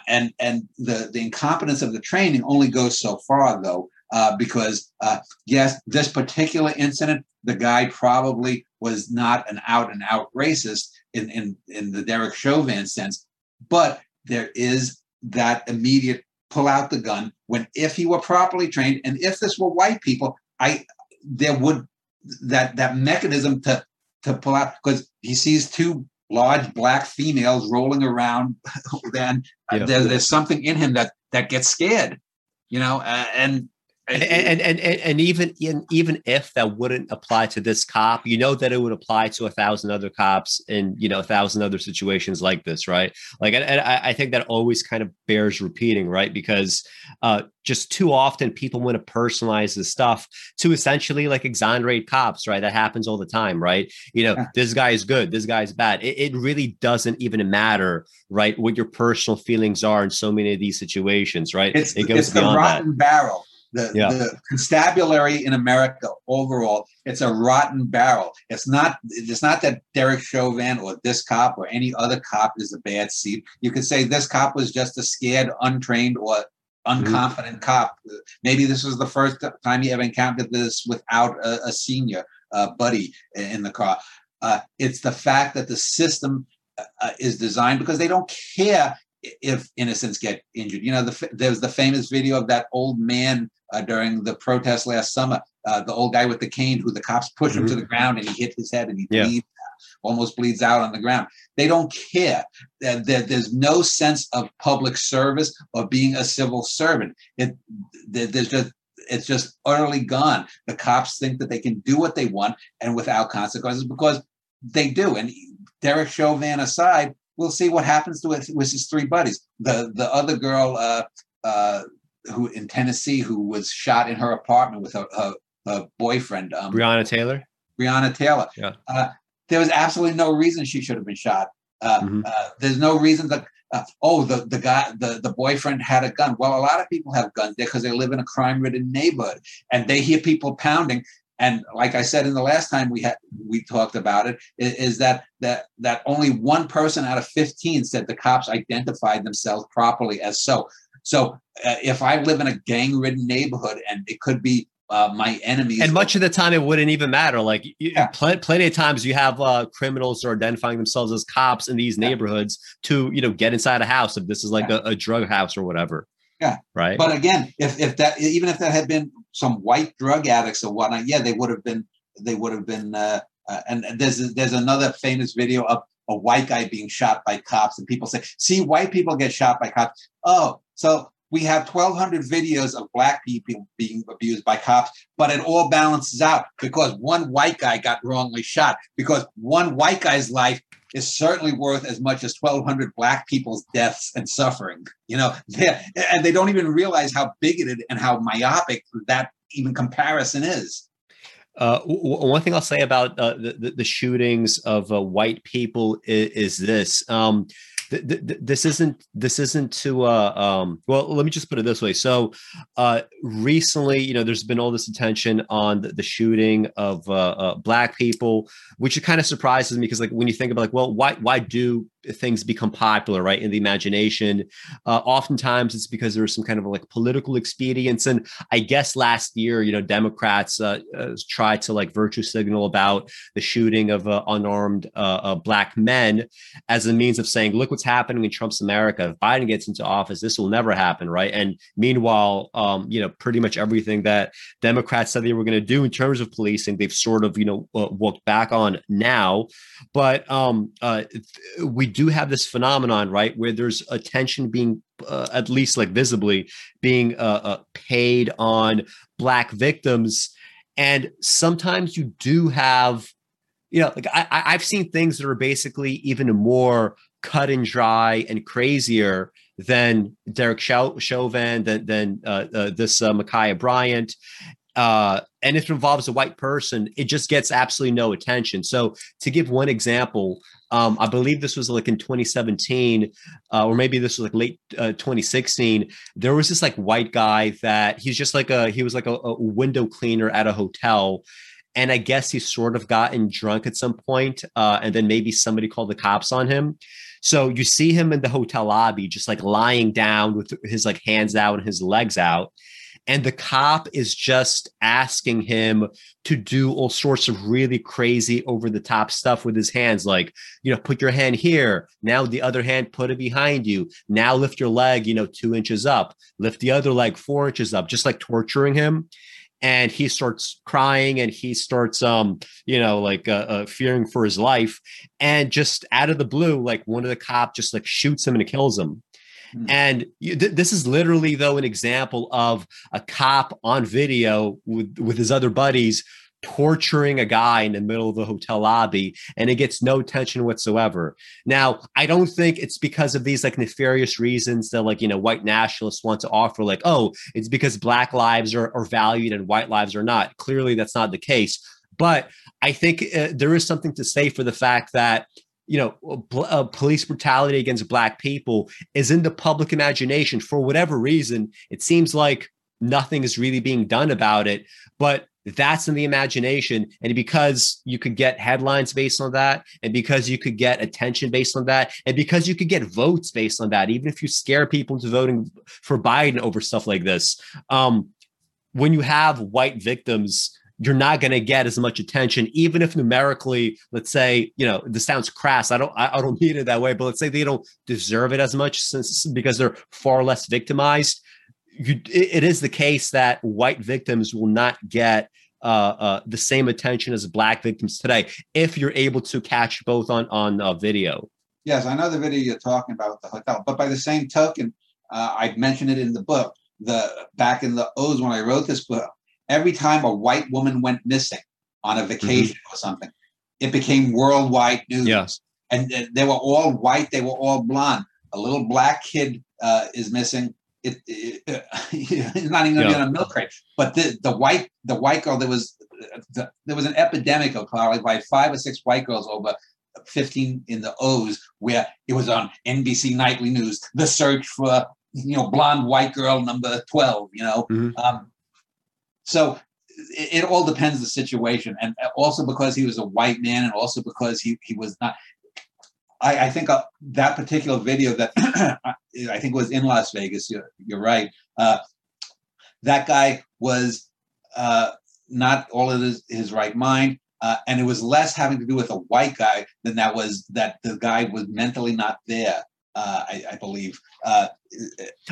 And and the, the incompetence of the training only goes so far, though, uh, because uh, yes, this particular incident, the guy probably was not an out and out racist in, in, in the Derek Chauvin sense, but there is that immediate pull out the gun when if he were properly trained and if this were white people i there would that that mechanism to to pull out because he sees two large black females rolling around then yeah. there, there's something in him that that gets scared you know uh, and and, and and and even in, even if that wouldn't apply to this cop, you know that it would apply to a thousand other cops in you know a thousand other situations like this, right? Like, and, and I, think that always kind of bears repeating, right? Because uh, just too often people want to personalize the stuff to essentially like exonerate cops, right? That happens all the time, right? You know, yeah. this guy is good, this guy is bad. It, it really doesn't even matter, right? What your personal feelings are in so many of these situations, right? It's, it goes it's beyond the rotten that. barrel the, yeah. the constabulary in America overall, it's a rotten barrel. It's not it's not that Derek Chauvin or this cop or any other cop is a bad seed. You could say this cop was just a scared, untrained, or unconfident mm-hmm. cop. Maybe this was the first time he ever encountered this without a, a senior uh, buddy in the car. Uh, it's the fact that the system uh, is designed because they don't care if innocents get injured. You know, the, there's the famous video of that old man uh, during the protest last summer, uh, the old guy with the cane who the cops push mm-hmm. him to the ground and he hit his head and he yeah. bleeds, almost bleeds out on the ground. They don't care. There, there, there's no sense of public service or being a civil servant. It, there's just it's just utterly gone. The cops think that they can do what they want and without consequences because they do. And Derek Chauvin aside, we'll see what happens to it with his three buddies. The the other girl uh, uh, who in Tennessee who was shot in her apartment with her boyfriend, um, Breonna Taylor. Breonna Taylor. Yeah. Uh, there was absolutely no reason she should have been shot. Uh, Mhm. uh, there's no reason that uh, oh the the guy the the boyfriend had a gun. Well, a lot of people have guns there because they live in a crime-ridden neighborhood and they hear people pounding. And like I said in the last time we had we talked about it, is, is, that that that only one person out of 15 said the cops identified themselves properly as so. So uh, if I live in a gang-ridden neighborhood and it could be uh, my enemies, And much of the time, it wouldn't even matter. Like, Yeah. pl- plenty of times, you have uh, criminals who are identifying themselves as cops in these Yeah. neighborhoods to, you know, get inside a house if this is like a, a drug house or whatever. Yeah. Right. But again, if if that even if that had been some white drug addicts or whatnot, yeah, they would have been they would have been. Uh, uh, and there's there's another famous video of a white guy being shot by cops, and people say, "See, white people get shot by cops." Oh, so we have 1,200 videos of black people being abused by cops, but it all balances out because one white guy got wrongly shot. Because one white guy's life is certainly worth as much as 1,200 black people's deaths and suffering. You know, and they don't even realize how bigoted and how myopic that even comparison is. Uh, w- one thing I'll say about uh, the, the the shootings of uh, white people is, is this: um, th- th- th- this isn't this isn't to uh, um, well. Let me just put it this way. So, uh, recently, you know, there's been all this attention on the, the shooting of uh, uh, black people, which kind of surprises me because, like, when you think about like, well, why why do things become popular, right, in the imagination? Uh, oftentimes, it's because there's some kind of like political expedience and I guess last year, you know, Democrats uh, uh, tried to like virtue signal about the shooting of uh, unarmed uh, uh, black men as a means of saying, look what's happening in Trump's America. If Biden gets into office, this will never happen, right? And meanwhile, um, you know, pretty much everything that Democrats said they were going to do in terms of policing, they've sort of, you know, walked back on now. But um, we do have this phenomenon, right, where there's attention being uh, at least like visibly being uh, uh, paid on black victims and sometimes you do have you know like I, i've seen things that are basically even more cut and dry and crazier than derek chauvin than, than uh, uh, this uh, Ma'Khia Bryant uh, and if it involves a white person, it just gets absolutely no attention. So, to give one example, um, I believe this was like in 2017, uh, or maybe this was like late uh, 2016. There was this like white guy that he's just like a he was like a, a window cleaner at a hotel. And I guess he sort of gotten drunk at some point, uh, and then maybe somebody called the cops on him. So you see him in the hotel lobby, just like lying down with his like hands out and his legs out and the cop is just asking him to do all sorts of really crazy over the top stuff with his hands like you know put your hand here. Now the other hand put it behind you. Now lift your leg you know two inches up. Lift the other leg four inches up just like torturing him. And he starts crying and he starts um you know like uh, uh, fearing for his life. And just out of the blue like one of the cop just like shoots him and kills him Hmm. and you, th- this is literally though an example of a cop on video with with his other buddies torturing a guy in the middle of the hotel lobby and it gets no attention whatsoever. Now i don't think it's because of these like nefarious reasons that like you know white nationalists want to offer like oh it's because black lives are, are valued and white lives are not. Clearly that's not the case. But i think uh, there is something to say for the fact that you know, uh, police brutality against black people is in the public imagination for whatever reason. It seems like nothing is really being done about it, but that's in the imagination. And because you could get headlines based on that, and because you could get attention based on that, and because you could get votes based on that, even if you scare people into voting for Biden over stuff like this, um, when you have white victims you're not going to get as much attention, even if numerically, let's say, you know, this sounds crass. I don't, I, I don't mean it that way, but let's say they don't deserve it as much since because they're far less victimized. You, it, it is the case that white victims will not get uh, uh, the same attention as black victims today if you're able to catch both on on uh, video. Yes, I know the video you're talking about the hotel, but by the same token, uh, I mentioned it in the book. the back in the O's when I wrote this book, every time a white woman went missing on a vacation mm-hmm. or something, it became worldwide news. Yes. And uh, they were all white, they were all blonde. A little black kid uh, is missing. It, it, it it's not even going to yeah. be on a milk crate. But the, the white the white girl there was the, there was an epidemic of probably like five or six white girls over 15 in the O's where it was on NBC Nightly News, the search for, you know, blonde white girl number 12, you know. Mm-hmm. Um, so it, it, all depends the situation. And also because he was a white man and also because he, he was not, I, I think uh, that particular video that I think was in Las Vegas, you're, you're right. Uh, that guy was uh, not all of his, his right mind. Uh, and it was less having to do with a white guy than that was that the guy was mentally not there. Uh, I, I, believe. Uh,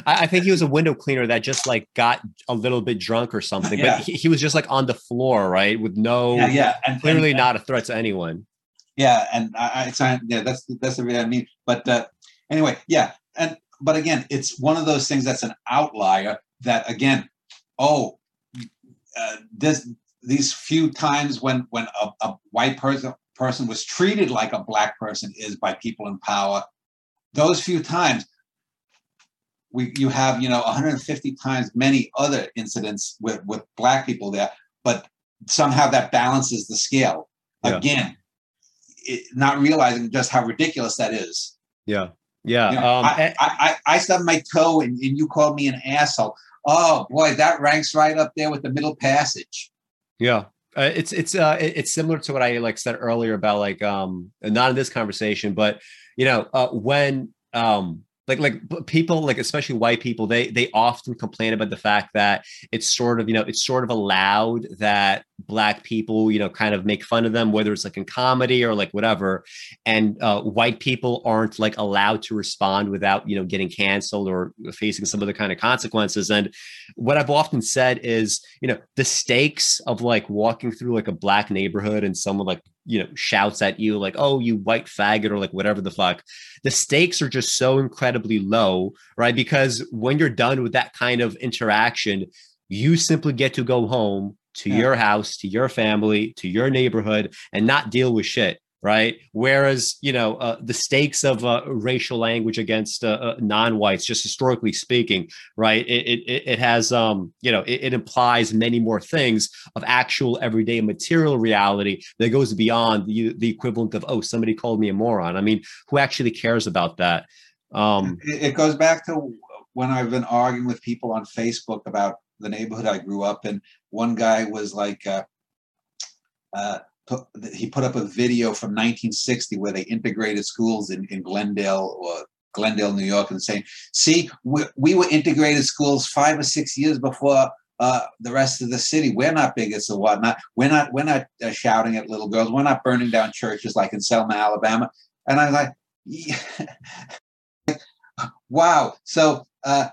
I, think he was a window cleaner that just like got a little bit drunk or something, yeah. but he, he, was just like on the floor, right, with no, yeah, yeah. And, clearly and, not a threat to anyone. Yeah, and I, I yeah, that's that's the way I mean. But uh, anyway, yeah, and but again, it's one of those things that's an outlier. That again, oh, uh, this these few times when when a, a white person person was treated like a black person is by people in power those few times we you have you know 150 times many other incidents with with black people there but somehow that balances the scale. Yeah. again it, not realizing just how ridiculous that is. Yeah. Yeah you know, um, I, I, I, I stubbed my toe and, and you called me an asshole. Oh boy that ranks right up there with the middle passage. Yeah. Uh, it's it's uh it's similar to what I like said earlier about like um not in this conversation but you know uh when um like like people like especially white people they they often complain about the fact that it's sort of you know it's sort of allowed that black people you know kind of make fun of them whether it's like in comedy or like whatever. And uh, white people aren't like allowed to respond without you know getting canceled or facing some other kind of consequences. And what i've often said is you know the stakes of like walking through like a black neighborhood and someone like you know shouts at you like oh you white faggot or like whatever the fuck the stakes are just so incredibly low right because when you're done with that kind of interaction you simply get to go home to yeah. your house to your family to your neighborhood and not deal with shit right? Whereas, you know, uh, the stakes of uh, racial language against uh, uh, non-whites, just historically speaking, right? It it, it has, um, you know, it, it, implies many more things of actual everyday material reality that goes beyond the the equivalent of oh, somebody called me a moron. I mean, who actually cares about that? Um, it, goes back to when I've been arguing with people on Facebook about the neighborhood I grew up in. One guy was like. Uh, uh, he put up a video from 1960 where they integrated schools in, in Glendale or Glendale, New York, and saying, "See, we, we were integrated schools five or six years before uh, the rest of the city. We're not bigots or whatnot. We're not we're not uh, shouting at little girls. We're not burning down churches like in Selma, Alabama." And I'm like, yeah. "Wow!" So uh,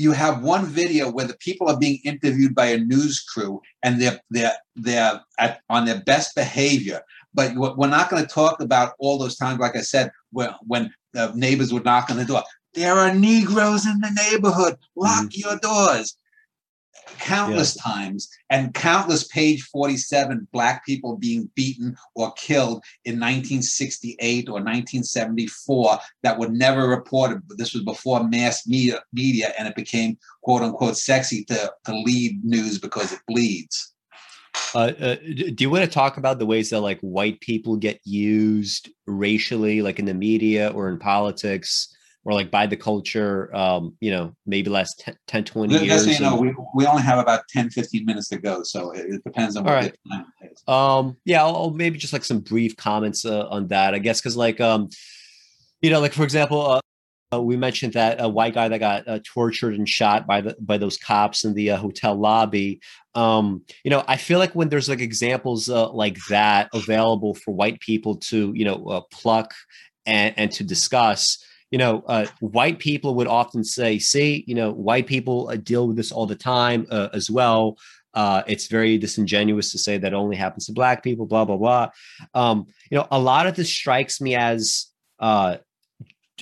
you have one video where the people are being interviewed by a news crew and they're they're they're at, on their best behavior. But we're not going to talk about all those times like i said when when the neighbors would knock on the door there are negroes in the neighborhood. Lock mm-hmm. your doors countless yeah. times and countless page 47 black people being beaten or killed in 1968 or 1974 that were never reported. But this was before mass media, media and it became quote unquote sexy to, to lead news because it bleeds. Uh, uh, do you want to talk about the ways that like white people get used racially like in the media or in politics or like by the culture um you know maybe last 10, 10 20 Just years you know we, we only have about 10 15 minutes to go so it, it depends on what right. um yeah I'll, I'll, maybe just like some brief comments uh, on that i guess because like um you know like for example uh, uh, we mentioned that a white guy that got uh, tortured and shot by the by those cops in the uh, hotel lobby. Um, you know, I feel like when there's like examples uh, like that available for white people to you know uh, pluck and, and to discuss, you know, uh, white people would often say, see, you know, white people uh, deal with this all the time uh, as well. Uh, it's very disingenuous to say that only happens to black people, blah, blah, blah. Um, you know, a lot of this strikes me as uh,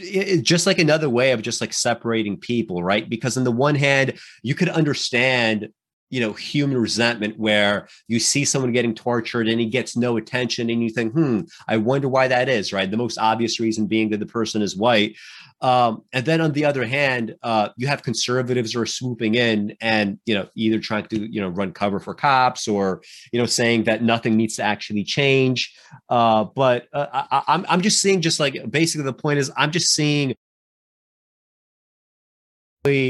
it, just like another way of just like separating people, right? Because on the one hand, you could understand you know human resentment where you see someone getting tortured and he gets no attention and you think hmm i wonder why that is right? The most obvious reason being that the person is white. Um, and then on the other hand uh, you have conservatives who are swooping in and you know either trying to you know run cover for cops or you know saying that nothing needs to actually change. Uh, but uh, I, I'm, I'm just seeing just like basically the point is i'm just seeing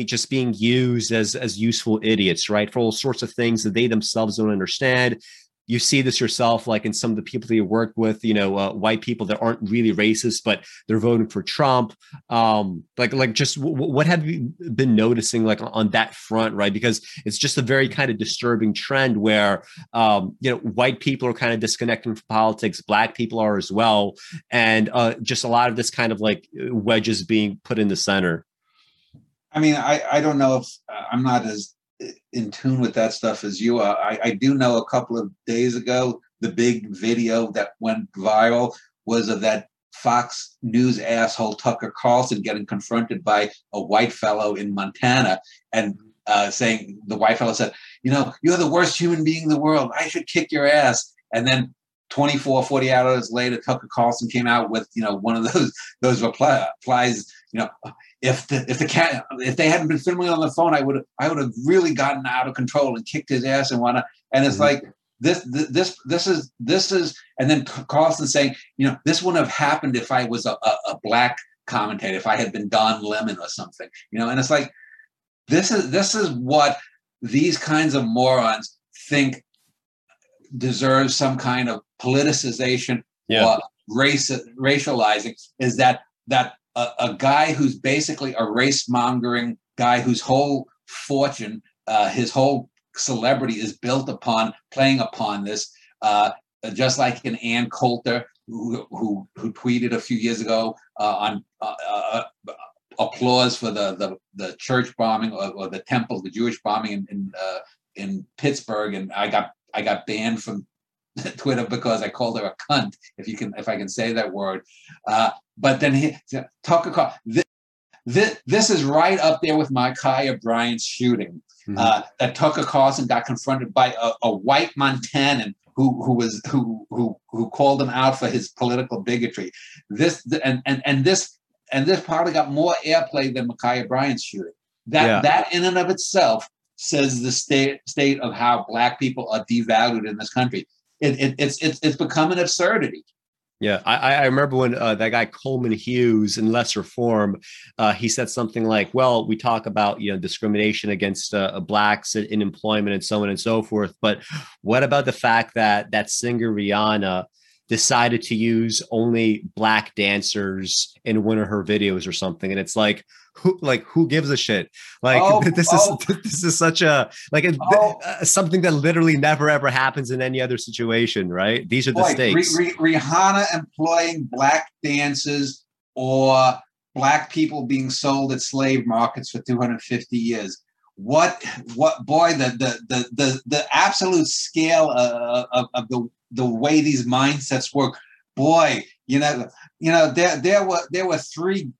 just being used as as useful idiots, right? For all sorts of things that they themselves don't understand. You see this yourself, like in some of the people that you work with, you know, uh, white people that aren't really racist, but they're voting for Trump. Um, like, like, just w- what have you been noticing, like on that front, right? Because it's just a very kind of disturbing trend where, um, you know, white people are kind of disconnecting from politics, black people are as well, and uh, just a lot of this kind of like wedges being put in the center. I mean, I, I don't know if uh, I'm not as in tune with that stuff as you are. I, I do know a couple of days ago, the big video that went viral was of that Fox News asshole Tucker Carlson getting confronted by a white fellow in Montana and uh, saying, the white fellow said, You know, you're the worst human being in the world. I should kick your ass. And then 24, 40 hours later, Tucker Carlson came out with, you know, one of those those replies, you know, if the if the cat if they hadn't been filming on the phone, I would I would have really gotten out of control and kicked his ass and whatnot. And it's mm-hmm. like this this this is this is and then Carlson saying, you know, this wouldn't have happened if I was a, a, a black commentator, if I had been Don Lemon or something, you know. And it's like this is this is what these kinds of morons think deserves some kind of politicization yeah. or race racializing is that that a, a guy who's basically a race mongering guy whose whole fortune, uh, his whole celebrity is built upon playing upon this. Uh, just like an Ann Coulter who, who, who tweeted a few years ago uh, on uh, uh, applause for the, the, the church bombing or, or, the temple, the Jewish bombing in in, uh, in Pittsburgh, and I got I got banned from Twitter because I called her a cunt, if you can, if I can say that word. Uh, but then he Tucker this, this, this is right up there with Ma'Khia Bryant's shooting. Mm-hmm. Uh, that Tucker Carlson got confronted by a, a white Montanan who who was who who who called him out for his political bigotry. This and and and this and this probably got more airplay than Ma'Khia Bryant's shooting. That yeah. that in and of itself says the state state of how black people are devalued in this country. It, it, it's it's it's become an absurdity. Yeah, I, I remember when uh, that guy Coleman Hughes in lesser form, uh, he said something like, "Well, we talk about you know discrimination against uh, blacks in, in, employment and so on and so forth, but what about the fact that that singer Rihanna decided to use only black dancers in one of her videos or something?" And it's like, who like who gives a shit? Like oh, this is oh. this is such a like a, oh. uh, something that literally never ever happens in any other situation right? These are the Boy, stakes. Rihanna employing black dances or black people being sold at slave markets for 250 years. What what boy the the the the, the absolute scale uh, of, of the the way these mindsets work. Boy you know you know there there were there were three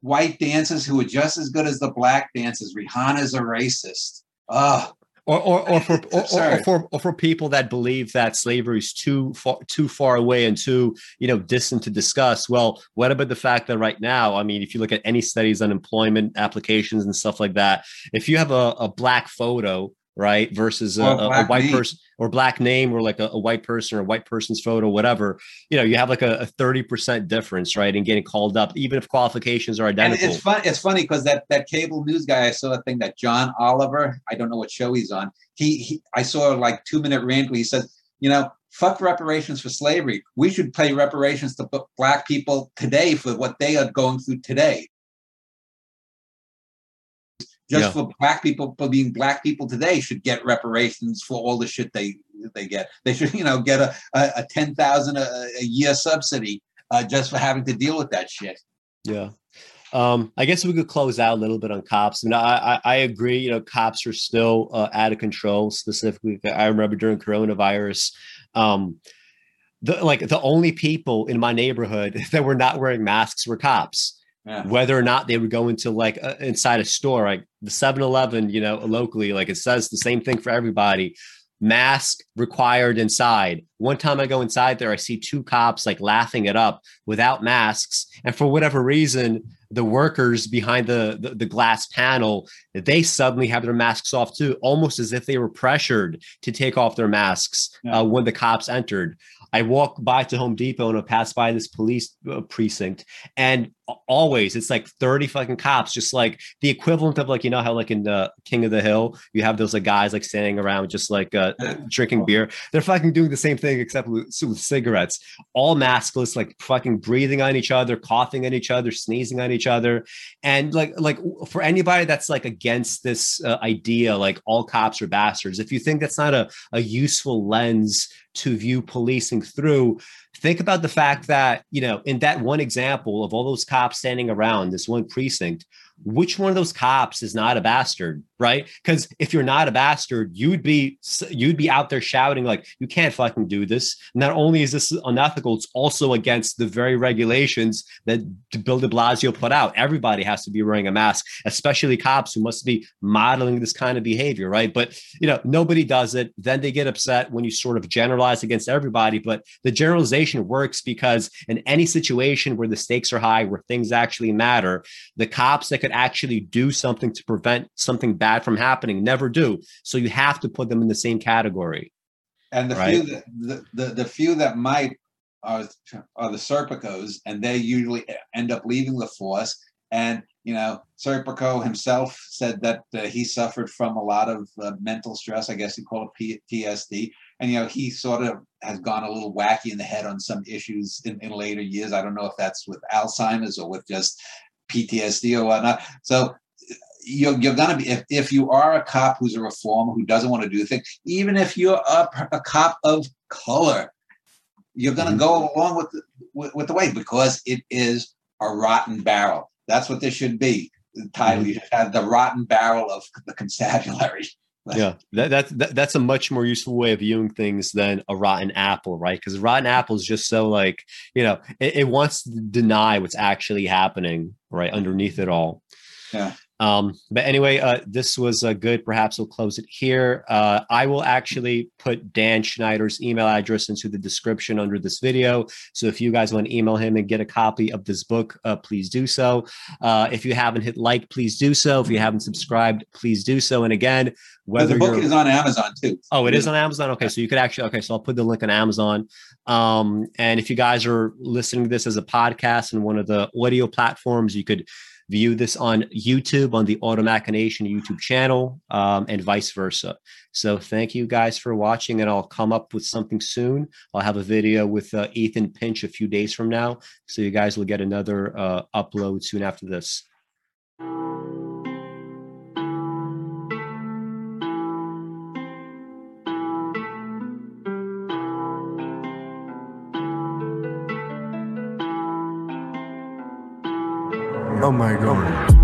white dancers who are just as good as the black dancers. Rihanna's a racist. Oh, or or, or for or, or, for or for people that believe that slavery is too far too far away and too you know distant to discuss. Well, what about the fact that right now, I mean, if you look at any studies on employment applications and stuff like that, if you have a, a black photo right? Versus a, a, a white name. person or black name or like a, a, white person or a white person's photo, whatever. You know, you have like a thirty percent difference, right, in getting called up, even if qualifications are identical. And it's fun. It's funny because that that cable news guy, I saw a thing that John Oliver. I don't know what show he's on. He, he I saw like two minute rant where he says, you know, fuck reparations for slavery. We should pay reparations to black people today for what they are going through today just yeah. for black people for being black people today should get reparations for all the shit they they get. They should you know get a a, a ten thousand a year subsidy uh, just for having to deal with that shit. Yeah. Um, I guess we could close out a little bit on cops. I mean, I, I, I agree. You know, cops are still uh, out of control. Specifically, I remember during coronavirus, um, the like the only people in my neighborhood that were not wearing masks were cops Yeah. Whether or not they would go into like uh, inside a store, like the 7 Eleven, you know, locally, like it says the same thing for everybody mask required inside. One time I go inside there, I see two cops like laughing it up without masks. And for whatever reason, the workers behind the, the, the glass panel, they suddenly have their masks off too, almost as if they were pressured to take off their masks yeah. uh, when the cops entered. I walk by to Home Depot and I pass by this police uh, precinct, and always it's like 30 fucking cops, just like the equivalent of like, you know, how like in the King of the Hill, you have those like guys like standing around just like uh, drinking beer. They're fucking doing the same thing except with, with cigarettes, all maskless, like fucking breathing on each other, coughing at each other, sneezing on each other. And like, like for anybody that's like against this uh, idea, like all cops are bastards, if you think that's not a, a useful lens to view policing through think about the fact that you know in that one example of all those cops standing around this one precinct which one of those cops is not a bastard right? Because if you're not a bastard you'd be you'd be out there shouting like you can't fucking do this. Not only is this unethical it's also against the very regulations that bill de blasio put out. Everybody has to be wearing a mask especially cops who must be modeling this kind of behavior right? But you know nobody does it. Then they get upset when you sort of generalize against everybody but the generalization works because in any situation where the stakes are high where things actually matter the cops that could actually do something to prevent something bad from happening never do. So you have to put them in the same category. And the right? few that the, the, the few that might are, are the Serpicos, and they usually end up leaving the force. And you know, Serpico himself said that uh, he suffered from a lot of uh, mental stress. I guess he called it PTSD. And you know, he sort of has gone a little wacky in the head on some issues in, in later years. I don't know if that's with Alzheimer's or with just PTSD or whatnot. So you're, you're going to be, if, if you are a cop who's a reformer who doesn't want to do things, even if you're a, a cop of color, you're going to mm-hmm. go along with the, with, with, the way because it is a rotten barrel. That's what this should be. The title, mm-hmm. you should have the rotten barrel of the constabulary. yeah, that, that's that, that's a much more useful way of viewing things than a rotten apple, right? Because rotten apple is just so like you know it, it wants to deny what's actually happening right underneath it all. Yeah. Um, but anyway, uh, this was uh, good. Perhaps we'll close it here. Uh, I will actually put Dan Schneider's email address into the description under this video. So if you guys want to email him and get a copy of this book, uh, please do so. Uh, if you haven't hit like, please do so. If you haven't subscribed, please do so. And again, whether the book is on Amazon too. Oh, it is on Amazon. Okay, so you could actually. Okay, so I'll put the link on Amazon. Um, and if you guys are listening to this as a podcast and one of the audio platforms, you could view this on YouTube on the Automachination YouTube channel um, and vice versa. So thank you guys for watching and I'll come up with something soon. I'll have a video with uh, Ethan Pinch a few days from now. So you guys will get another uh, upload soon after this. Oh my god.